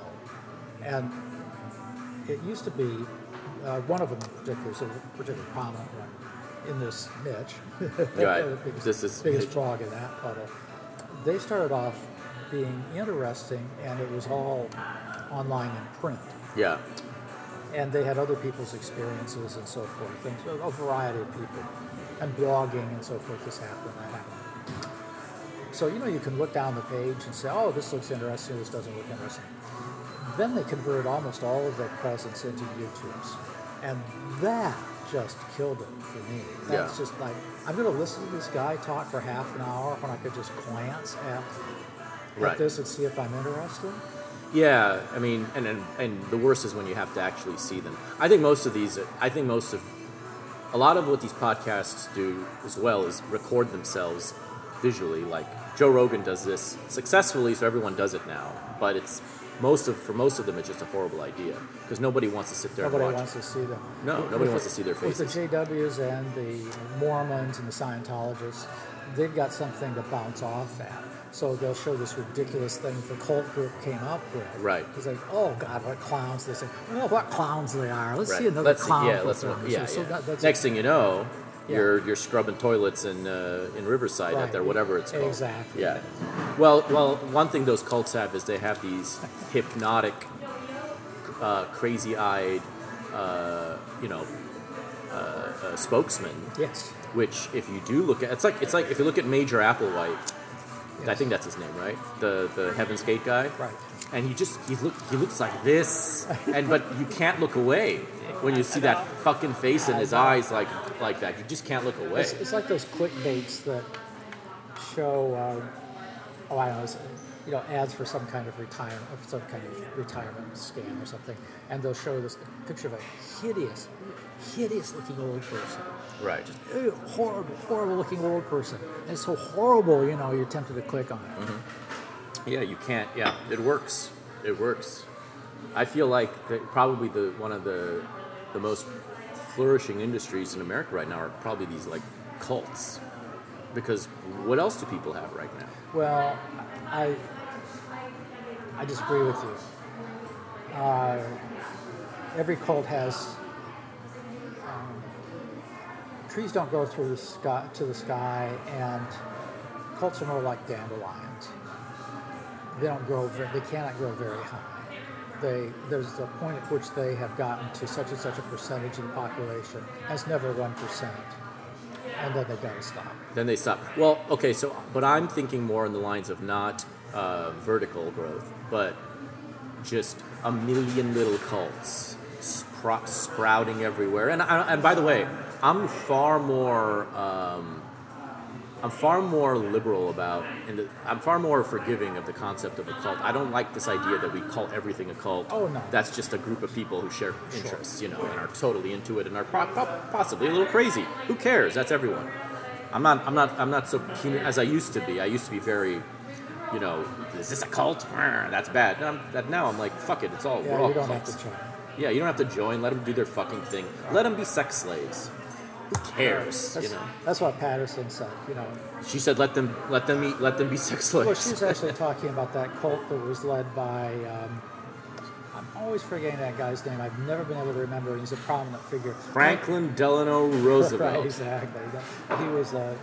And it used to be uh, one of them in particular is a particularly prominent one in this niche. Right. the biggest, This is- biggest frog in that puddle. They started off being interesting, and it was all online and print. Yeah. And they had other people's experiences and so forth, and a variety of people, and blogging and so forth. This happened, that happened. So you know, you can look down the page and say, "Oh, this looks interesting. This doesn't look interesting." Then they converted almost all of their presence into YouTube's, and that just killed it for me. That's Yeah. just like I'm going to listen to this guy talk for half an hour when I could just glance at, Right. at this and see if I'm interested. Yeah, I mean, and, and and the worst is when you have to actually see them. I think most of these, I think most of, a lot of what these podcasts do as well is record themselves visually. Like Joe Rogan does this successfully, so everyone does it now. But it's most of for most of them, it's just a horrible idea because nobody wants to sit there Nobody and watch. wants to see them. No, With nobody the- wants to see their faces. With the. JWs and the Mormons and the Scientologists, they've got something to bounce off at. So they'll show this ridiculous thing the cult group came up with. Right. It's like, oh God, what clowns they say. Oh, what clowns they are. Let's Right. see another Let's see, clown. yeah, let's performer. yeah, so, so yeah. that- that's Next thing you know, Yeah. you're you're scrubbing toilets in uh, in Riverside out there, whatever it's called. Exactly. Yeah. Well, well, one thing those cults have is they have these hypnotic, uh, crazy-eyed, uh, you know, uh, uh, spokesmen. Yes. Which, if you do look at, it's like it's like if you look at Major Applewhite. I think that's his name, right? The the Heaven's Gate guy. Right. And he just he look he looks like this, and but you can't look away when you see that fucking face in his eyes like like that. You just can't look away. It's, it's like those clickbaits that show, um, oh, I know, you know, ads for some kind of retirement, some kind of retirement scam or something, and they'll show this picture of a hideous, hideous-looking old person, Right. Ew, horrible, horrible-looking old person. And it's so horrible, you know, you're tempted to click on it. Yeah, you can't. Yeah, it works. It works. I feel like probably the one of the the most flourishing industries in America right now are probably these like cults. Because what else do people have right now? Well, I I disagree with you. Uh, every cult has trees don't go through the sky to the sky, and cults are more like dandelions. They don't grow. They cannot grow very high. They there's a point at which they have gotten to such and such a percentage of the population. That's never one percent, and then they've got to stop. Then they stop. Well, okay, so but I'm thinking more in the lines of not uh, vertical growth, but just a million little cults sprouting everywhere. And and by the way, I'm far more um, I'm far more liberal about and I'm far more forgiving of the concept of a cult. I don't like this idea that we call everything a cult. Oh, no. That's just a group of people who share interests, you know, and are totally into it and are po- possibly a little crazy. Who cares? That's everyone. I'm not. I'm not. I'm not so keen as I used to be. I used to be very, you know, is this a cult? That's bad. Now I'm, that now I'm like, fuck it. It's all. Yeah, we're all you don't have to try. Yeah, you don't have to join. Let them do their fucking thing. Let them be sex slaves. Who cares? That's, you know. that's what Paterson said. You know, She said, "Let them, let them eat, let them be sex slaves." well, she was actually talking about that cult that was led by um, I'm always forgetting that guy's name. I've never been able to remember. He's a prominent figure. Franklin Delano Right, Roosevelt. exactly. He was a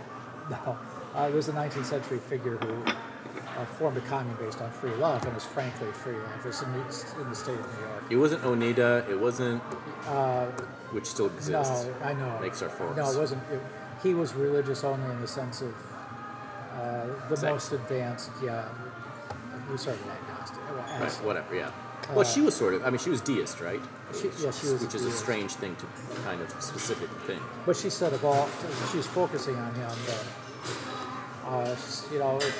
no, uh, he was a 19th century figure who uh, formed a commune based on free love, and was frankly free love. It's in the, in the state of New York. It wasn't Oneida. It wasn't, which still exists. No, I know. Makes our forks. No, it wasn't. It, he was religious only in the sense of uh, the Sex. most advanced. Yeah, we sort of agnostic. Well, Right, whatever. Yeah. Well, she was sort of. I mean, she was deist, right? She- yeah, she was Which is a strange thing to kind of specific thing. But she said of all, she's focusing on him. That, uh, you know, it,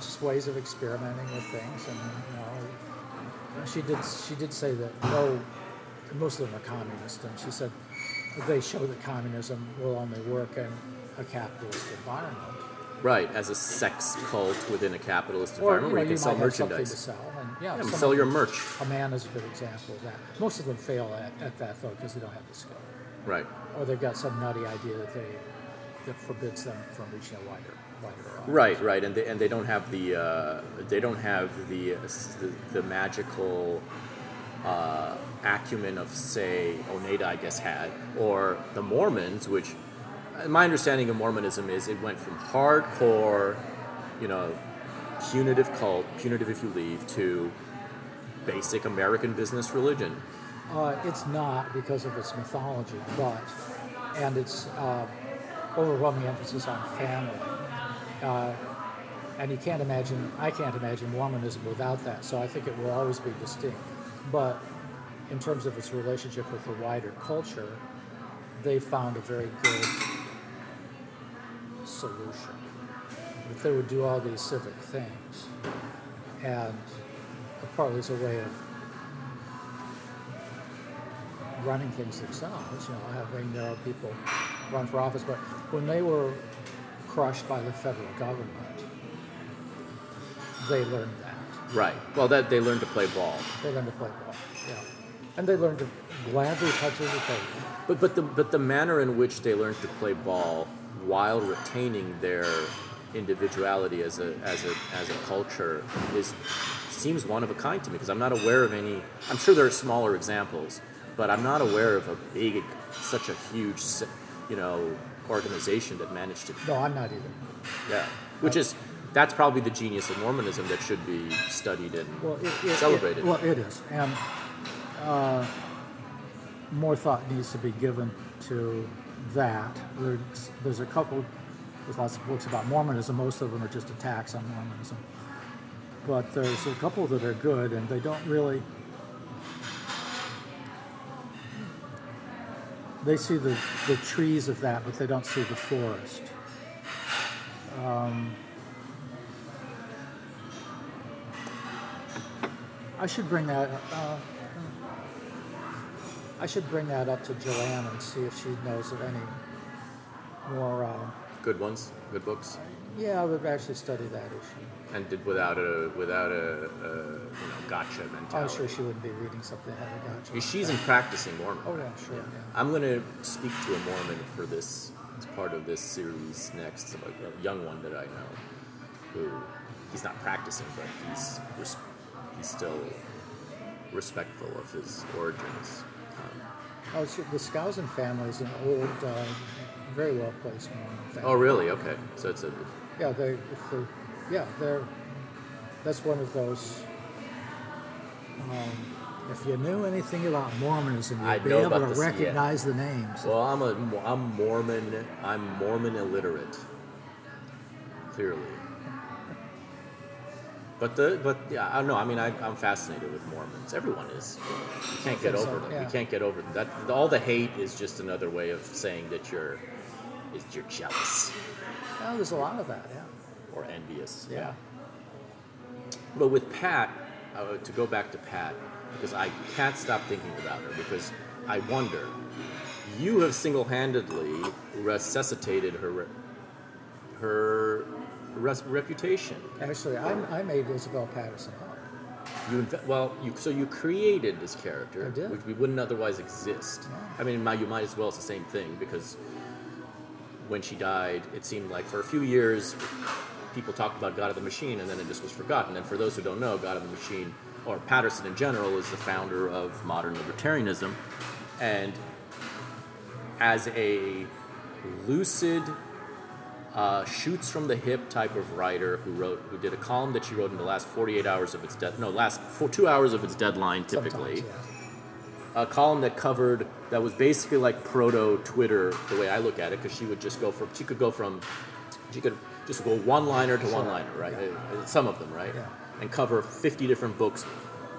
just ways of experimenting with things, and you know, she did. She did say that no, most of them are communist, and she said they show that communism will only work in a capitalist environment. Right, as a sex cult within a capitalist Or environment you, know, where you you can sell might have something to merchandise. sell, and yeah, Yeah, sell your merch. Amana is a good example of that. Most of them fail at, at that though because they don't have the skill. Right. or they've got some nutty idea that they that forbids them from reaching a wider. Right, right, and they, and they don't have the uh, they don't have the uh, the, the magical uh, acumen of say Oneida, I guess, had, or the Mormons, which my understanding of Mormonism is it went from hardcore, you know, punitive cult, punitive if you leave, to basic American business religion. Uh, it's not because of its mythology, but and its uh, overwhelming emphasis on family. Uh, and you can't imagine, I can't imagine Mormonism without that. So I think it will always be distinct. But in terms of its relationship with the wider culture, they found a very good solution. That they would do all these civic things, and partly as a way of running things themselves, you know, having their own people run for office. But when they were crushed by the federal government, they learned that. Right. Well, that they learned to play ball. They learned to play ball. And they learned to gladly participate. But but the but the manner in which they learned to play ball while retaining their individuality as a as a as a culture is seems one of a kind to me because I'm not aware of any. I'm sure there are smaller examples, but I'm not aware of a big, such a huge, you know, organization that managed to. No, I'm not either. Yeah. Which is that's probably the genius of Mormonism that should be studied and Well, it, it, celebrated. It, well, it is, and uh, more thought needs to be given to that. There's, there's a couple. There's lots of books about Mormonism. Most of them are just attacks on Mormonism. But there's a couple that are good, and they don't really. They see the, the trees of that, but they don't see the forest. I should bring that. Uh, I should bring that up to Joanne and see if she knows of any more. Uh, good ones, good books. yeah, I would actually study that issue. and did without a without a, a you know gotcha mentality. I'm sure she wouldn't be reading something that had a gotcha. She's a practicing Mormon. Oh, yeah, sure, yeah. I'm going to speak to a Mormon for this as part of this series next. A, a young one that I know, who he's not practicing, but he's he's still respectful of his origins. Oh, the Skousen family is an old, uh, very well placed Mormon family. oh, really? Okay, so it's a Yeah, they, if they, yeah, they're. That's one of those. Um, if you knew anything about Mormonism, you'd I be able to this, yeah. recognize the names. well. I'm a I'm Mormon. I'm Mormon illiterate. Clearly. But the but yeah I don't know I mean I, I'm fascinated with Mormons. Everyone is. You can't get think so, over them. yeah. You can't get over them. That all the hate is just another way of saying that you're is you're jealous Oh, there's a lot of that, yeah. or envious. Yeah. But with Pat, uh, to go back to Pat, because I can't stop thinking about her because I wonder, you have single-handedly resuscitated her her res- reputation. Actually, I, I made Isabel Paterson up. You inve- well, you so you created this character, I did. which we wouldn't otherwise exist. I mean, might- you might as well. It's the same thing because when she died, it seemed like for a few years, people talked about God of the Machine, and then it just was forgotten. And for those who don't know, God of the Machine or Patterson in general, is the founder of modern libertarianism, and as a lucid, uh, shoots from the hip type of writer who wrote, who did a column that she wrote in the last 48 hours of its dead, no, last four, two hours of its deadline, typically yeah. a column that covered that was basically like proto Twitter the way I look at it because she would just go from she could go from she could just go one liner to one liner right Uh, some of them right Yeah. and cover 50 different books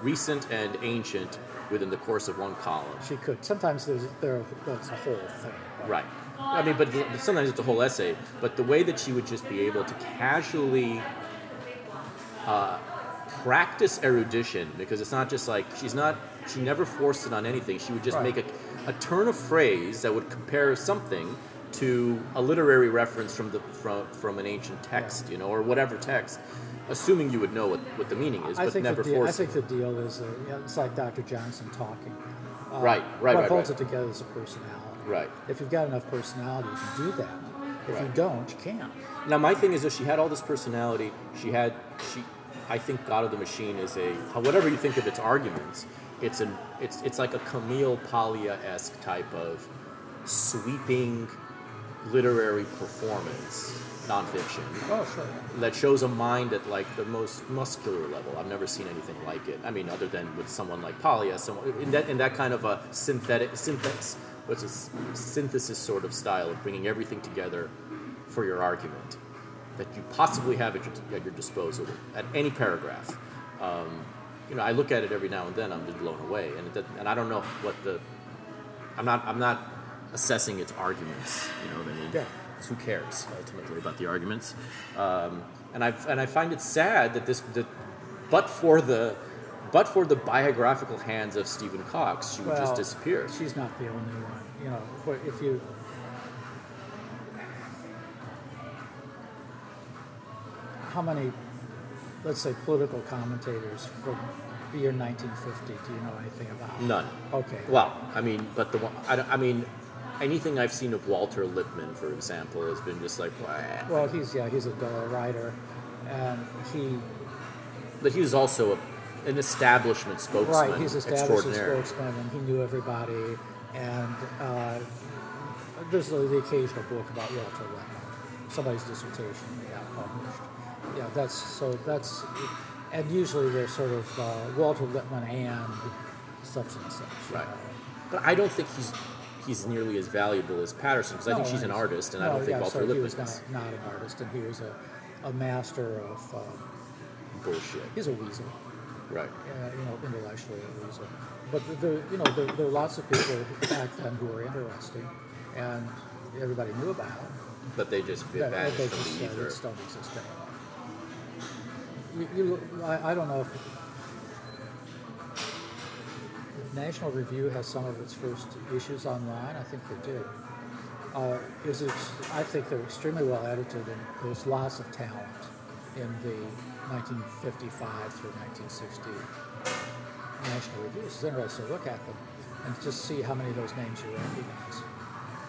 recent and ancient within the course of one column She could. Sometimes there's there that's a whole thing. right I mean but sometimes it's a whole essay but the way that she would just be able to casually uh, practice erudition because it's not just like she's not she never forced it on anything she would just Right. make a, a turn of phrase that would compare something to a literary reference from the from, from an ancient text you know or whatever text assuming you would know what, what the meaning is I but never deal, I think it the deal is uh, it's like Dr. Johnson talking. Uh, Right, right, What right, holds right. it together is a personality. Right If you've got enough personality, you can do that. If you don't, you can't. Now my thing is that she had all this personality. She had she. I think God of the Machine is a whatever you think of its arguments. It's an it's it's like a Camille Paglia esque type of sweeping literary performance nonfiction Oh, sure. that shows a mind at like the most muscular level. I've never seen anything like it. I mean, other than with someone like Paglia, someone in that in that kind of a synthetic synthesis, what's a synthesis sort of style of bringing everything together for your argument that you possibly have at your, at your disposal at any paragraph. Um, you know, I look at it every now and then. I'm just blown away, and it, and I don't know what the. I'm not. I'm not assessing its arguments. You know what I mean? Yeah. who cares ultimately about the arguments? Um, and I and I find it sad that this that, but for the, but for the biographical hands of Stephen Cox, she would just disappear. She's not the only one. You know, if you. How many, let's say, political commentators from the year 1950 do you know anything about? None. Okay. Well, I mean, but the one I, I mean, anything I've seen of Walter Lippmann, for example, has been just like, "Wah." Well, he's yeah, he's a dull writer, and he but he was also a, an establishment spokesman. right, he's extraordinaire. spokesman, and he knew everybody. And uh, there's the, the occasional book about Walter Lippmann, somebody's dissertation that got published. Yeah, that's so that's, and usually they're sort of uh, Walter Lippmann and such and such. Right. know. But I don't think he's he's nearly as valuable as Paterson because I think she's an artist, and I don't think yeah, Walter so Lippmann was is not, not an artist, and he was a, a master of. Uh, bullshit. he's a weasel. Right. uh, you know, intellectually a loser. But the, the, you know, there, there are lots of people back then who were interesting, and everybody knew about them. But they just Yeah, vanished they from just, the uh, ether. they just don't exist anymore. You, you, I, I don't know if, if National Review has some of its first issues online. I think they do. Uh, is it, I think they're extremely well edited, and there's lots of talent in the 1955 through 1960 National Review. It's interesting to look at them and just see how many of those names you recognize.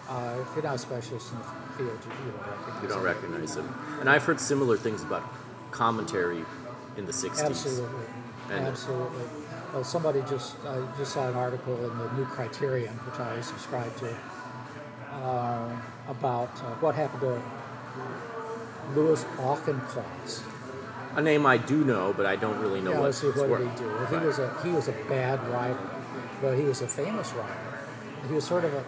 Uh, if you're not a specialist in the field, you, you don't recognize You don't them. recognize him. And I've heard similar things about commentary in the 60s. Absolutely, And- absolutely. Well, somebody just I just saw an article in the New Criterion, which I subscribe to, uh, about uh, what happened to Louis Auchincloss. A name I do know, but I don't really know yeah, what let's see, what did he do? Well, he Right. was a he was a bad writer, but he was a famous writer. He was sort of a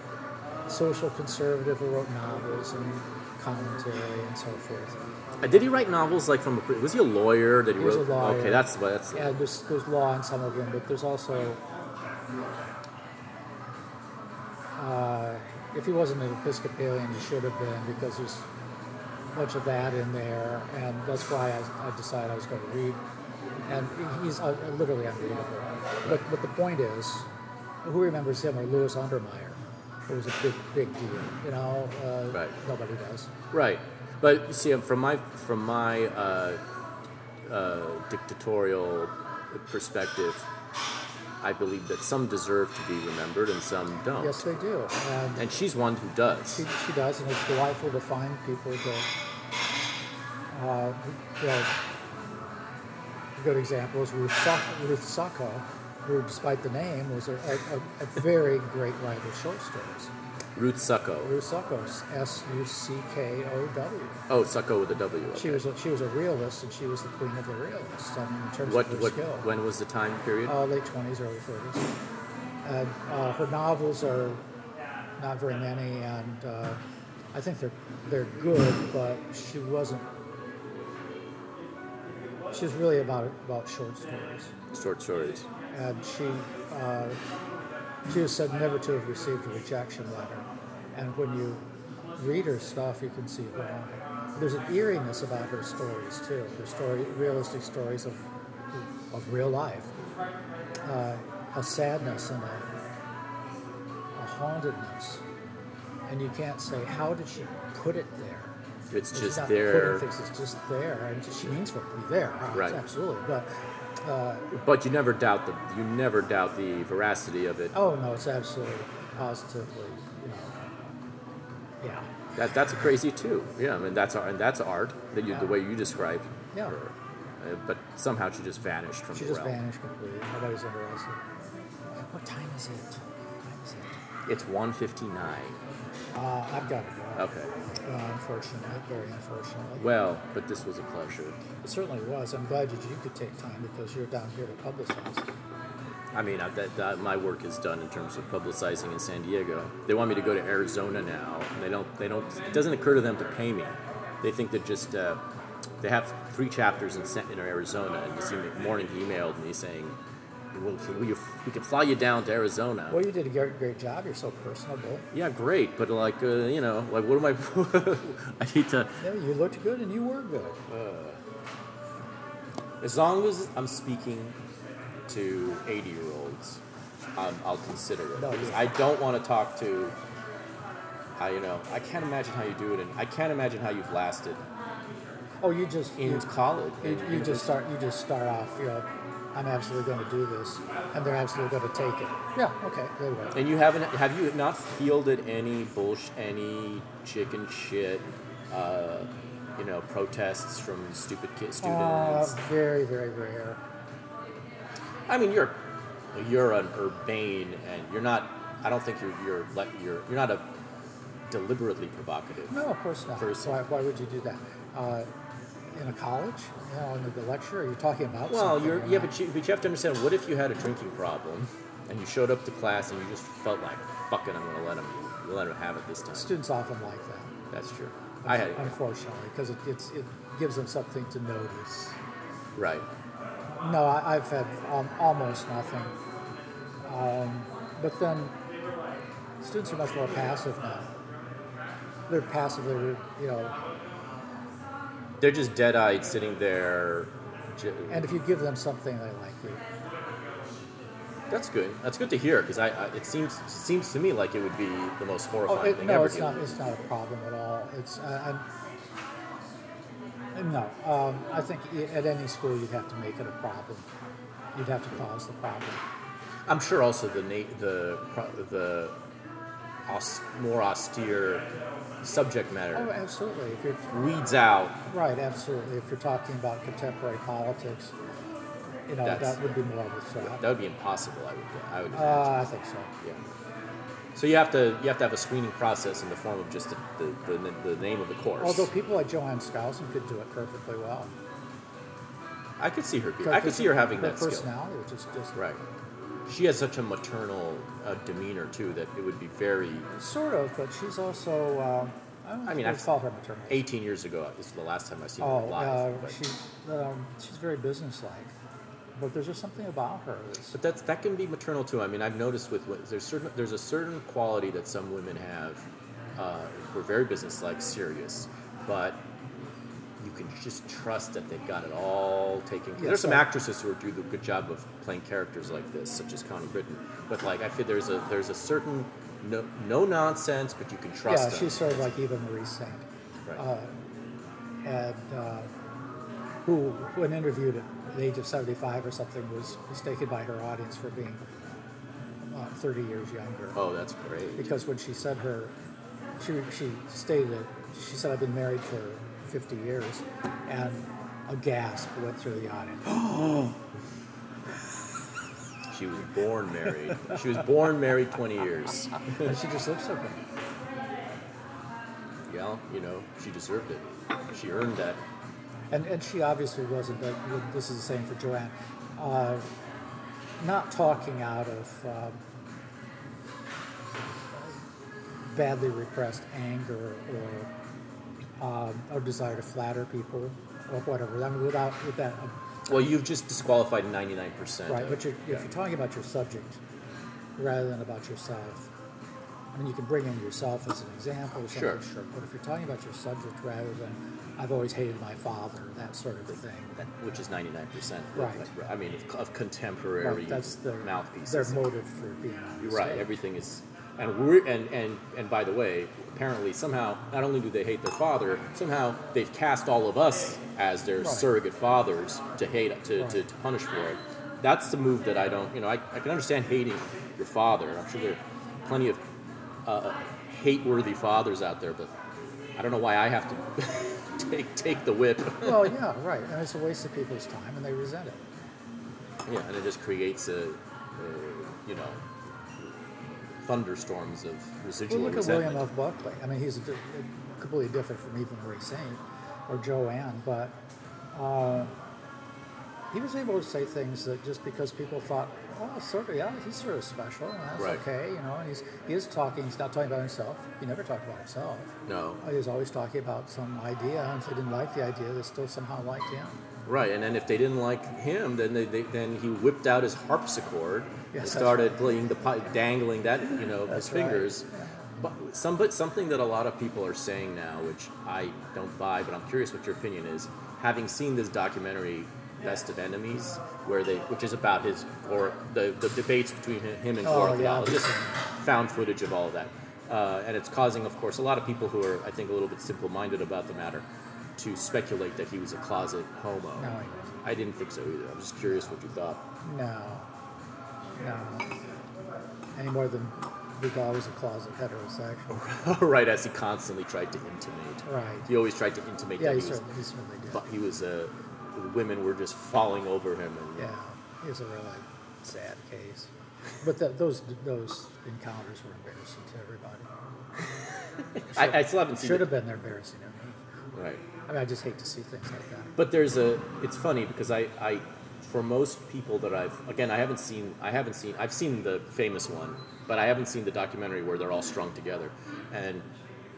social conservative who wrote novels and commentary and so forth. Uh, Did he write novels like from a? Was he a lawyer? Did he, He wrote? a lawyer. Okay, that's what that's. Yeah, there's, there's law in some of them, but there's also, uh, if he wasn't an Episcopalian, he should have been because there's much of that in there, and that's why I, I decided I was going to read. And he's uh, literally unreadable. But, but the point is, who remembers him or Louis Untermeyer, who was a big, big deal, you know? Uh, Right. Nobody does. Right, but you see, from my from my uh, uh, dictatorial perspective, I believe that some deserve to be remembered and some don't. Yes, they do. And And she's one who does. She, she does, and it's delightful to find people to, uh, you know, good example is Ruth, Suck, Ruth Suckow, who, despite the name, was a, a, a very great writer of short stories. Ruth Suckow. Ruth Suckow, S U C K O W. Oh, Sucko with a W. Okay. She was a, she was a realist, and she was the queen of the realists. I mean, in terms what of her what skill. when was the time period? Uh, late twenties, early thirties. And uh, her novels are not very many, and uh, I think they're they're good. But she wasn't. She's really about about short stories, Short stories. and she uh, she was said never to have received a rejection letter. And when you read her stuff, you can see why. There's an eeriness about her stories too. Her story, realistic stories of of real life uh, a sadness and a, a hauntedness. And you can't say, how did she put it there? It's just there. Things, it's just there. And she means for it to be there. Uh, Right. Absolutely. But, uh, But you never doubt the you never doubt the veracity of it. oh, no, it's absolutely positively, you know, yeah. That that's crazy too. Yeah, I mean that's art, and that's art that you, the way you described. Yeah. her. Uh, but somehow she just vanished from She the just realm. vanished completely. Nobody's interested. What time is it? What time is it? It's 159. Uh, I've got to go. Okay. Uh, unfortunately, very unfortunately. Well, but this was a pleasure. It certainly was. I'm glad that you could take time because you're down here to publicize. I mean, I, that, that my work is done in terms of publicizing in San Diego. They want me to go to Arizona now. And they don't. They don't. It doesn't occur to them to pay me. They think that just uh, they have three chapters in, in Arizona. And this morning he emailed me saying, "Well, you, we can fly you down to Arizona." Well, you did a great, great job. You're so personable. Yeah, great, but like uh, you know, like what am I? I need to. Yeah, you looked good and you were good. As long as I'm speaking to 80 year olds, um, I'll consider it. No, Because yeah. I don't want to talk to. I you know I can't imagine how you do it, and I can't imagine how you've lasted Oh, you just in you, college. you, in you just start you just start off. You know, I'm absolutely going to do this, and they're absolutely going to take it. Yeah. Okay. There we go. And you haven't have you not fielded any bullsh any chicken shit, uh, you know, protests from stupid kid Uh, students? very, very rare. I mean, you're you're an urbane, and you're not. I don't think you're you're you're you're not a deliberately provocative. No, of course not. Person. Why, why would you do that? Uh, in a college, you know, in the lecture, are you talking about? Well, you're yeah, not? but you, but you have to understand. What if you had a drinking problem, and you showed up to class and you just felt like, "Fuck it, I'm going to let him let him have it this time." students often like that. That's true. I had unfortunately, because it, it gives them something to notice. right. No, I, I've had um, almost nothing. Um, but then students are much more passive now. They're passive. They're you know, They're just dead-eyed, sitting there. and if you give them something, they like you. That's good. That's good to hear because I, I it seems it seems to me like it would be the most Oh, horrifying it, thing no, ever. it's to- not. It's not a problem at all. It's uh, I'm, no. Um, I think at any school you'd have to make it a problem. You'd have to cause the problem. I'm sure also the na- the the aus- more austere subject matter. Oh, absolutely. If you're weeds out. right, absolutely. If you're talking about contemporary politics, you know That's- that would be more of a threat. That would be impossible. I would I would. Uh, I think so. yeah. So you have to you have to have a screening process in the form of just the, the, the, the name of the course. Although people like Joanne Skousen could do it perfectly well. I could see her. Be, I could see her having her that skill. personality, which is just Right. She has such a maternal uh, demeanor too that it would be very. sort of, but she's also. Uh, I, don't I mean, I've I've- her maternal. 18 years ago, this is the last time I've seen her Oh, live. uh, um, she's very businesslike, but there's just something about her. But that's that can be maternal too. I mean, I've noticed with there's certain there's a certain quality that some women have uh, who are very businesslike, serious, but you can just trust that they've got it all taken. care Yeah, there's some actresses who do the good job of playing characters like this, such as Connie Britton. But like I feel there's a there's a certain no no nonsense, but you can trust yeah, them. she's sort of like Eva Marie Saint, Right. uh, and uh, who, when interviewed at the age of 75 or something, was mistaken by her audience for being uh, 30 years younger. oh, that's great. because when she said her, she she stated that she said I've been married for 50 years, and a gasp went through the audience. She was born married. she was born married 20 years. and she just looks so good. Yeah, you know, she deserved it. She earned that. And, and she obviously wasn't, but this is the same for Joanne. Uh, not talking out of um, badly repressed anger or um, or desire to flatter people or whatever. I mean, without with that, uh, Well, you've just disqualified 99%. right? of- But you're, if you're talking about your subject rather than about yourself, I mean, you can bring in yourself as an example or something, Sure. But if you're talking about your subject rather than I've always hated my father, that sort of thing. which is 99%. Right. I mean, of, of contemporary Right, that's their mouthpieces. Their motive for being on right. Everything is, and we're and and and by the way, apparently somehow not only do they hate their father, somehow they've cast all of us as their Right. surrogate fathers to hate to, to, to punish for it. That's the move that I don't. You know, I, I can understand hating your father. I'm sure there are plenty of uh, hate-worthy fathers out there, but I don't know why I have to take take the whip. Well, yeah, right. And it's a waste of people's time, and they resent it. Yeah, and it just creates a, a you know, thunderstorms of residual Well, look at. William F. Buckley. I mean, he's completely different from even Ray Saint or Joanne, but uh, he was able to say things that just because people thought, oh, sort of, yeah, he's sort of special, and that's Right. okay, you know. And he's he is talking. He's not talking about himself. He never talked about himself. No, uh, He's always talking about some idea, and if they didn't like the idea, they still somehow liked him. right, and then if they didn't like him, then they, they then he whipped out his harpsichord and Yes, that's started right. playing the pipe, dangling that you know That's his right. fingers. Yeah. But some but something that a lot of people are saying now, which I don't buy, but I'm curious what your opinion is. Having seen this documentary, Best of Enemies, where they which is about his or the, the debates between him and Oh, Gore yeah, just found footage of all of that. Uh, and it's causing, of course, a lot of people who are, I think, a little bit simple-minded about the matter to speculate that he was a closet homo. No, he wasn't. I didn't think so either. I'm just curious what you thought. No, no. Any more than Vidal was a closet heterosexual. right, as he constantly tried to intimate. Right. He always tried to intimate Yeah, that he he was, certainly, he certainly did. but he was uh, women were just falling over him. And, Yeah, it was a really sad case. But the, those those encounters were embarrassing to everybody. I, I still haven't seen Should have been there embarrassing to me. Right. I mean, I just hate to see things like that. But there's a. It's funny because I, I, for most people that I've again I haven't seen I haven't seen I've seen the famous one, but I haven't seen the documentary where they're all strung together, and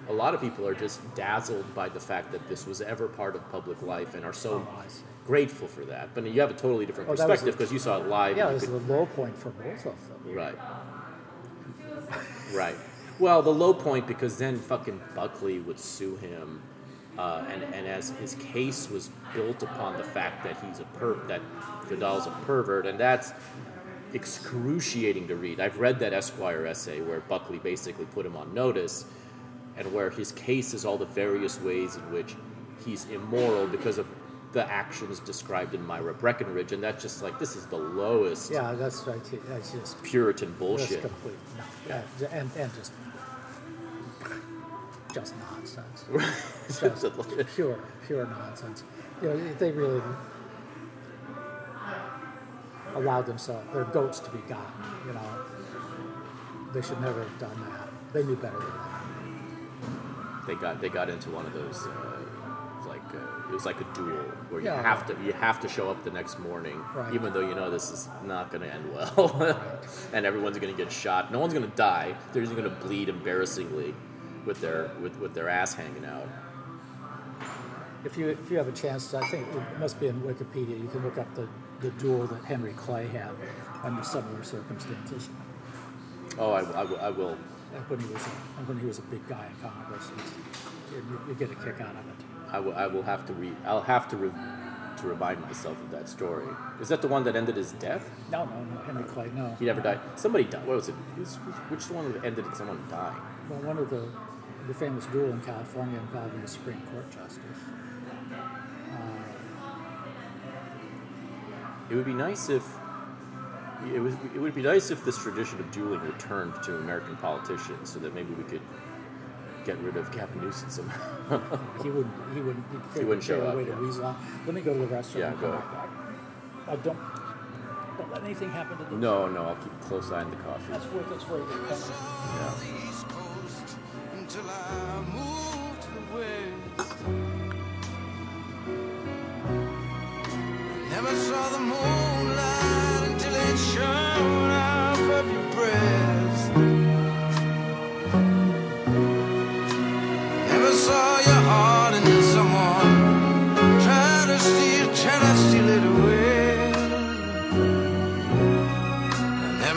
a lot of people are just dazzled by the fact that this was ever part of public life and are so Oh, grateful for that. But you have a totally different Oh, perspective because you saw it live. Yeah, it was you the low point for both of them. Right. Right. Well, the low point because then fucking Buckley would sue him, uh, and and as his case was built upon the fact that he's a per that Vidal's a pervert, and that's excruciating to read. I've read that Esquire essay where Buckley basically put him on notice, and where his case is all the various ways in which he's immoral because of the actions described in Myra Breckinridge, and that's just like this is the lowest Yeah, that's right. That's just Puritan bullshit. complete no, yeah, and and just just nonsense. Just pure pure nonsense. You know, they really allowed themselves their goats to be gotten. You know, they should never have done that. They knew better than that. They got they got into one of those uh, like uh, it was like a duel where you Yeah. have to you have to show up the next morning Right. even though you know this is not going to end well and everyone's going to get shot no one's going to die they're just going to bleed embarrassingly with their with, with their ass hanging out If you if you have a chance, to, I think it must be in Wikipedia. You can look up the, the duel that Henry Clay had under similar circumstances. oh I, I, I will Like when he was a, when he was a big guy in Congress, you, you get a kick out of it. I will, I will have to read I'll have to re, to remind myself of that story. Is that the one that ended his death? No, no, no, Henry Clay, no. he never died. Somebody died. What was it? Who's- which one ended in someone dying? Well, one of the the famous duel in California involving a Supreme Court justice. It would be nice if it was. It would be nice if this tradition of dueling returned to American politicians, so that maybe we could get rid of Captain Newsom somehow. He wouldn't. He wouldn't. He'd figure, wouldn't show figure a up, yeah. weasel out. Let me go to the restroom. Yeah, and go. come right back. Uh, don't don't let anything happen to the. no, no, I'll keep a close eye on the coffee. That's worth its weight in pennies. Yeah. Until I moved to. Never saw the moonlight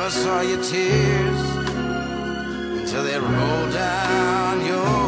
I saw your tears until they rolled down your